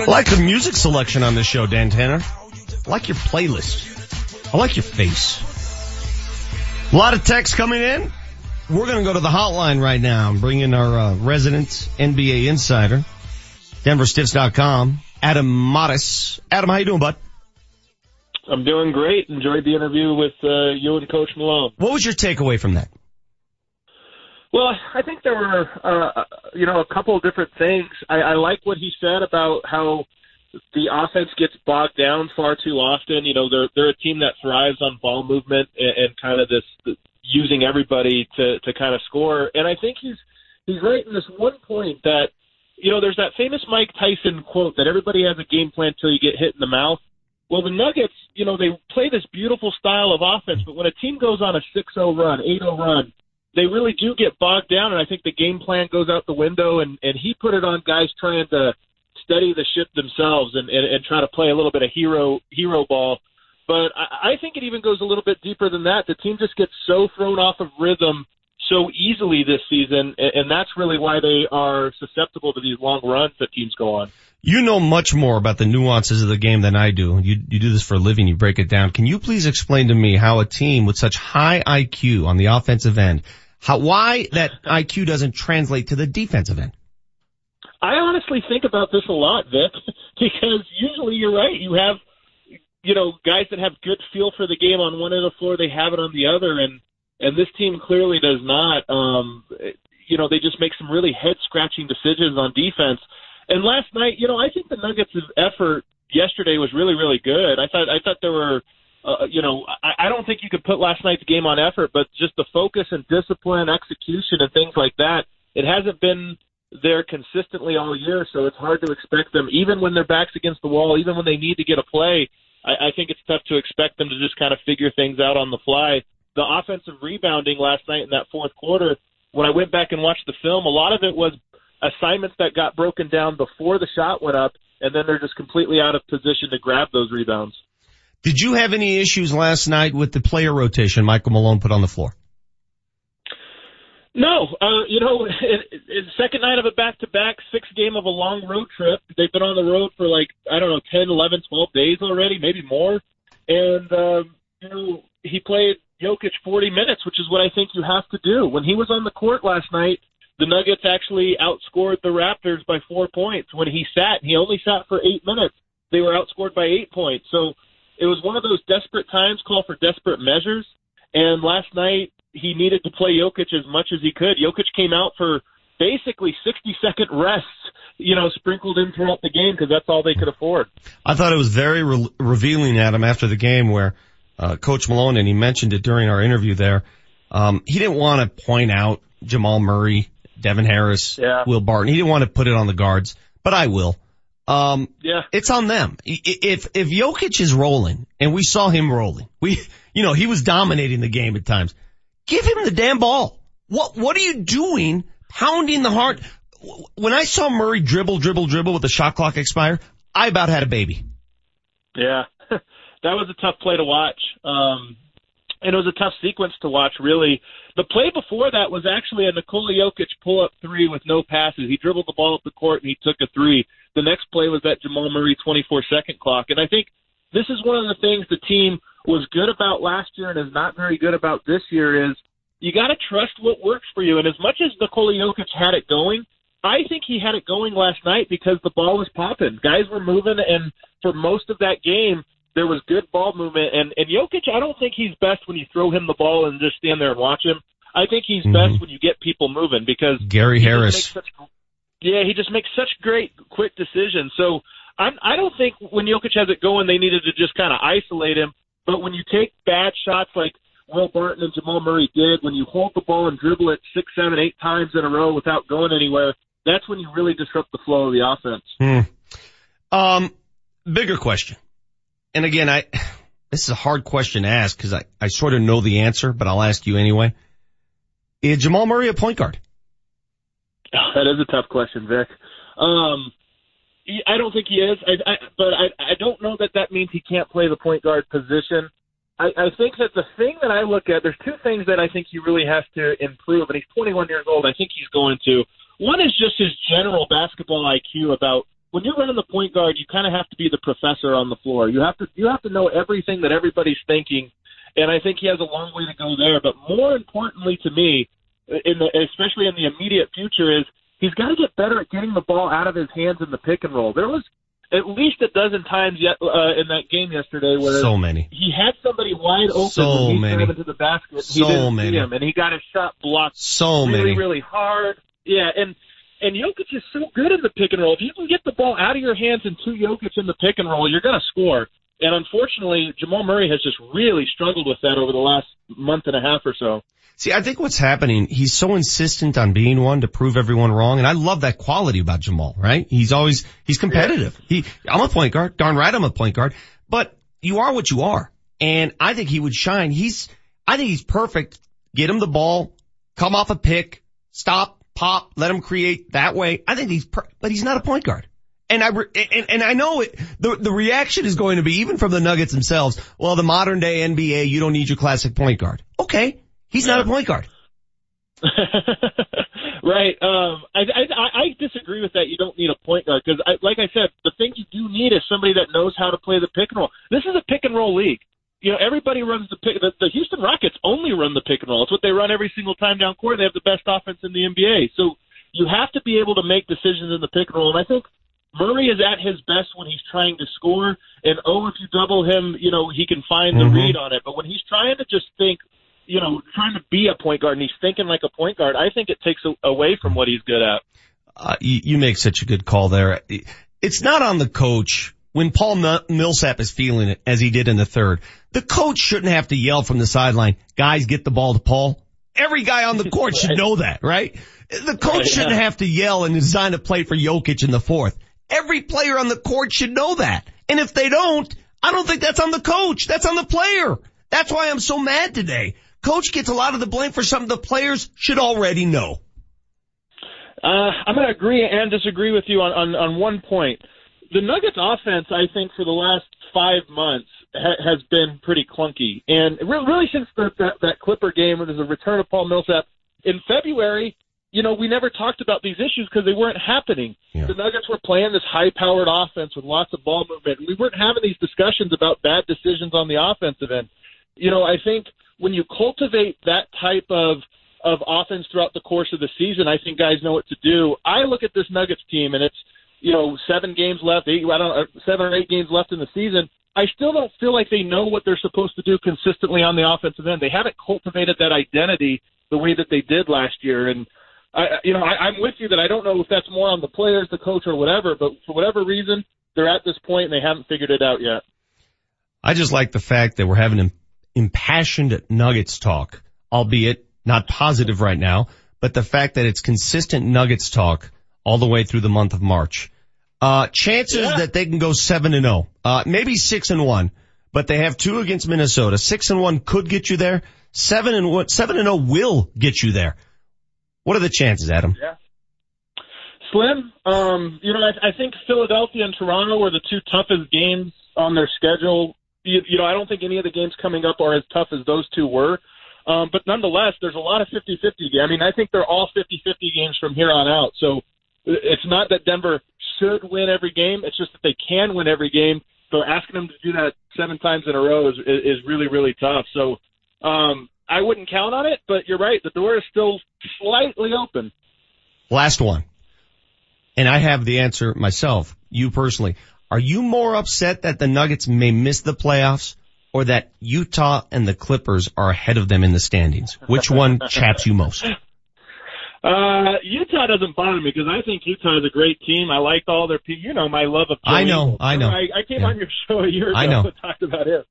Like the music selection on this show, Dan Tanner. I like your playlist. I like your face. A lot of texts coming in. We're going to go to the hotline right now and bring in our uh, resident NBA insider, DenverStiffs.com, Adam Mares. Adam, how you doing, bud? I'm doing great. Enjoyed the interview with uh, you and Coach Malone. What was your takeaway from that? Well, I think there were, uh, you know, a couple of different things. I, I like what he said about how the offense gets bogged down far too often. You know, they're they're a team that thrives on ball movement and, and kind of this using everybody to to kind of score. And I think he's he's right in this one point that you know there's that famous Mike Tyson quote that everybody has a game plan till you get hit in the mouth. Well, the Nuggets, you know, they play this beautiful style of offense, but when a team goes on a 6-0 run, 8-0 run, they really do get bogged down, and I think the game plan goes out the window. And and he put it on guys trying to steady the ship themselves and, and, and try to play a little bit of hero hero ball. But I, I think it even goes a little bit deeper than that. The team just gets so thrown off of rhythm so easily this season, and, and that's really why they are susceptible to these long runs that teams go on. You know much more about the nuances of the game than I do. You, you do this for a living. You break it down. Can you please explain to me how a team with such high IQ on the offensive end, how, why that IQ doesn't translate to the defensive end? I honestly think about this a lot, Vic, because usually you're right. You have, you know, guys that have good feel for the game on one end of the floor, they have it on the other, and and this team clearly does not. Um, you know, they just make some really head scratching decisions on defense. And last night, you know, I think the Nuggets' effort yesterday was really, really good. I thought I thought there were. Uh, you know, I, I don't think you could put last night's game on effort, but just the focus and discipline, execution, and things like that. It hasn't been there consistently all year, so it's hard to expect them, even when their backs against the wall, even when they need to get a play. I, I think it's tough to expect them to just kind of figure things out on the fly. The offensive rebounding last night in that fourth quarter, when I went back and watched the film, a lot of it was assignments that got broken down before the shot went up, and then they're just completely out of position to grab those rebounds. Did you have any issues last night with the player rotation Michael Malone put on the floor? No, uh, you know, it, it, second night of a back-to-back, sixth game of a long road trip. They've been on the road for like I don't know, ten, eleven, twelve days already, maybe more. And um, you know, he played Jokic 40 minutes, which is what I think you have to do. When he was on the court last night, the Nuggets actually outscored the Raptors by four points. When he sat, he only sat for eight minutes. They were outscored by eight points. So it was one of those desperate times, call for desperate measures. And last night, he needed to play Jokic as much as he could. Jokic came out for basically 60 second rests, you know, sprinkled in throughout the game because that's all they could afford. I thought it was very re- revealing, Adam, after the game where uh, Coach Malone, and he mentioned it during our interview there, um, he didn't want to point out Jamal Murray, Devin Harris, yeah. Will Barton. He didn't want to put it on the guards, but I will. Um, yeah. it's on them. If, if Jokic is rolling, and we saw him rolling, we, you know, he was dominating the game at times Give him the damn ball. What, what are you doing pounding the heart? When I saw Murray dribble, dribble, dribble with the shot clock expire, I about had a baby. Yeah. that was a tough play to watch. Um, and it was a tough sequence to watch, really. The play before that was actually a Nikola Jokic pull-up three with no passes. He dribbled the ball up the court and he took a three. The next play was that Jamal Murray 24-second clock. And I think this is one of the things the team was good about last year and is not very good about this year is you got to trust what works for you. And as much as Nikola Jokic had it going, I think he had it going last night because the ball was popping. Guys were moving, and for most of that game, there was good ball movement. And and Jokic, I don't think he's best when you throw him the ball and just stand there and watch him. I think he's mm-hmm. best when you get people moving because Gary Harris. Such, yeah, he just makes such great quick decisions. So I'm, I don't think when Jokic has it going, they needed to just kind of isolate him. But when you take bad shots like Will Barton and Jamal Murray did, when you hold the ball and dribble it six, seven, eight times in a row without going anywhere, that's when you really disrupt the flow of the offense. Hmm. Um, bigger question. And again, I, this is a hard question to ask because I, I sort of know the answer, but I'll ask you anyway. Is Jamal Murray a point guard? That is a tough question, Vic. Um, I don't think he is, I, I, but I, I don't know that that means he can't play the point guard position. I, I think that the thing that I look at, there's two things that I think he really has to improve, and he's 21 years old. I think he's going to. One is just his general basketball IQ about when you're running the point guard, you kind of have to be the professor on the floor. You have to you have to know everything that everybody's thinking, and I think he has a long way to go there. But more importantly to me, in the, especially in the immediate future, is he's got to get better at getting the ball out of his hands in the pick and roll. There was at least a dozen times yet uh, in that game yesterday where So many. he had somebody wide open So when he many. into the basket. So he didn't many. see him, and he got his shot blocked So really, many. really hard. Yeah, and and Jokic is so good in the pick and roll. If you can get the ball out of your hands and to Jokic in the pick and roll, you're going to score. And unfortunately, Jamal Murray has just really struggled with that over the last month and a half or so. See, I think what's happening, he's so insistent on being one to prove everyone wrong, and I love that quality about Jamal, right? He's always, he's competitive. He, I'm a point guard, darn right I'm a point guard, but you are what you are. And I think he would shine. He's, I think he's perfect. Get him the ball, come off a pick, stop, pop, let him create that way. I think he's, per- but he's not a point guard. And I, re- and, and I know it, the, the reaction is going to be even from the Nuggets themselves, well, the modern day NBA, you don't need your classic point guard. Okay. He's not a point guard. right. Um, I, I I disagree with that. You don't need a point guard because, I, like I said, the thing you do need is somebody that knows how to play the pick and roll. This is a pick and roll league. You know, everybody runs the pick. The, the Houston Rockets only run the pick and roll. It's what they run every single time down court. They have the best offense in the NBA. So you have to be able to make decisions in the pick and roll. And I think Murray is at his best when he's trying to score. And oh, if you double him, you know he can find the Mhm. read on it. But when he's trying to just think you know, trying to be a point guard and he's thinking like a point guard, I think it takes a, away from what he's good at. uh, you, you make such a good call there. It's not on the coach when Paul M- Millsap is feeling it as he did in the third. The coach shouldn't have to yell from the sideline, guys get the ball to Paul. Every guy on the court should know that, right? The coach Right, shouldn't have to yell and design a play for Jokic in the fourth. Every player on the court should know that. And if they don't, I don't think that's on the coach. That's on the player. That's why I'm so mad today. Coach gets a lot of the blame for something the players should already know. Uh, I'm going to agree and disagree with you on, on, on one point. The Nuggets offense, I think, for the last five months ha- has been pretty clunky. And re- really since the, that, that Clipper game where there's a return of Paul Millsap in February, you know, we never talked about these issues because they weren't happening. The Nuggets were playing this high-powered offense with lots of ball movement. We weren't having these discussions about bad decisions on the offensive end. You know, I think when you cultivate that type of of offense throughout the course of the season, I think guys know what to do. I look at this Nuggets team, and it's you know seven games left, eight, I don't know, seven or eight games left in the season. I still don't feel like they know what they're supposed to do consistently on the offensive end. They haven't cultivated that identity the way that they did last year, and I, you know, I, I'm with you that I don't know if that's more on the players, the coach, or whatever. But for whatever reason, they're at this point and they haven't figured it out yet. I just like the fact that we're having im- impassioned Nuggets talk, albeit not positive right now, but the fact that it's consistent Nuggets talk all the way through the month of March. Uh, chances that they can go seven and zero, uh, maybe six and one, but they have two against Minnesota. Six and one could get you there. Seven and one, seven and zero will get you there. What are the chances, Adam? Yeah. Slim, um, you know, I, I think Philadelphia and Toronto are the two toughest games on their schedule. You, you know, I don't think any of the games coming up are as tough as those two were. Um, but nonetheless, there's a lot of 50-50. I mean, I think they're all 50-50 games from here on out. So it's not that Denver should win every game. It's just that they can win every game. So asking them to do that seven times in a row is, is really, really tough. So, um, I wouldn't count on it, but you're right. The door is still slightly open. Last one. And I have the answer myself, you personally. Are you more upset that the Nuggets may miss the playoffs or that Utah and the Clippers are ahead of them in the standings? Which one chaps you most? Uh, Utah doesn't bother me because I think Utah is a great team. I like all their people. You know my love of. Joe I know. I know. I, I came Yeah. on your show a year ago I know. and talked about it.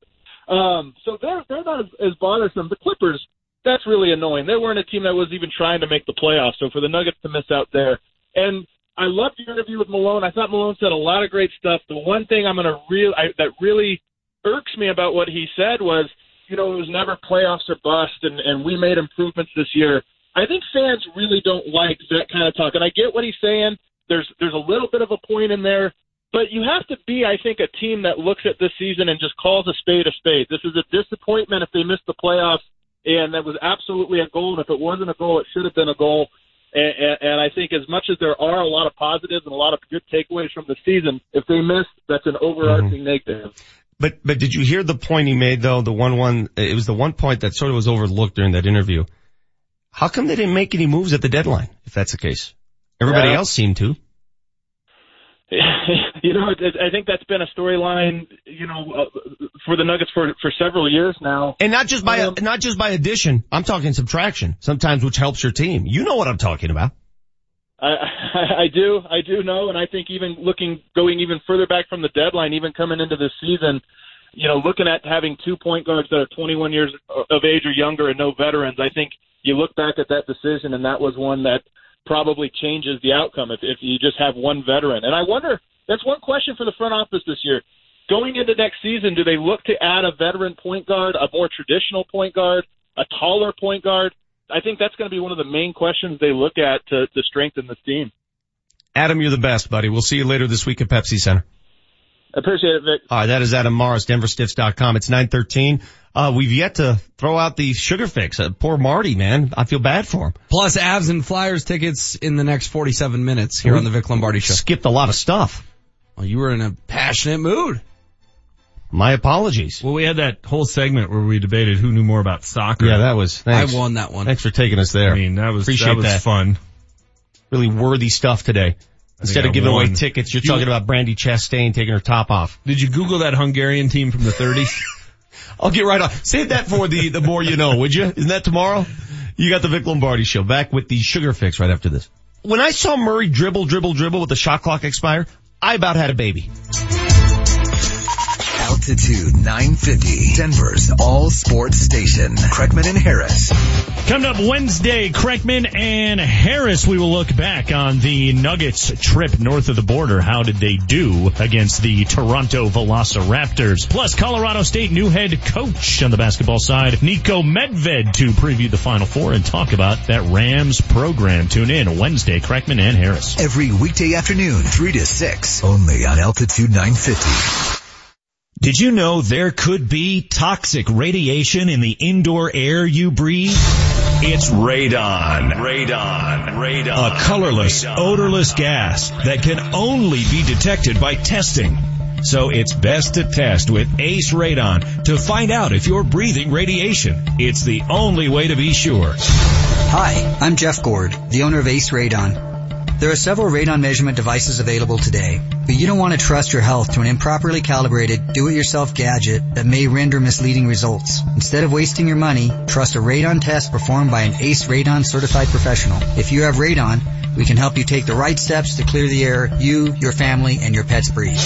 Um, so they're they're not as, as bothersome. The Clippers, that's really annoying. They weren't a team that was even trying to make the playoffs. So for the Nuggets to miss out there, and I loved your interview with Malone. I thought Malone said a lot of great stuff. The one thing I'm to real that really irks me about what he said was, you know, it was never playoffs or bust, and and we made improvements this year. I think fans really don't like that kind of talk, and I get what he's saying. There's there's a little bit of a point in there, but you have to be, I think, a team that looks at this season and just calls a spade a spade. This is a disappointment if they miss the playoffs, and that was absolutely a goal. And if it wasn't a goal, it should have been a goal. And, and, and I think as much as there are a lot of positives and a lot of good takeaways from the season, if they miss, that's an overarching mm-hmm. negative. But, but did you hear the point he made though? The one one, it was the one point that sort of was overlooked during that interview. How come they didn't make any moves at the deadline, if that's the case? Everybody Yeah. else seemed to. you know, it, it, I think that's been a storyline, you know, uh, for the Nuggets for for several years now. And not just by um, not just by addition. I'm talking subtraction sometimes, which helps your team. You know what I'm talking about. I, I, I do, I do know, and I think even looking, going even further back from the deadline, even coming into this season, you know, looking at having two point guards that are 21 years of age or younger and no veterans, I think you look back at that decision, and that was one that probably changes the outcome if, if you just have one veteran. And I wonder, that's one question for the front office this year. Going into next season, do they look to add a veteran point guard, a more traditional point guard, a taller point guard? I think that's going to be one of the main questions they look at to, to strengthen this team. Adam, you're the best, buddy. We'll see you later this week at Pepsi Center. Appreciate it, Vic. All right, that is Adam Mares, DenverStiffs.com. It's 913. Uh, we've yet to throw out the sugar fix. Uh, poor Marty, man. I feel bad for him. Plus Avs and Flyers tickets in the next 47 minutes here we on the Vic Lombardi show. Skipped a lot of stuff. Well, you were in a passionate mood. My apologies. Well, we had that whole segment where we debated who knew more about soccer. Yeah, that was, thanks. I won that one. Thanks for taking us there. I mean, that was, Appreciate that was that. fun. Really worthy stuff today. Instead of giving won. away tickets, you're You- talking about Brandy Chastain taking her top off. Did you Google that Hungarian team from the 30s? I'll get right on. Save that for the, the more you know, would you? Isn't that tomorrow? You got the Vic Lombardi show back with the sugar fix right after this. When I saw Murray dribble, dribble, dribble with the shot clock expire, I about had a baby. Altitude 950, Denver's all sports station. Kreckman and Harris. Coming up Wednesday, Kreckman and Harris, we will look back on the Nuggets trip north of the border. How did they do against the Toronto Velociraptors? Plus, Colorado State new head coach on the basketball side, Niko Medved, to preview the Final Four and talk about that Rams program. Tune in Wednesday, Kreckman and Harris. Every weekday afternoon, 3 to 6, only on Altitude 950. Did you know there could be toxic radiation in the indoor air you breathe? It's radon. Radon. Radon. A colorless, odorless gas that can only be detected by testing. So it's best to test with Ace Radon to find out if you're breathing radiation. It's the only way to be sure. Hi, I'm Jeff Gord, the owner of Ace Radon. There are several radon measurement devices available today, but you don't want to trust your health to an improperly calibrated, do-it-yourself gadget that may render misleading results. Instead of wasting your money, trust a radon test performed by an ACE Radon certified professional. If you have radon, we can help you take the right steps to clear the air you, your family, and your pets breathe.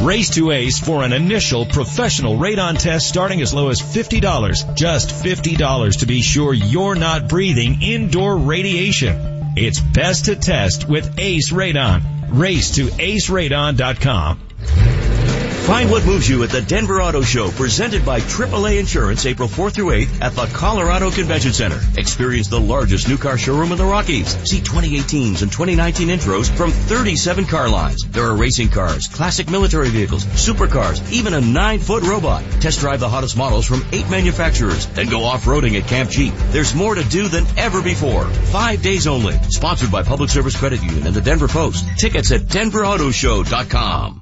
Race to Ace for an initial professional radon test starting as low as $50. Just $50 to be sure you're not breathing indoor radiation. It's best to test with Ace Radon. Race to aceradon.com. Find what moves you at the Denver Auto Show presented by AAA Insurance April 4th through 8th at the Colorado Convention Center. Experience the largest new car showroom in the Rockies. See 2018s and 2019 intros from 37 car lines. There are racing cars, classic military vehicles, supercars, even a 9-foot robot. Test drive the hottest models from 8 manufacturers. Then go off-roading at Camp Jeep. There's more to do than ever before. 5 days only. Sponsored by Public Service Credit Union and the Denver Post. Tickets at denverautoshow.com.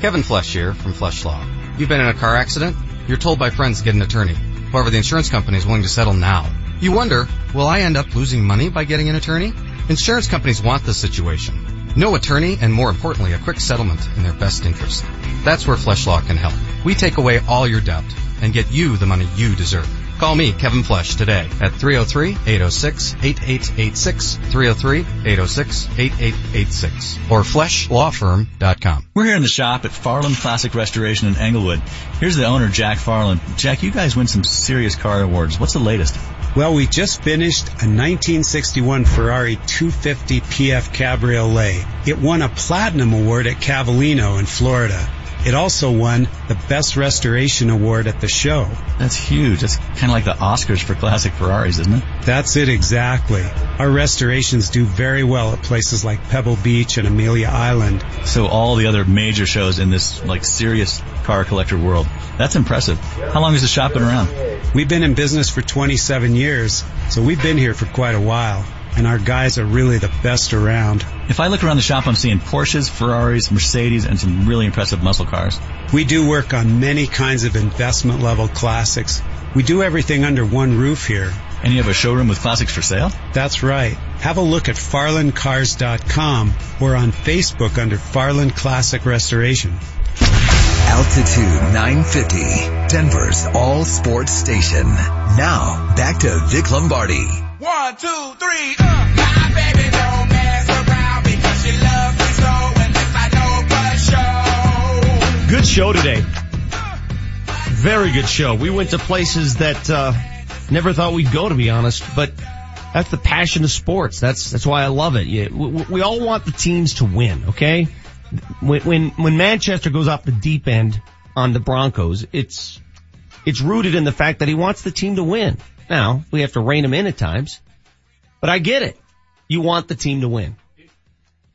Kevin Flesh here from Flesh Law. You've been in a car accident? You're told by friends to get an attorney. However, the insurance company is willing to settle now. You wonder, will I end up losing money by getting an attorney? Insurance companies want this situation. No attorney and more importantly, a quick settlement in their best interest. That's where Flesh Law can help. We take away all your doubt and get you the money you deserve. Call me, Kevin Flesh, today at 303-806-8886, 303-806-8886, or fleshlawfirm.com. We're here in the shop at Farland Classic Restoration in Englewood. Here's the owner, Jack Farland. Jack, you guys win some serious car awards. What's the latest? Well, we just finished a 1961 Ferrari 250 PF Cabriolet. It won a platinum award at Cavallino in Florida. It also won the Best Restoration Award at the show. That's huge. That's kind of like the Oscars for classic Ferraris, isn't it? That's it exactly. Our restorations do very well at places like Pebble Beach and Amelia Island. So all the other major shows in this like serious car collector world. That's impressive. How long has the shop been around? We've been in business for 27 years, so we've been here for quite a while. And our guys are really the best around. If I look around the shop, I'm seeing Porsches, Ferraris, Mercedes, and some really impressive muscle cars. We do work on many kinds of investment level classics. We do everything under one roof here. And you have a showroom with classics for sale? That's right. Have a look at farlandcars.com or on Facebook under Farland Classic Restoration. Altitude 950, Denver's all sports station. Now, back to Vic Lombardi. One, two, three, uh. My baby don't mess around because she loves me so and this I know for sure. Good show today. Very good show. We went to places that uh, never thought we'd go, to be honest. But that's the passion of sports. That's that's why I love it. We, we all want the teams to win. Okay, when when when Manchester goes off the deep end on the Broncos, it's it's rooted in the fact that he wants the team to win. Now we have to rein them in at times, but I get it. You want the team to win,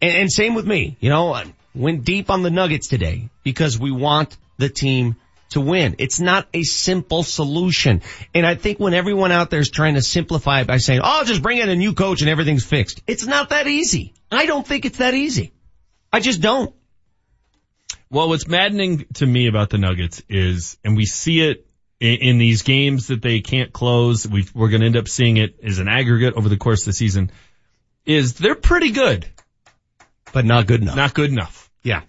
and, and same with me. You know, I went deep on the Nuggets today because we want the team to win. It's not a simple solution. And I think when everyone out there is trying to simplify it by saying, oh, just bring in a new coach and everything's fixed. It's not that easy. I don't think it's that easy. I just don't. Well, what's maddening to me about the Nuggets is, and we see it in, in these games that they can't close, we we're going to end up seeing it as an aggregate over the course of the season, is they're pretty good. But not good enough. Not good enough. Yeah.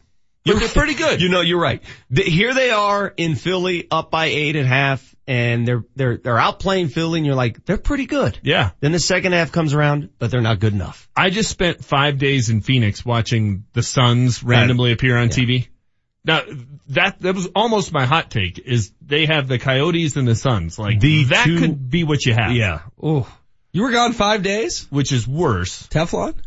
But they're pretty good. You know, you're right. The, here they are in Philly up by eight and a half and they're, they're, they're outplaying Philly and you're like, they're pretty good. Yeah. Then the second half comes around, but they're not good enough. I just spent five days in Phoenix watching the Suns randomly appear on Yeah. TV. Now that, that was almost my hot take is they have the Coyotes and the Suns. Like The that two- could be what you have. Yeah. Oh. You were gone five days? Which is worse. Teflon?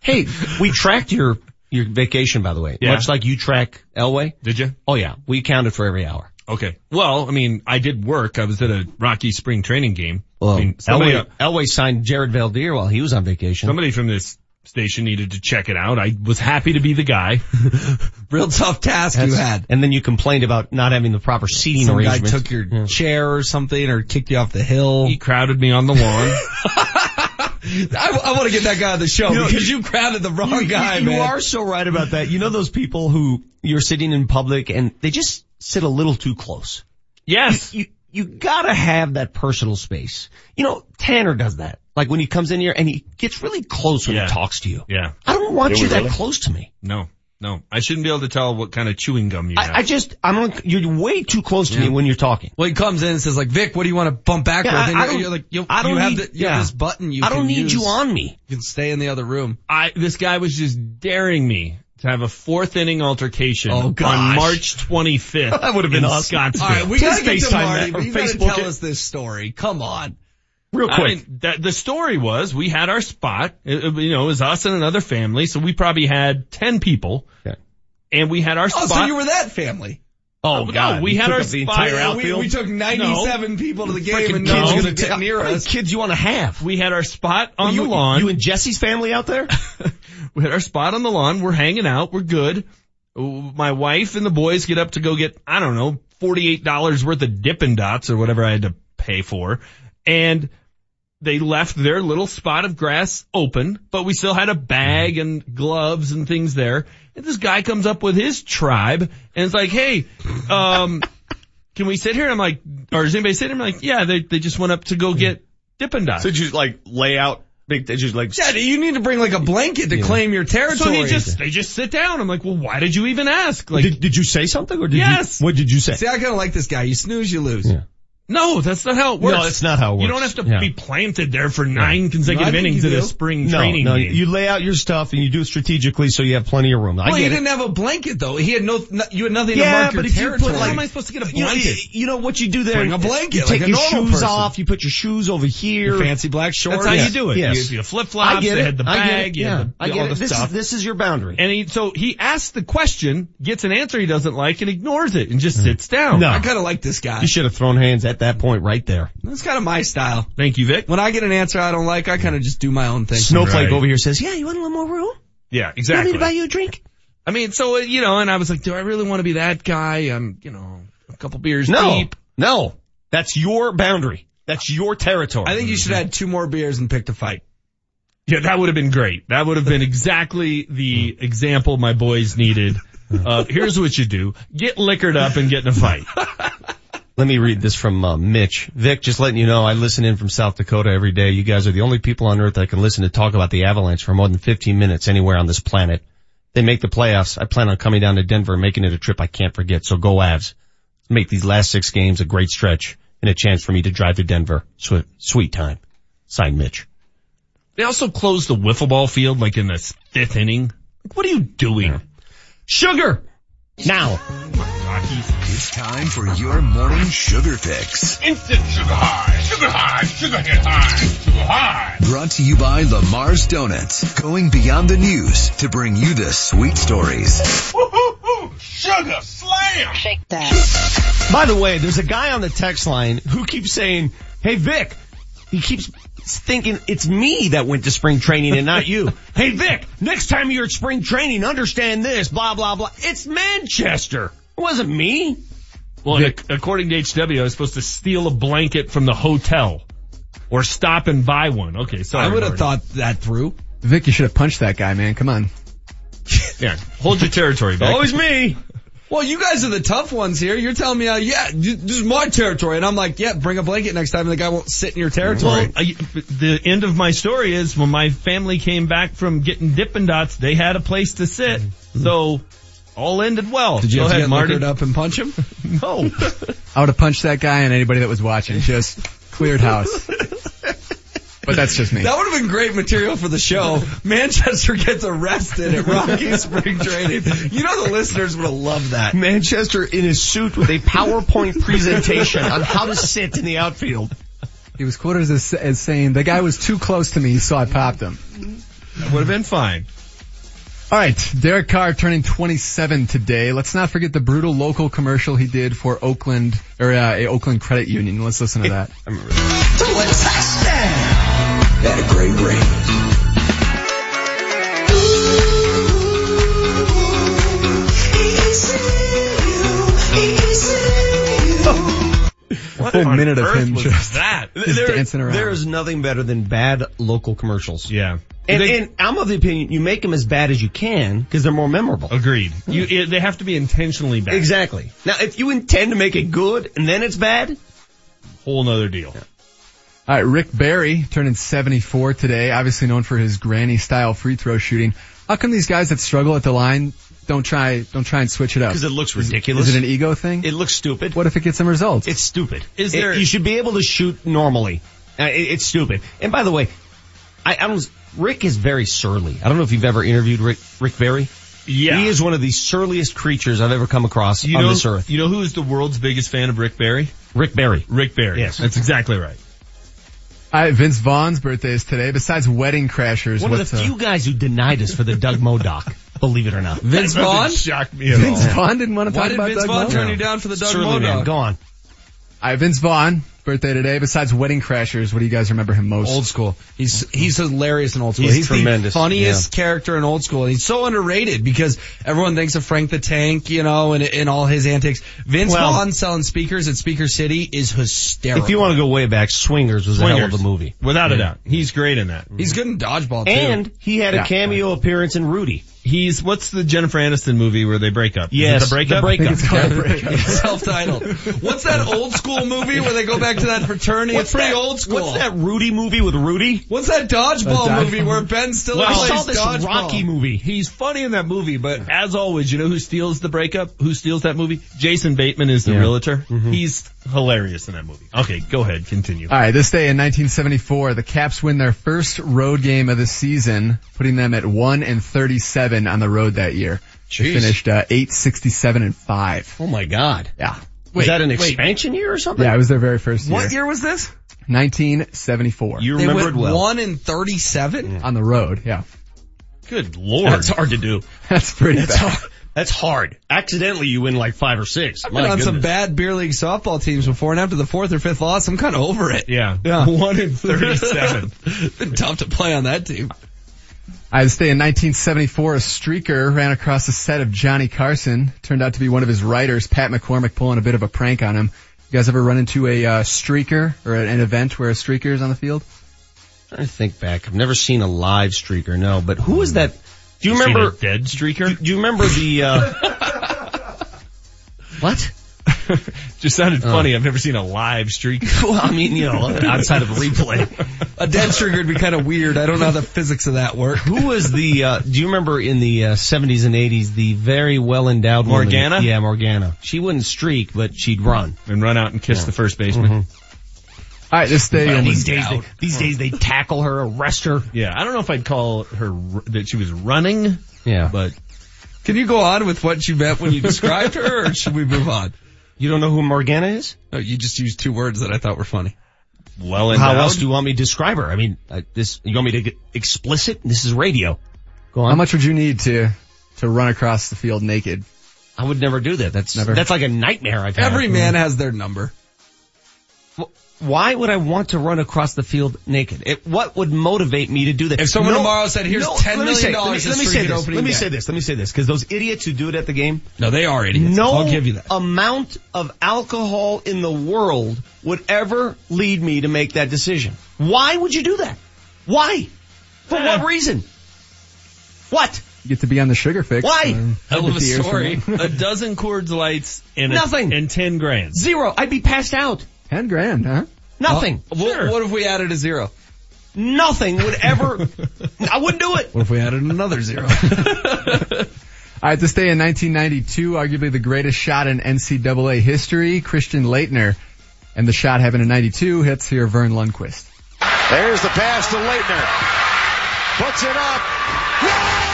Hey, we tracked your, your vacation by the way. Yeah. Much like you track Elway. Did you? Oh yeah. We counted for every hour. Okay. Well, I mean, I did work. I was at a Rocky spring training game. Well, I mean, somebody, Elway, Elway signed Jared Veldheer while he was on vacation. somebody from this station needed to check it out. I was happy to be the guy. Real tough task you had. And then you complained about not having the proper seating Some guy took your chair or something or kicked you off the hill. He crowded me on the lawn. I, I want to get that guy on the show You know, because you crowded the wrong you, guy, you, man. You are so right about that. You know those people who you're sitting in public and they just sit a little too close. yes. You, you gotta have that personal space. You know, Tanner does that. Like when he comes in here and he gets really close when Yeah. he talks to you. Yeah. I don't want Do you that really? close to me. No. No. I shouldn't be able to tell what kind of chewing gum you have. I, I just, I'm, on, you're way too close to me when you're talking. well, he comes in and says like, Vic, what do you want to bump back Yeah, with? I- I And don't- you're like, you, I don't you have need- the, you have yeah. this button you I don't can need use. you on me. You can stay in the other room. I, this guy was just daring me to have a fourth inning altercation Oh, on. March 25th. That would have been in awesome. Scottsdale. All right, we gotta get to Marty. that or but gotta tell it. us this story. Come on. Real I quick. mean, that, the story was we had our spot. It- it- you know, it was us and another family, so we probably had 10 people. Okay. And we had our spot. Oh, so you were that family. oh, oh no, God. we You had our up the spot. entire Yeah, we, we took 97 people to the game Freaking and no kids one's you going gonna to ta- near us. kids you want to have? we had our spot on you, the lawn. You and Jesse's family out there? we had our spot on the lawn. We're hanging out. We're good. My wife and the boys get up to go get, I don't know, $48 worth of Dippin' Dots or whatever I had to pay for. And they left their little spot of grass open, but we still had a bag and gloves and things there. And this guy comes up with his tribe and it's like, hey, um, can we sit here? And I'm like, or is anybody sitting? I'm like, yeah, they, they just went up to go get Dippin' Dots. So did you like lay out big, did you like, Yeah, you need to bring like a blanket to claim your territory. So they just, they just sit down. I'm like, well, why did you even ask? Like, did, did you say something or did Yes. you, what did you say? See, I kind of like this guy. You snooze, you lose. Yeah. No, that's not how it works. No, it's not how it works. You don't have to Yeah. be planted there for nine consecutive I think innings you of a spring No, training no, game. you lay out your stuff and you do it strategically so you have plenty of room. I well, he it. didn't have a blanket though. He had no, no you had nothing to Yeah, mark your but if you put like, How am I supposed to get a you know, blanket? You know what you do there? Bring a blanket, You like take a your shoes person. off. You put your shoes over here. Your fancy black shorts. That's how Yes, you do it. yes. You, you flip I flops, get they it. had the bag, it. you Yeah, had the, I get all it. the This stuff. is this is your boundary. and he, so he asks the question, gets an answer he doesn't like, and ignores it, and just mm-hmm. sits down. No. I kind of like this guy. you should have thrown hands at that point right there. That's kind of my style. Thank you, Vic. When I get an answer I don't like, I kind of just do my own thing. Snowflake Right. over here says, "Yeah, you want a little more room? Yeah, Want exactly. me to buy you a drink?" I mean, so, uh, you know, and I was like, do I really want to be that guy? I'm, you know, a couple beers No, deep. no, that's your boundary. That's your territory. I think you should have had two more beers and picked a fight. Yeah, that would have been great. That would have been exactly the example my boys needed. Uh, here's what you do. Get liquored up and get in a fight. Let me read this from uh, Mitch. Vic, just letting you know, I listen in from South Dakota every day. You guys are the only people on earth that can listen to talk about the Avalanche for more than 15 minutes anywhere on this planet. They make the playoffs. I plan on coming down to Denver and making it a trip I can't forget. So go Avs. Make these last six games a great stretch and a chance for me to drive to Denver. Sweet, sweet time. Signed Mitch. They also closed the wiffle ball field like in the fifth inning. Like, What are you doing? Sugar! Now. It's time for your morning sugar fix. Instant sugar high, sugar high, sugar hit high, sugar high. Brought to you by Lamar's Donuts. Going beyond the news to bring you the sweet stories. Woo-hoo-hoo, sugar slam. Shake that. By the way, there's a guy on the text line who keeps saying, hey Vic, he keeps thinking it's me that went to spring training and not you. hey Vic, next time you're at spring training, understand this, blah, blah, blah. It's Manchester. It wasn't me. Well, and ac- according to HW, I was supposed to steal a blanket from the hotel or stop and buy one. Okay, sorry. I would have thought that through. Vic, you should have punched that guy, man. Come on. Yeah, hold your territory, Vic. Always me. Well, you guys are the tough ones here. You're telling me, uh, yeah, this is my territory. And I'm like, yeah, bring a blanket next time and the guy won't sit in your territory. Well, I, the end of my story is when my family came back from getting Dippin' Dots, they had a place to sit. So all ended well. Did you Go have to get Marty. up and punch him? No. I would have punched that guy and anybody that was watching. Just cleared house. But that's just me. That would have been great material for the show. Manchester gets arrested at Rocky Spring Training. You know the listeners would have loved that. Manchester in his suit with a PowerPoint presentation on how to sit in the outfield. He was quoted as, as saying, the guy was too close to me, so I popped him. That would have been fine. All right, Derek Carr turning 27 today. Let's not forget the brutal local commercial he did for Oakland or uh, a Oakland Credit Union. Let's listen to that. At a great rate. What A minute of him was just- that? Just There- dancing around. There is nothing better than bad local commercials. Yeah. And, They- and I'm of the opinion you make them as bad as you can because they're more memorable. Agreed. You, it, they have to be intentionally bad. Exactly. Now, if you intend to make it good and then it's bad, Whole nother deal. All right, Rick Barry turning 74 today, obviously known for his granny style free throw shooting. How come these guys that struggle at the line don't try don't try and switch it up? because it looks Is- ridiculous. Is it an ego thing? It looks stupid. what if it gets some results? It's stupid. Is It- there- you should be able to shoot normally. Uh, it- it's stupid. And by the way, I, I don't. Rick is very surly. I don't know if you've ever interviewed Rick Rick Barry. Yeah. He is one of the surliest creatures I've ever come across you on know, this earth. You know who is the world's biggest fan of Rick Barry? Rick Barry. Rick Barry. Yes. That's exactly right. All right, Vince Vaughn's birthday is today. Besides Wedding Crashers, One of what's the uh, few guys who denied us for the Doug Modoc. Believe it or not. Vince That Vaughn? doesn't me at Vince all. Vaughn didn't want to Why talk did about Vince Doug Vaughn Modoc? turn you down for the Doug Surly man. Modoc? Go on. All right, Vince Vaughn birthday today. Besides Wedding Crashers, what do you guys remember him most? Old school. He's he's hilarious in old school. He's He's, tremendous, the funniest character in old school. And he's so underrated because everyone thinks of Frank the Tank, you know, and, and all his antics. Vince Well- Vaughn selling speakers at Speaker City is hysterical. If you want to go way back, Swingers was a hell of a movie. Without a doubt. He's great in that. He's good in dodgeball too. And he had Yeah. a cameo appearance in Rudy. He's, what's the Jennifer Aniston movie where they break up? Is it Yes, the breakup? the breakup. it's called Breakup. self-titled. What's that old school movie where they go back to that fraternity? it's pretty that, old school. What's that Rudy movie with Rudy? What's that dodgeball, A dodgeball. movie where Ben Stiller Well, I plays saw this dodgeball? Rocky movie. He's funny in that movie, but as always, you know who steals the breakup? Who steals that movie? Jason Bateman is the Yeah. realtor. Mm-hmm. He's hilarious in that movie. Okay, go ahead, continue. All right, this day in 1974, the Caps win their first road game of the season, putting them at 1 and 37 on the road that year. They Jeez. finished uh, 8, 67 and 5. Oh my God. Yeah. Was that an expansion year or something? Yeah, it was their very first year. What year was this? 1974. You They remember went well. one and thirty-seven. On the road, yeah. Good lord. That's hard to do. That's pretty That's bad. Hard. That's hard. Accidentally, you win like five or six. I've My been on some bad beer league softball teams before, and after the fourth or fifth loss, I'm kind of over it. Yeah. Yeah. One in 37. been tough to play on that team. All right, this day in 1974, a streaker ran across the set of Johnny Carson. Turned out to be one of his writers, Pat McCormick, pulling a bit of a prank on him. You guys ever run into a uh, streaker or an event where a streaker is on the field? I think back. I've never seen a live streaker, no. But who was that? Do you Seen remember? a dead streaker? Do, do you remember the? Uh, what? Just sounded funny. I've never seen a live streaker. Well, I mean, you know, outside of a replay. A dead streaker would be kind of weird. I don't know how the physics of that work. Who was the? Uh, do you remember in the uh, 70s and 80s the very well endowed Morgana? Yeah, Morgana. She wouldn't streak, but she'd run. And run out and kiss the first baseman. Mm-hmm. All right, this day in these days, they, these days they tackle her, arrest her. Yeah, I don't know if I'd call her that she was running, Yeah, but Can you go on with what you meant when you described her, or should we move on? you don't know who Morgana is? No, you just used two words that I thought were funny. well How else do you want me to describe her? I mean, uh, this. You want me to get explicit? This is radio. Go on. How much would you need to to run across the field naked? I would never do that. That's Never. that's like a nightmare I've had. Every man has their number. Why would I want to run across the field naked? It, what would motivate me to do that? If someone tomorrow said, "Here's 10 let me say- dollars Let me, let me say this. Let me say this. Let me say this because those idiots who do it at the game. No, they are idiots. No I'll give you that. amount of alcohol in the world would ever lead me to make that decision. Why would you do that? Why? For Eh. what reason? What? You get to be on the sugar fix. Why? and Hell of a story. a dozen Coors Lights and a- Nothing. and ten grand. Zero. I'd be passed out. Ten grand, huh? Nothing. Uh, what, what if we added a zero? Nothing would ever. I wouldn't do it. What if we added another zero? All right, this day in 1992, arguably the greatest shot in NCAA history, Christian Laettner. And the shot happened in 92, hits here Verne Lundquist. There's the pass to Laettner. Puts it up.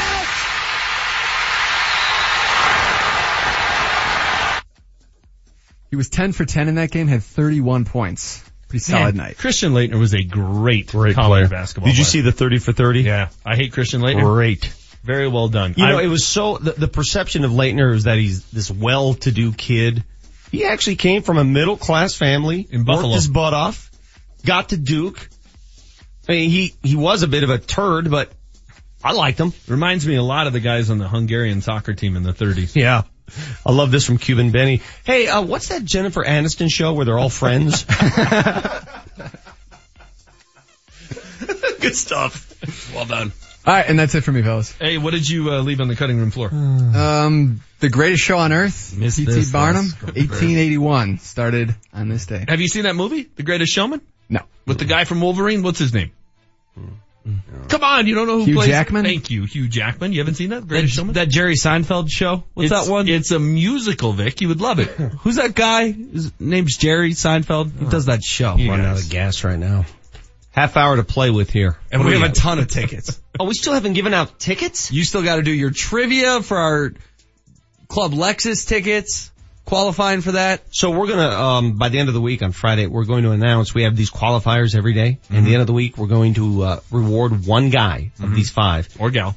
He was 10 for 10 in that game, had 31 points. Pretty solid Man, night. Christian Laettner was a great, Great college player. basketball Did you player. see the 30 for 30? Yeah, I hate Christian Laettner. Great. Very well done. You know, it was so, the, the perception of Laettner is that he's this well-to-do kid. He actually came from a middle-class family. In Buffalo. Worked his butt off. Got to Duke. I mean, he, he was a bit of a turd, but I liked him. reminds me a lot of the guys on the Hungarian soccer team in the 30s. Yeah. I love this from Cuban Benny. Hey, uh, what's that Jennifer Aniston show where they're all friends? Good stuff. well done. All right, and that's it for me, fellas. Hey, what did you uh, leave on the cutting room floor? Um, the greatest show on earth, Missed P.T. this Barnum, last couple 1881, started on this day. Have you seen that movie, The Greatest Showman? No. With the guy from Wolverine? What's his name? Come on, you don't know who Hugh plays Jackman? Thank you, Hugh Jackman. You haven't seen that? The Greatest That, Showman? that Jerry Seinfeld show? What's it's, that one? It's a musical, Vic. You would love it. Who's that guy? His name's Jerry Seinfeld. He does that show. You Running out of gas right now. Half hour to play with here. And we have a ton of tickets. Oh, we still haven't given out tickets? You still got to do your trivia for our Club Lexus tickets. Qualifying for that. So we're gonna, um, by the end of the week on Friday, we're going to announce we have these qualifiers every day. And the end of the week, we're going to, uh, reward one guy of these five. Or gal.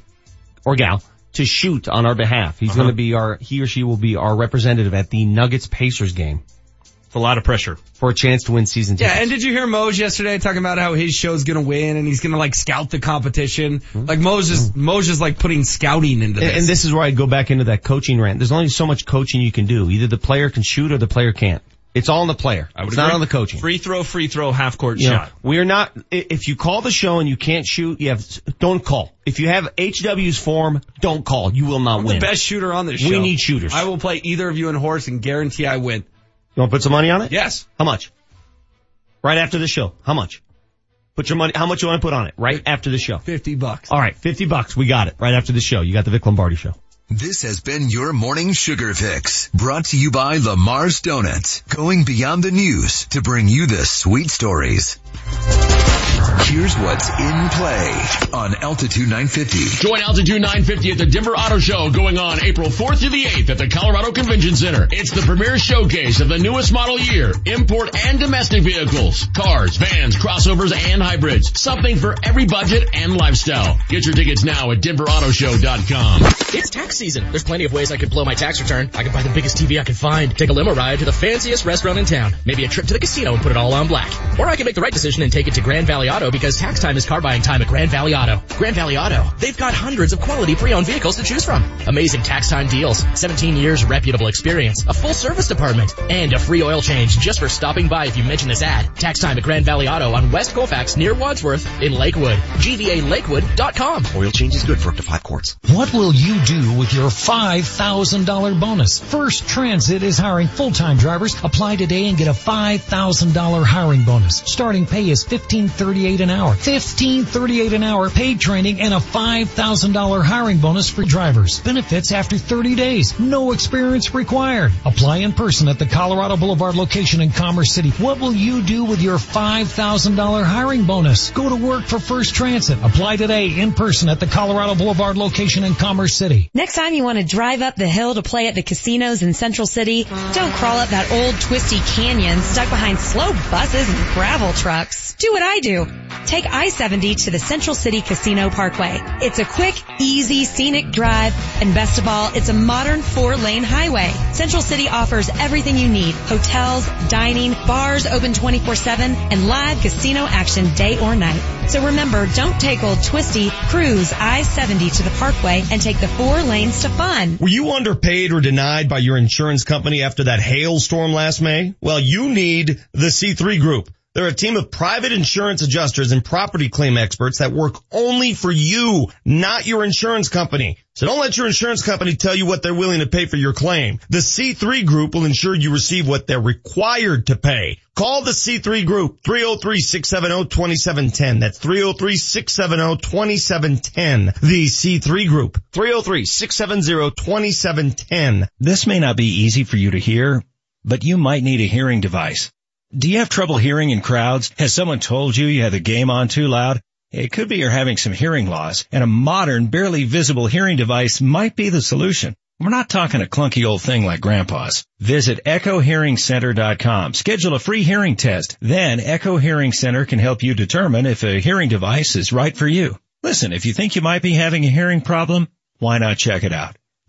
Or gal. To shoot on our behalf. He's gonna be our, he or she will be our representative at the Nuggets Pacers game. It's a lot of pressure. For a chance to win season Yeah, tickets. and did you hear Mose yesterday talking about how his show's gonna win and he's gonna like scout the competition? Hmm? Like Moses, hmm. Mose is like putting scouting into this. and this is where I go back into that coaching rant. There's only so much coaching you can do. Either the player can shoot or the player can't. It's all on the player. I would it's not on the coaching. Free throw, free throw, half court You know, shot. we are not, if you call the show and you can't shoot, you have, don't call. If you have HW's form, don't call. You will not I'm win. the best shooter on this show. We need shooters. I will play either of you in horse and guarantee I win. You want to put some money on it? Yes. How much? Right after the show. How much? Put your money, how much you want to put on it? Right after the show. 50 bucks. All right, 50 bucks. We got it. Right after the show. You got the Vic Lombardi show. This has been your morning sugar fix brought to you by Lamar's Donuts, going beyond the news to bring you the sweet stories. Here's what's in play on Altitude 950. Join Altitude 950 at the Denver Auto Show going on April 4th through the 8th at the Colorado Convention Center. It's the premier showcase of the newest model year, import and domestic vehicles, cars, vans, crossovers, and hybrids. Something for every budget and lifestyle. Get your tickets now at denverautoshow.com. It's tax season. There's plenty of ways I could blow my tax return. I could buy the biggest TV I could find, take a limo ride to the fanciest restaurant in town, maybe a trip to the casino and put it all on black. Or I could make the right decision and take it to Grand Valley Auto because tax time is car buying time at Grand Valley Auto. Grand Valley Auto. They've got hundreds of quality pre-owned vehicles to choose from. Amazing tax time deals, 17 years reputable experience, a full service department, and a free oil change just for stopping by if you mention this ad. Tax time at Grand Valley Auto on West Colfax near Wadsworth in Lakewood. GVALakewood.com. Oil change is good for up to five quarts. What will you do with your $5,000 bonus? First Transit is hiring full-time drivers. Apply today and get a $5,000 hiring bonus. Starting pay is $15.38 an hour. $15.38 an hour paid training and a $5,000 hiring bonus for drivers. Benefits after 30 days. No experience required. Apply in person at the Colorado Boulevard location in Commerce City. What will you do with your $5,000 hiring bonus? Go to work for First Transit. Apply today in person at the Colorado Boulevard location in Commerce City. Next time you want to drive up the hill to play at the casinos in Central City, don't crawl up that old twisty canyon stuck behind slow buses and gravel trucks. Do what I do. Take I-70 to the Central City Casino Parkway. It's a quick, easy, scenic drive, and best of all, it's a modern four-lane highway. Central City offers everything you need. Hotels, dining, bars open 24-7, and live casino action day or night. So remember, don't take old twisty, cruise I-70 to the Parkway and take the four lanes to fun. Were you underpaid or denied by your insurance company after that hailstorm last May? Well, you need the C3 Group. They're a team of private insurance adjusters and property claim experts that work only for you, not your insurance company. So don't let your insurance company tell you what they're willing to pay for your claim. The C3 Group will ensure you receive what they're required to pay. Call the C3 Group, 303-670-2710. That's 303-670-2710. The C3 Group, 303-670-2710. This may not be easy for you to hear, but you might need a hearing device. Do you have trouble hearing in crowds? Has someone told you you have the game on too loud? It could be you're having some hearing loss, and a modern, barely visible hearing device might be the solution. We're not talking a clunky old thing like grandpa's. Visit echohearingcenter.com. Schedule a free hearing test. Then Echo Hearing Center can help you determine if a hearing device is right for you. Listen, if you think you might be having a hearing problem, why not check it out?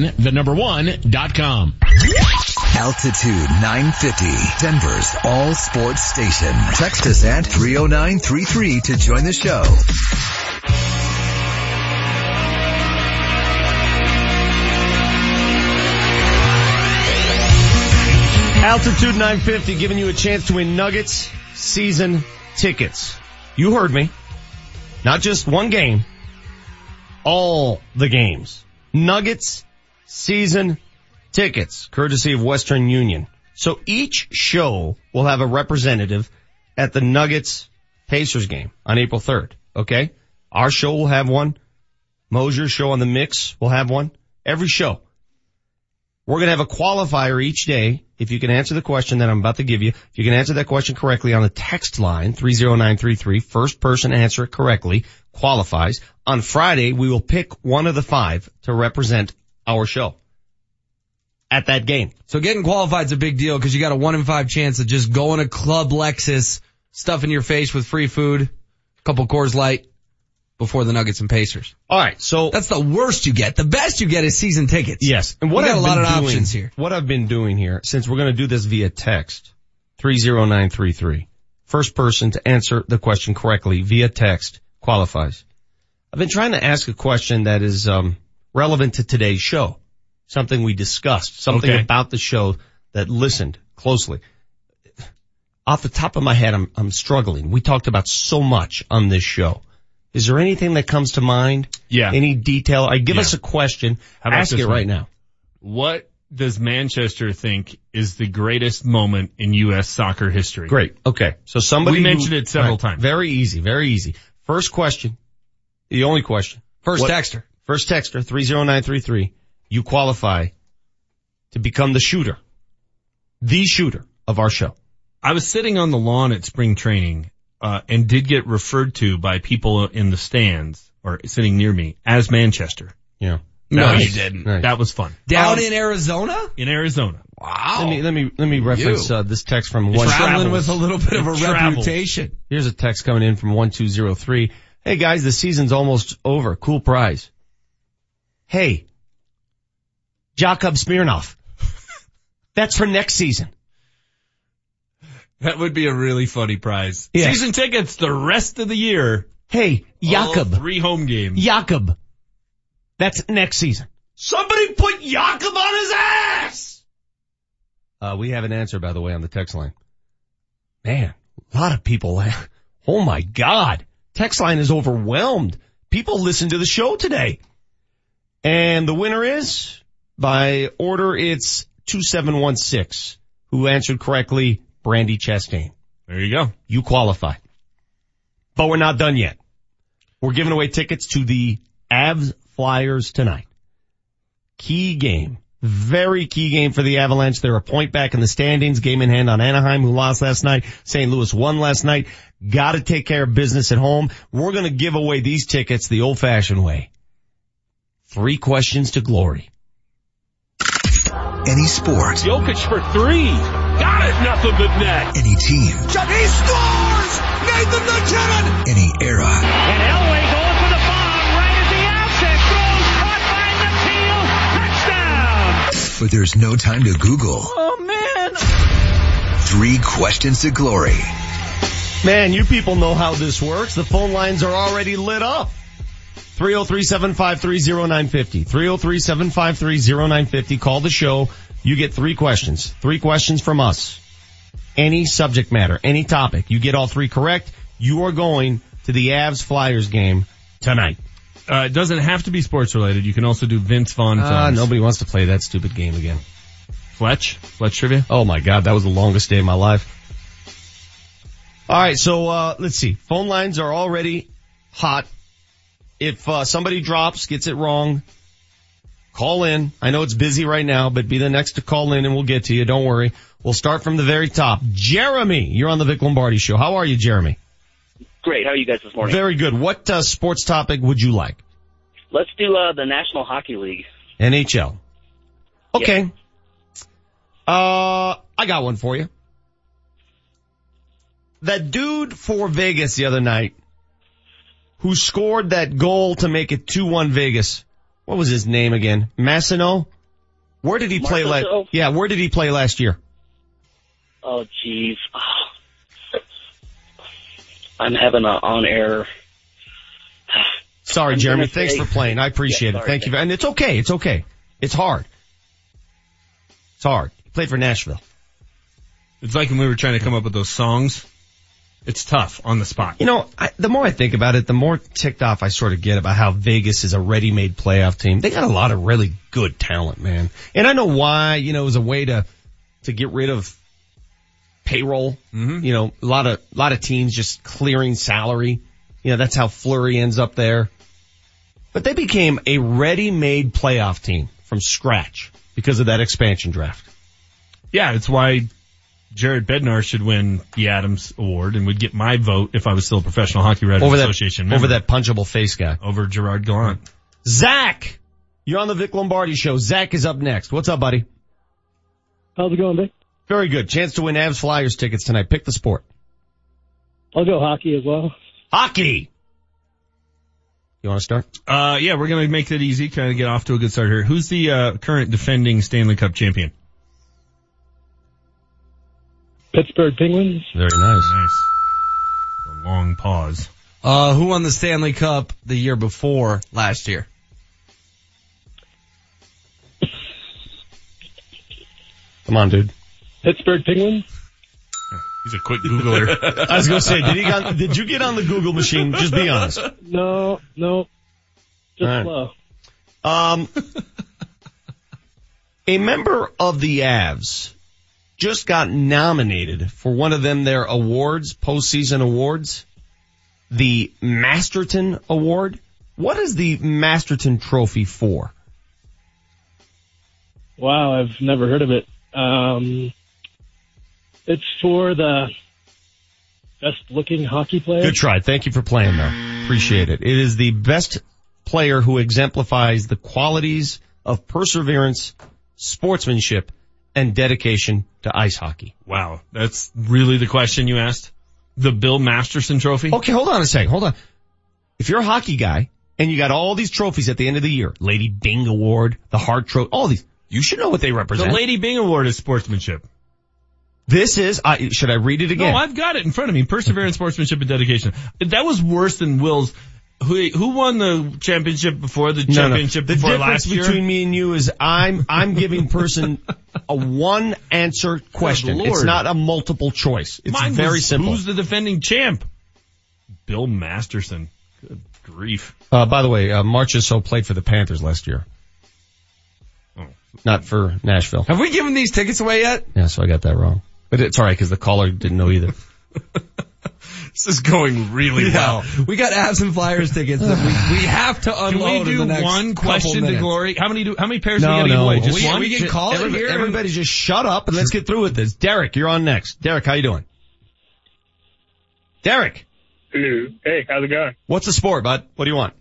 the number one, dot com. Altitude 950, Denver's all sports station. Text us at 30933 to join the show. Altitude 950 giving you a chance to win Nuggets season tickets. You heard me. Not just one game. All the games. Nuggets season tickets, courtesy of Western Union. So each show will have a representative at the Nuggets Pacers game on April 3rd. Okay. Our show will have one. Moser's show on the mix will have one. Every show. We're going to have a qualifier each day. If you can answer the question that I'm about to give you, if you can answer that question correctly on the text line, 30933, first person answer it correctly qualifies. On Friday, we will pick one of the five to represent our show at that game. So getting qualified is a big deal because you got a one in five chance of just going to Club Lexus, stuffing your face with free food, a couple Coors Light before the Nuggets and Pacers. All right, so that's the worst you get. The best you get is season tickets. Yes, and what we got I've a lot of doing- options here. What I've been doing here, since we're going to do this via text, 30933. First person to answer the question correctly via text qualifies. I've been trying to ask a question that is um, relevant to today's show. something we discussed, something Okay. about the show that listened closely. Off the top of my head, I'm, I'm struggling. We talked about so much on this show. Is there anything that comes to mind? Yeah. Any detail? I give Yeah. us a question. How about Ask it one? right now. What does Manchester think is the greatest moment in U.S. soccer history? Great. Okay. So somebody We who- mentioned it several Right. times. Very easy. Very easy. First question. The only question. First What- texter. First texter, 30933. You qualify to become the shooter. The shooter of our show. I was sitting on the lawn at spring training, uh, and did get referred to by people in the stands or sitting near me as Manchester. Yeah. No, That you didn't. Nice. That was fun. Down Um, in Arizona? In Arizona. Wow. Let me, let me, let me reference, uh, this text from It one. Traveling travels. with a little bit of a travels. reputation. Here's a text coming in from 1203. Hey guys, the season's almost over. Cool prize. Hey, Yakov Smirnoff. That's for next season. That would be a really funny prize. Yeah. Season tickets the rest of the year. Hey, Jakob. three home games. Jakob. That's next season. Somebody put Jakob on his ass! Uh, we have an answer, by the way, on the text line. Man, a lot of people. Oh my God. Text line is overwhelmed. People listen to the show today. And the winner is, by order, it's 2716, who answered correctly, Brandi Chastain. There you go. You qualify. But we're not done yet. We're giving away tickets to the Avs Flyers tonight. Key game. Very key game for the Avalanche. They're a point back in the standings. Game in hand on Anaheim, who lost last night. St. Louis won last night. Gotta take care of business at home. We're gonna give away these tickets the old fashioned way. Three questions to glory. Any sport, Jokic for three. Got it, nothing but net. any team, He scores! Nathan MacKinnon! any era. And Elway going for the bomb right at the outset. Throws caught by the field. Touchdown! But there's no time to Google. Oh man! Three questions to glory. Man, you people know how this works. The phone lines are already lit up. 303-753-0950. 303-753-0950. Call the show. You get three questions. Three questions from us. Any subject matter, any topic. You get all three correct. You are going to the Avs Flyers game tonight. Uh, it doesn't have to be sports related. You can also do Vince Vaughn films. nobody wants to play that stupid game again. Fletch? Fletch trivia? Oh my god, that was the longest day of my life. Alright, so uh let's see. Phone lines are already hot. If uh somebody drops, gets it wrong, call in. I know it's busy right now, but be the next to call in and we'll get to you. Don't worry. We'll start from the very top. Jeremy, you're on the Vic Lombardi show. How are you, Jeremy? Great. How are you guys this morning? Very good. What uh, sports topic would you like? Let's do uh, the National Hockey League. NHL. Okay. Uh, I got one for you. That dude for Vegas the other night who scored that goal to make it 2-1 Vegas. What was his name again? Massino? Where did he play last? Yeah, where did he play last year? Oh, jeez. I'm having an on-air. Sorry, I'm Jeremy. Thanks say- for playing. I appreciate Yeah, it. sorry, Thank you. And it's okay. It's okay. It's hard. It's hard. He played for Nashville. It's like when we were trying to come up with those songs. It's tough on the spot. You know, I, the more I think about it, the more ticked off I sort of get about how Vegas is a ready-made playoff team. They got a lot of really good talent, man. And I know why, you know, it was a way to, to get rid of payroll. Mm-hmm. You know, a lot of, a lot of teams just clearing salary. You know, that's how Fleury ends up there. But they became a ready-made playoff team from scratch because of that expansion draft. Yeah, it's why Jared Bednar should win the Adams Award and would get my vote if I was still a professional hockey writers Over that, association member. over that punchable face guy. over Gerard Gallant. Zach! You're on the Vic Lombardi show. Zach is up next. What's up, buddy? How's it going, Vic? Very good. Chance to win Avs Flyers tickets tonight. Pick the sport. I'll go hockey as well. Hockey! You want to start? Uh, yeah, we're gonna make that easy, kind of get off to a good start here. Who's the, uh, current defending Stanley Cup champion? Pittsburgh Penguins. Very nice. Nice. A long pause. Uh, who won the Stanley Cup the year before last year? Come on, dude. Pittsburgh Penguins. He's a quick Googler. I was gonna say, did he got, did you get on the Google machine? Just be honest. No, no. Just All right. slow. Um, a member of the Avs just got nominated for one of them their awards, postseason awards, the Masterton Award. What is the Masterton Trophy for? Wow, I've never heard of it. Um, it's for the best looking hockey player. Good try. Thank you for playing though. Appreciate it. It is the best player who exemplifies the qualities of perseverance, sportsmanship, and dedication to ice hockey. wow, that's really the question you asked? The Bill Masterson Trophy? Okay, hold on a second. Hold on. If you're a hockey guy and you got all these trophies at the end of the year, Lady Byng Award, the Hart Trophy, all these, you should know what they represent. The. Lady Byng Award is sportsmanship. this is, I, should I read it again? No, I've got it in front of me. Perseverance, sportsmanship, and dedication. That was worse than Will's. Who, who won the championship before the No, no. championship The before difference last year? between me and you is I'm I'm giving person a one answer question. Good It's not a multiple choice. It's Mine very was, simple. Who's the defending champ? Bill Masterson. Good grief. Uh, by the way, uh, Marchessault played for the Panthers last year. Oh. Not for Nashville. Have we given these tickets away yet? Yeah, so I got that wrong. But it's alright because the caller didn't know either. This is going really well. We got Avs and flyers tickets that we, we have to Can unload we in do the next one question to glory? How many do, how many pairs are we No, gonna give no. away? Just We- one? we can call it everybody, here and- everybody just shut up and let's get through with this. Derek, you're on next. Derek, how you doing? Derek, Hey, how's it going? what's the sport, bud? What do you want?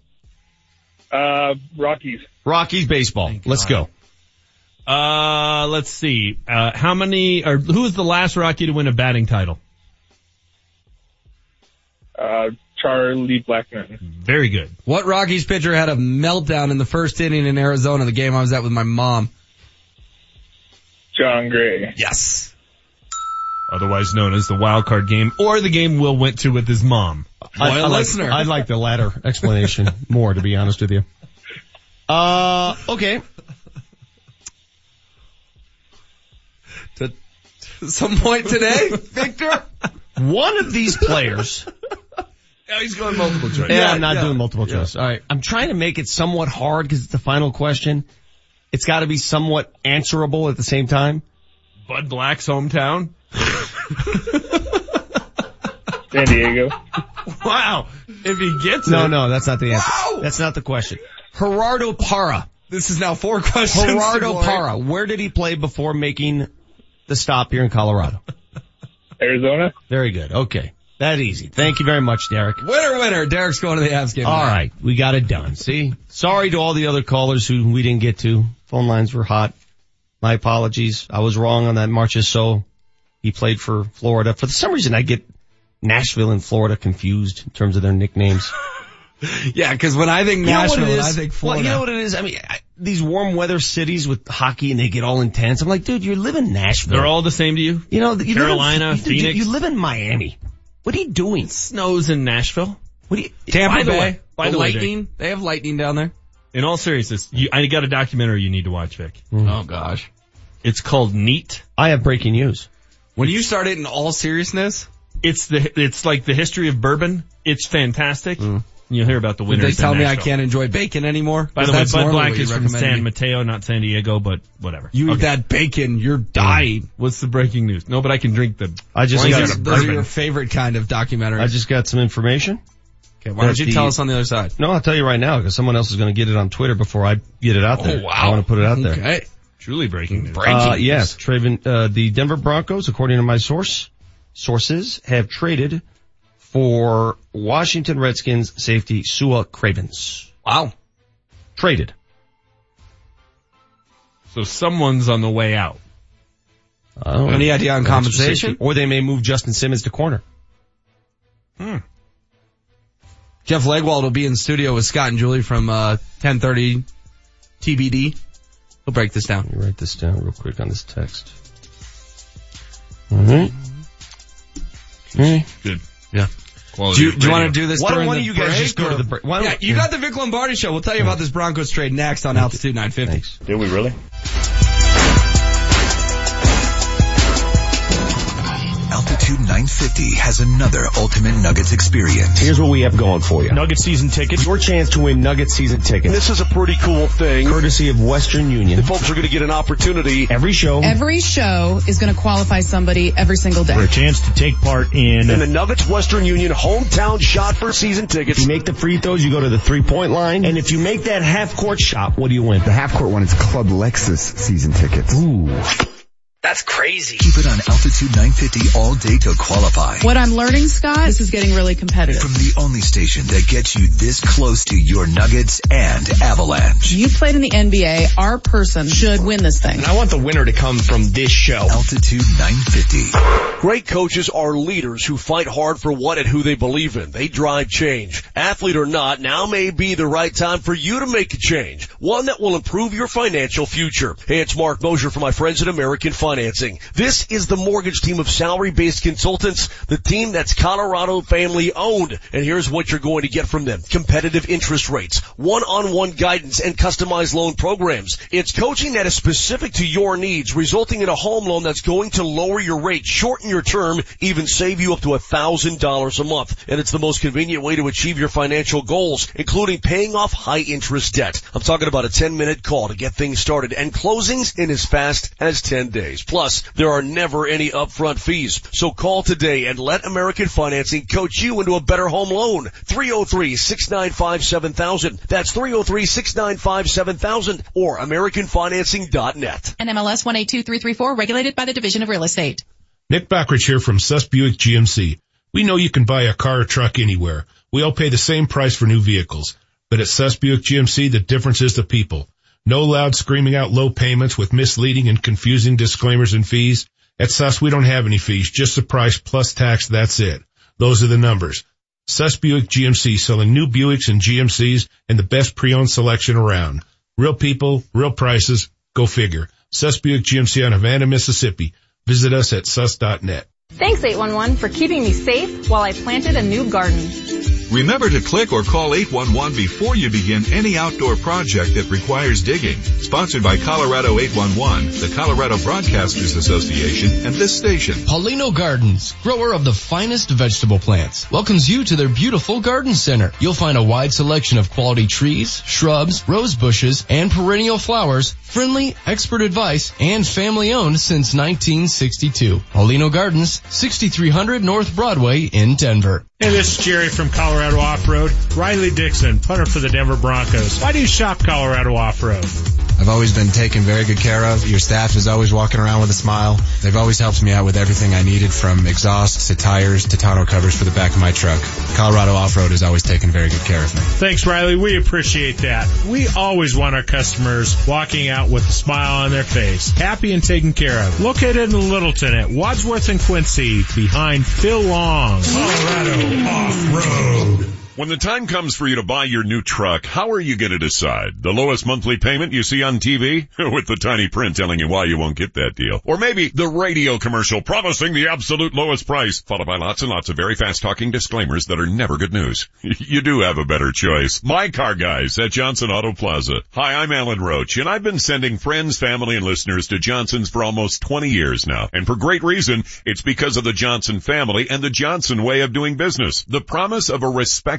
Uh, Rockies. Rockies baseball. Let's go. Uh, let's see. Uh, how many, or who was the last Rocky to win a batting title? Uh, Charlie Blackmon. Very good. What Rockies pitcher had a meltdown in the first inning in Arizona, the game I was at with my mom? Jon Gray. Yes. Otherwise known as the wild card game or the game Will went to with his mom. I, I like, I'd like the latter explanation more, to be honest with you. Uh, okay. To some point today, Victor? One of these players. Yeah, he's going multiple choice. Yeah, I'm not doing multiple choice. All right. I'm trying to make it somewhat hard because it's the final question. It's got to be somewhat answerable at the same time. Bud Black's hometown. San Diego. Wow. If he gets No, it. no, no, that's not the answer. That's not the question. Gerardo Parra. This is now four questions. Gerardo glory. Parra. Where did he play before making the stop here in Colorado? Arizona. Very good. Okay. That easy. Thank you very much, Derek. Winner, winner. Derek's going to the Avs game. All tonight. right. We got it done. See? Sorry to all the other callers who we didn't get to. Phone lines were hot. My apologies. I was wrong on that Marchessault. He played for Florida. For some reason I get Nashville and Florida confused in terms of their nicknames. Yeah, because when I think You know what Nashville, it is? I think Florida. Well, Florida. you know what it is? I mean, I, these warm weather cities with hockey and they get all intense. I'm like, dude, you live in Nashville. They're all the same to you? you know, you Carolina, live in, you, Phoenix. You, live in Miami. What are you doing? Snows in Nashville. What do you? Tampa By the Bay. way- by the the way, lightning. they have lightning down there. In all seriousness, you, I got a documentary you need to watch, Vic. Mm. Oh gosh. It's called Neat. I have breaking news. When you start it in all seriousness, It's the, it's like the history of bourbon. It's fantastic. Mm. You'll hear about the did they tell in me I can't enjoy bacon anymore? By the 'Cause way, that's Bud normally Black what is from recommend San me. Mateo, not San Diego, but whatever. You eat that bacon, you're dying. What's the breaking news? No, but I can drink the. I just got Those, of those are your favorite kind of documentaries. I just got some information. okay, why don't you that tell us on the other side? No, I'll tell you right now because someone else is going to get it on Twitter before I get it out there. Oh, wow. I want to put it out there. Okay. Truly breaking news. Breaking Uh, yes, Traven, uh, the Denver Broncos, according to my source, sources have traded for Washington Redskins safety Sua Cravens. Wow. Traded. So someone's on the way out. Any idea on compensation? Or they may move Justin Simmons to corner. Hmm. Jeff Legwold will be in the studio with Scott and Julie from uh, 1030 TBD. He'll break this down. Let me write this down real quick on this text. Alright. Okay. Good. Yeah. Quality Do you, do you want to do this Why don't one of you guys just go to the break? Why don't- Yeah, you got the Vic Lombardi show. We'll tell you about this Broncos trade next on Altitude 950. Thanks. Did we really? Altitude 950 has another Ultimate Nuggets experience. Here's what we have going for you. Nugget season tickets. Your chance to win Nugget season tickets. This is a pretty cool thing. Courtesy of Western Union. The folks are going to get an opportunity. Every show. Every show is going to qualify somebody every single day. For a chance to take part in. And the Nuggets Western Union hometown shot for season tickets. If you make the free throws, you go to the three point line. And if you make that half court shot, what do you win? The half court one is Club Lexus season tickets. Ooh. That's crazy. Keep it on Altitude 950 all day to qualify. What I'm learning, Scott, this is getting really competitive. From the only station that gets you this close to your Nuggets and Avalanche. You played in the NBA. Our person should win this thing. And I want the winner to come from this show. Altitude 950. Great coaches are leaders who fight hard for what and who they believe in. They drive change. Athlete or not, now may be the right time for you to make a change. One that will improve your financial future. Hey, it's Marc Moser for my friends at American Financing. This is the mortgage team of salary-based consultants, the team that's Colorado family owned. And here's what you're going to get from them. Competitive interest rates, one-on-one guidance, and customized loan programs. It's coaching that is specific to your needs, resulting in a home loan that's going to lower your rate, shorten your term, even save you up to a thousand dollars a month. And it's the most convenient way to achieve your financial goals, including paying off high interest debt. I'm talking about a 10 minute call to get things started and closings in as fast as 10 days. Plus, there are never any upfront fees. So call today and let American Financing coach you into a better home loan. 303-695-7000. That's 303-695-7000 or AmericanFinancing.net. NMLS 182334 regulated by the Division of Real Estate. Nick Backridge here from Suss Buick GMC. We know you can buy a car or truck anywhere. We all pay the same price for new vehicles. But at Suss Buick GMC, the difference is the people. No loud screaming out low payments with misleading and confusing disclaimers and fees. At Suss, we don't have any fees, just the price plus tax, that's it. Those are the numbers. Suss Buick GMC selling new Buicks and GMCs and the best pre-owned selection around. Real people, real prices, go figure. Suss Buick GMC on Havana, Mississippi. Visit us at sus.net. Thanks 811 for keeping me safe while I planted a new garden. Remember to click or call 811 before you begin any outdoor project that requires digging. Sponsored by Colorado 811, the Colorado Broadcasters Association, and this station. Paulino Gardens, grower of the finest vegetable plants, welcomes you to their beautiful garden center. You'll find a wide selection of quality trees, shrubs, rose bushes, and perennial flowers, friendly, expert advice, and family owned since 1962. Paulino Gardens, 6300 North Broadway in Denver. Hey, this is Jerry from Colorado Off-Road. Riley Dixon, punter for the Denver Broncos. Why do you shop Colorado Off-Road? I've always been taken very good care of. Your staff is always walking around with a smile. They've always helped me out with everything I needed from exhausts to tires to tonneau covers for the back of my truck. Colorado Off-Road has always taken very good care of me. Thanks, Riley. We appreciate that. We always want our customers walking out with a smile on their face, happy and taken care of. Located in Littleton at Wadsworth and Quincy behind Phil Long. Colorado Off-Road. When the time comes for you to buy your new truck, how are you going to decide? The lowest monthly payment you see on TV? With the tiny print telling you why you won't get that deal. Or maybe the radio commercial promising the absolute lowest price, followed by lots and lots of very fast talking disclaimers that are never good news. you do have a better choice. My car guys at Johnson Auto Plaza. Hi, I'm Alan Roach, and I've been sending friends, family, and listeners to Johnson's for almost 20 years now. And for great reason, it's because of the Johnson family and the Johnson way of doing business. The promise of a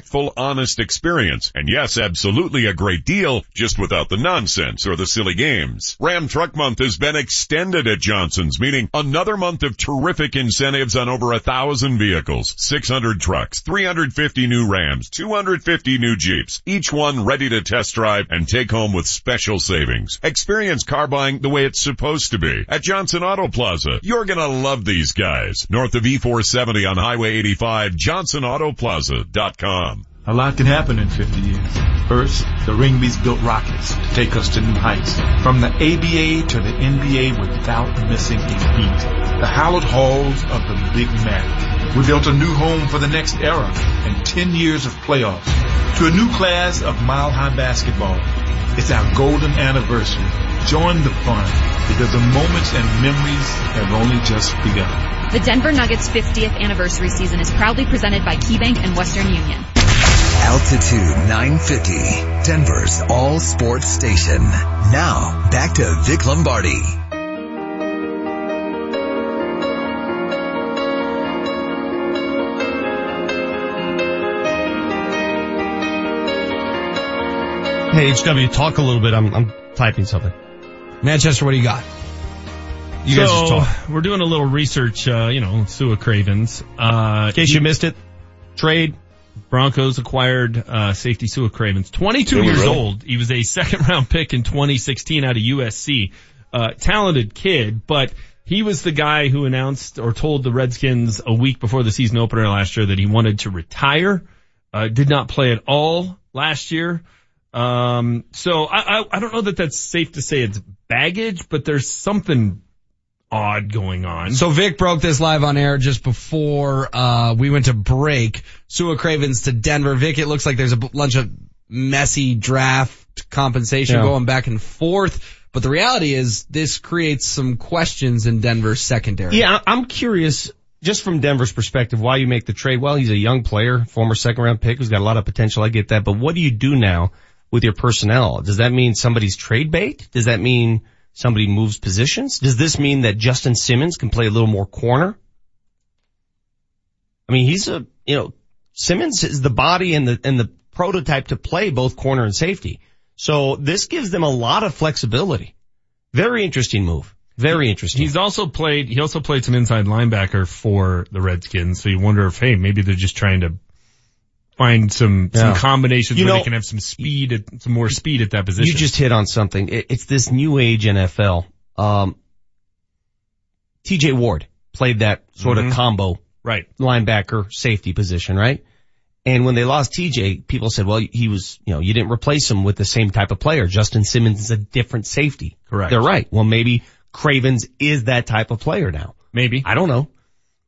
respectful honest experience. And yes, absolutely a great deal, just without the nonsense or the silly games. Ram Truck Month has been extended at Johnson's, meaning another month of terrific incentives on over a thousand vehicles, 600 trucks, 350 new Rams, 250 new Jeeps, each one ready to test drive and take home with special savings. Experience car buying the way it's supposed to be. At Johnson Auto Plaza, you're gonna love these guys. North of E470 on Highway 85, johnsonautoplaza.com. A lot can happen in 50 years. First, the Ringsbys built rockets to take us to new heights. From the ABA to the NBA without missing a beat. The hallowed halls of the Big Mac. We built a new home for the next era and 10 years of playoffs. To a new class of mile high basketball. It's our golden anniversary. Join the fun because the moments and memories have only just begun. The Denver Nuggets 50th anniversary season is proudly presented by KeyBank and Western Union. Altitude 950, Denver's all sports station. Now, back to Vic Lombardi. Hey, HW, talk a little bit. I'm, I'm typing something. Manchester, what do you got? You guys just so, we're doing a little research, uh, you know, Sua Cravens. Uh, In case you missed it, trade. Broncos acquired uh, safety Sua Cravens, 22 Really? years old. He was a second round pick in 2016 out of USC. Uh, talented kid, but he was the guy who announced or told the Redskins a week before the season opener last year that he wanted to retire. Uh, did not play at all last year. Um, so I, I, I don't know that that's safe to say it's baggage, but there's something odd going on. So Vic broke this live on air just before uh, we went to break. Sua Cravens to Denver. Vic, it looks like there's a bunch of messy draft compensation Yeah. going back and forth. But the reality is this creates some questions in Denver's secondary. Yeah, I'm curious, just from Denver's perspective, why you make the trade. Well, he's a young player, former second round pick who's got a lot of potential. I get that. But what do you do now with your personnel? Does that mean somebody's trade bait? Does that mean somebody moves positions? Does this mean that Justin Simmons can play a little more corner? I mean, he's a, you know, Simmons is the body and the, and the prototype to play both corner and safety. So this gives them a lot of flexibility. Very interesting move. Very interesting. He's also played, he also played some inside linebacker for the Redskins. So you wonder if, hey, maybe they're just trying to find some, some combinations You where know- they can have some speed, at, some more speed at that position. You just hit on something. It- It's this new age NFL. Um, TJ Ward played that sort Mhm. of combo right. linebacker safety position, right? And when they lost TJ, people said, well, he was, you know, you didn't replace him with the same type of player. Justin Simmons is a different safety. Correct. They're right. Well, maybe Cravens is that type of player now. Maybe. I don't know.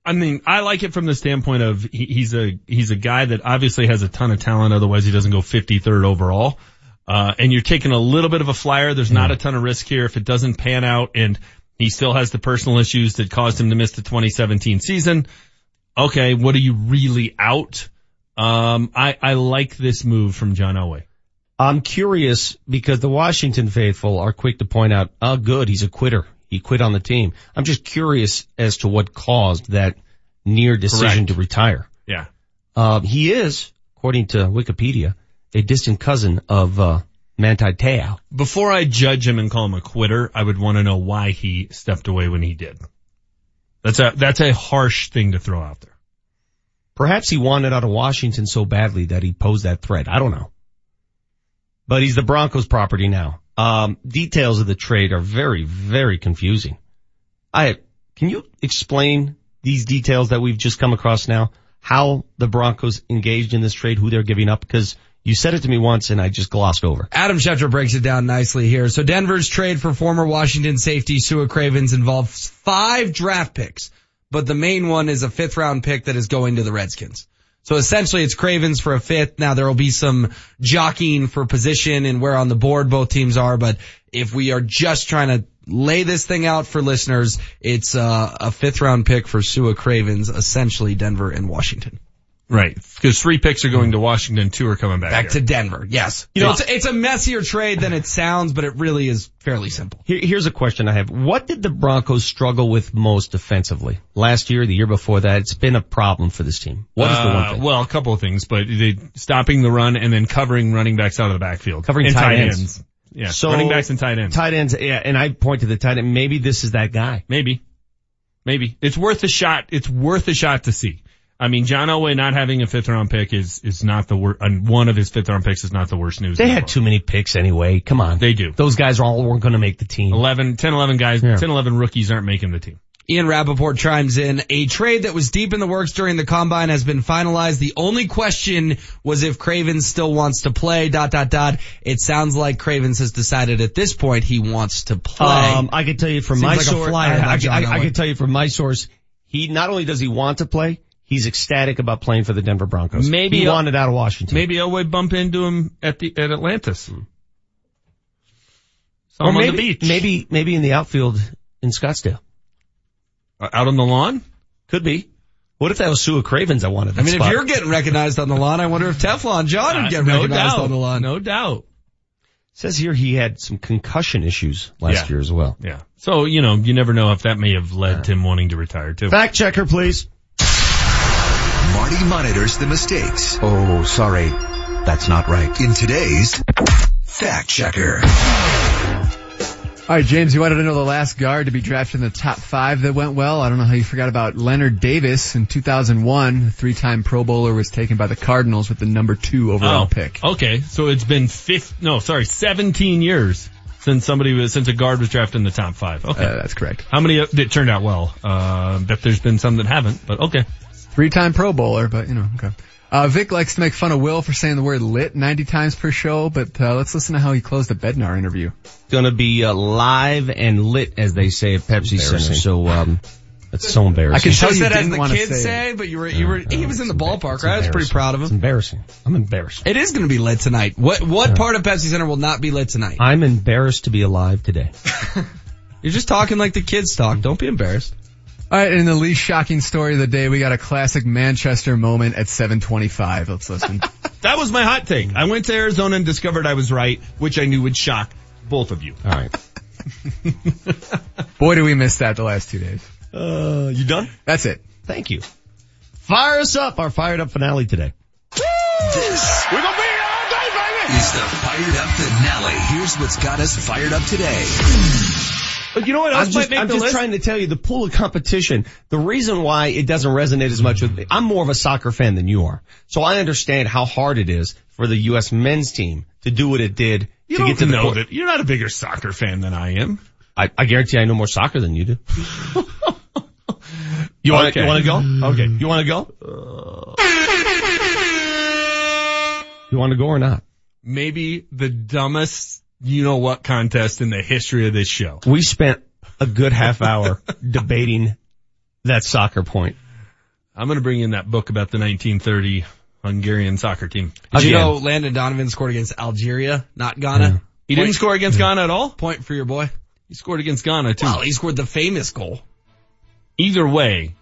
I mean, I like it from the standpoint of he, he's a he's a guy that obviously has a ton of talent. Otherwise, he doesn't go 53rd overall. Uh, and you're taking a little bit of a flyer. There's not a ton of risk here. If it doesn't pan out, and he still has the personal issues that caused him to miss the 2017 season. Okay, what are you really out? Um, I I like this move from John Elway. I'm curious because the Washington faithful are quick to point out, oh good, he's a quitter. He quit on the team. I'm just curious as to what caused that near decision Correct. to retire. Yeah. Um, he is, according to Wikipedia, a distant cousin of, uh, Manti Te'o. Before I judge him and call him a quitter, I would want to know why he stepped away when he did. That's a that's a harsh thing to throw out there. Perhaps he wanted out of Washington so badly that he posed that threat. I don't know. But he's the Broncos property now. Um, details of the trade are very, very confusing. I, can you explain these details that we've just come across now? How the Broncos engaged in this trade, who they're giving up? Because you said it to me once and I just glossed over. Adam Schefter breaks it down nicely here. So Denver's trade for former Washington safety Sua Cravens involves five draft picks, but the main one is a fifth round pick that is going to the Redskins. So essentially it's Cravens for a fifth. Now there will be some jockeying for position and where on the board both teams are, but if we are just trying to lay this thing out for listeners, it's uh, a fifth round pick for Sua Cravens, essentially Denver and Washington. Right. Because three picks are going to Washington, two are coming back. Back here. to Denver, yes. You You know- know, it's, it's a messier trade than it sounds, but it really is fairly simple. Here, here's a question I have. What did the Broncos struggle with most defensively? Last year, the year before that, it's been a problem for this team. What is the one Uh, thing? Well, a couple of things, but they, stopping the run and then covering running backs out of the backfield. Covering and tight ends. Yeah. So- running backs and tight ends. Tight ends, yeah, and I point to the tight end. Maybe this is that guy. Maybe. Maybe. It's worth a shot. It's worth a shot to see. I mean, John Elway not having a fifth round pick is, is not the worst, and one of his fifth round picks is not the worst news. They had world. too many picks anyway. Come on. They do. Those guys are all weren't going to make the team. 11, 10, 11 guys, Yeah. 10, 11 rookies aren't making the team. Ian Rapoport chimes in, a trade that was deep in the works during the combine has been finalized. The only question was if Cravens still wants to play, dot, dot, dot. It sounds like Cravens has decided at this point he wants to play. Um, I can tell you from Seems my like source. I, I, I, I Elway. can tell you from my source. He not only does he want to play, he's ecstatic about playing for the Denver Broncos. Maybe he wanted out of Washington. Maybe Elway bump into him at the, at Atlantis. Saw or maybe, on the beach. maybe, maybe in the outfield in Scottsdale. Uh, Out on the lawn? Could be. What if that was Sua Cravens I wanted? I mean, spot? if you're getting recognized on the lawn, I wonder if Teflon John would Uh, get no recognized doubt. on the lawn. No doubt. says here he had some concussion issues last Yeah. year as well. Yeah. So, you know, you never know if that may have led to him wanting to retire too. Fact checker, please. Marty monitors the mistakes Oh, sorry. That's not right. in today's fact checker. All right, James, you wanted to know the last guard to be drafted in the top five that went well. I don't know how you forgot about Leonard Davis in 2001. The three-time Pro Bowler was taken by the Cardinals with the number two overall Oh, pick. Okay, so it's been fifth, no, sorry, 17 years since somebody was, since a guard was drafted in the top five. Okay. Uh, that's correct. How many that turned out well? Uh, bet there's been some that haven't, but okay. Three-time Pro Bowler, but you know, okay. Uh, Vic likes to make fun of Will for saying the word lit 90 times per show, but uh, let's listen to how he closed the Bednar interview. Gonna be uh, live and lit, as they say at Pepsi Center. So um, that's so embarrassing. I can You tell you have said as didn't the want to kids say. say, but you were, you were, he was in the ballpark, right? I was pretty proud of It's him. embarrassing. I'm embarrassed. It is going to be lit tonight. What, what part of Pepsi Center will not be lit tonight? I'm embarrassed to be alive today. You're just talking like the kids talk. Don't be embarrassed. All right, in the least shocking story of the day, we got a classic Manchester moment at 7:25. Let's listen. That was my hot take. I went to Arizona and discovered I was right, which I knew would shock both of you. All right. Boy, do we miss that the last two days. Uh, you done? That's it. Thank you. Fire us up, our fired up finale today. This We're gonna be all day, baby! is the fired up finale. Here's what's got us fired up today. But you know what else I'm just- I'm just trying to tell you the pool of competition. The reason why it doesn't resonate as much with me, I'm more of a soccer fan than you are. So I understand how hard it is for the U.S. men's team to do what it did You to get to the know court. that. You're not a bigger soccer fan than I am. I, I guarantee I know more soccer than you do. you want Okay. you want to go? Okay. You want to go? Uh. You want to go or not? Maybe the dumbest you know what contest in the history of this show. We spent a good half hour debating that soccer point. I'm going to bring in that book about the 1930 Hungarian soccer team. Did you know Landon Donovan scored against Algeria, not Ghana? He didn't score against Ghana at all? Point for your boy. He scored against Ghana too. Well, he scored the famous goal. Either way,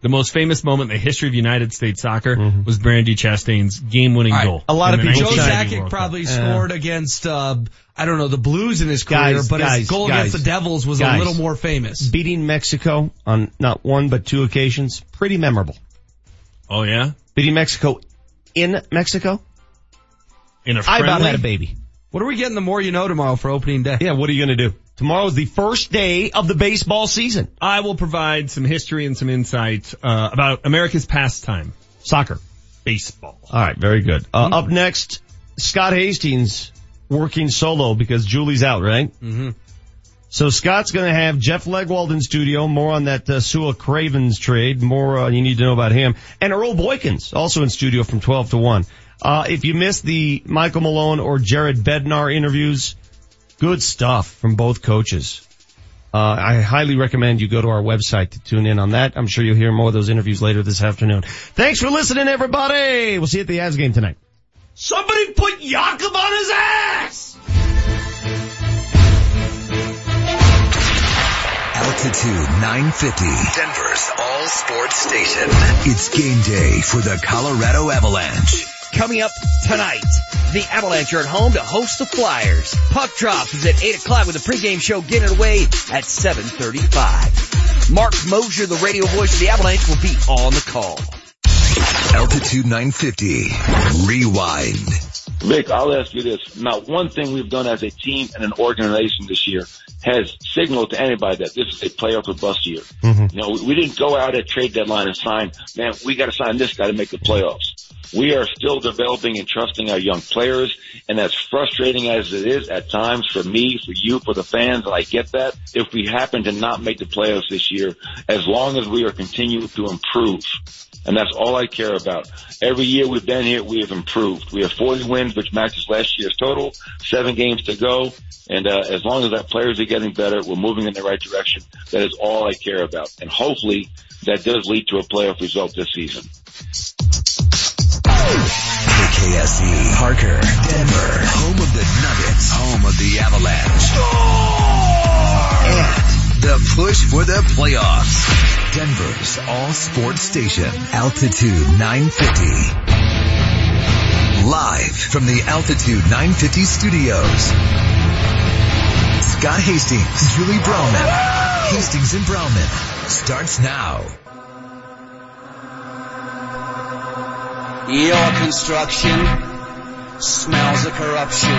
the most famous moment in the history of United States soccer was Brandi Chastain's game-winning All right. goal. A lot of people Joe 1990 Sakic Cup. probably Yeah. scored against, uh, I don't know, the Blues in his career, Guys, but guys, his goal guys, against the Devils was guys. a little more famous. Beating Mexico on not one but two occasions, pretty memorable. Oh yeah? Beating Mexico in Mexico, In a I friendly? about had a baby. What are we getting the more you know tomorrow for opening day? Yeah, what are you gonna do? Tomorrow is the first day of the baseball season. I will provide some history and some insight uh, about America's pastime, Soccer. baseball. All right, very good. Uh, Up next, Scott Hastings working solo because Julie's out, right? Mm-hmm. So Scott's going to have Jeff Legwold in studio. More on that uh, Sua Cravens trade. More uh, you need to know about him. And Earl Boykins also in studio from 12 to 1. Uh, if you missed the Michael Malone or Jared Bednar interviews, good stuff from both coaches. Uh, I highly recommend you go to our website to tune in on that. I'm sure you'll hear more of those interviews later this afternoon. Thanks for listening, everybody. We'll see you at the Avs game tonight. Somebody put Jakob on his ass! Altitude 950, Denver's all sports station. It's game day for the Colorado Avalanche. Coming up tonight, the Avalanche are at home to host the Flyers. Puck drop is at 8 o'clock with the pregame show getting away at 7.35. Marc Moser, the radio voice of the Avalanche, will be on the call. Altitude 950, rewind. Vic, I'll ask you this. Not one thing we've done as a team and an organization this year has signaled to anybody that this is a playoff or bust year. Mm-hmm. You know, we, we didn't go out at trade deadline and sign, man, we got to sign this guy to make the playoffs. We are still developing and trusting our young players, and as frustrating as it is at times for me, for you, for the fans, and I get that. If we happen to not make the playoffs this year, as long as we are continuing to improve, and that's all I care about. Every year we've been here, we have improved. We have 40 wins, which matches last year's total. Seven games to go. And uh, as long as our players are getting better, we're moving in the right direction. That is all I care about. And hopefully that does lead to a playoff result this season. KKSE, Parker, Denver, home of the Nuggets, home of the Avalanche. And the push for the playoffs. Denver's all sports station, Altitude 950. Live from the Altitude 950 studios. Scott Hastings, Julie Browman, Hastings and Browman starts now. Your construction smells of corruption.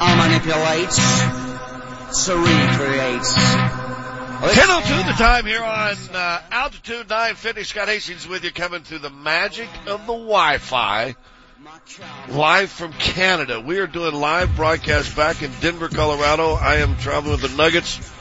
I manipulates. Sari creates. 10.02 the time here on uh, Altitude 950. Scott Hastings with you coming through the magic of the Wi-Fi. Live from Canada. We are doing live broadcast back in Denver, Colorado. I am traveling with the Nuggets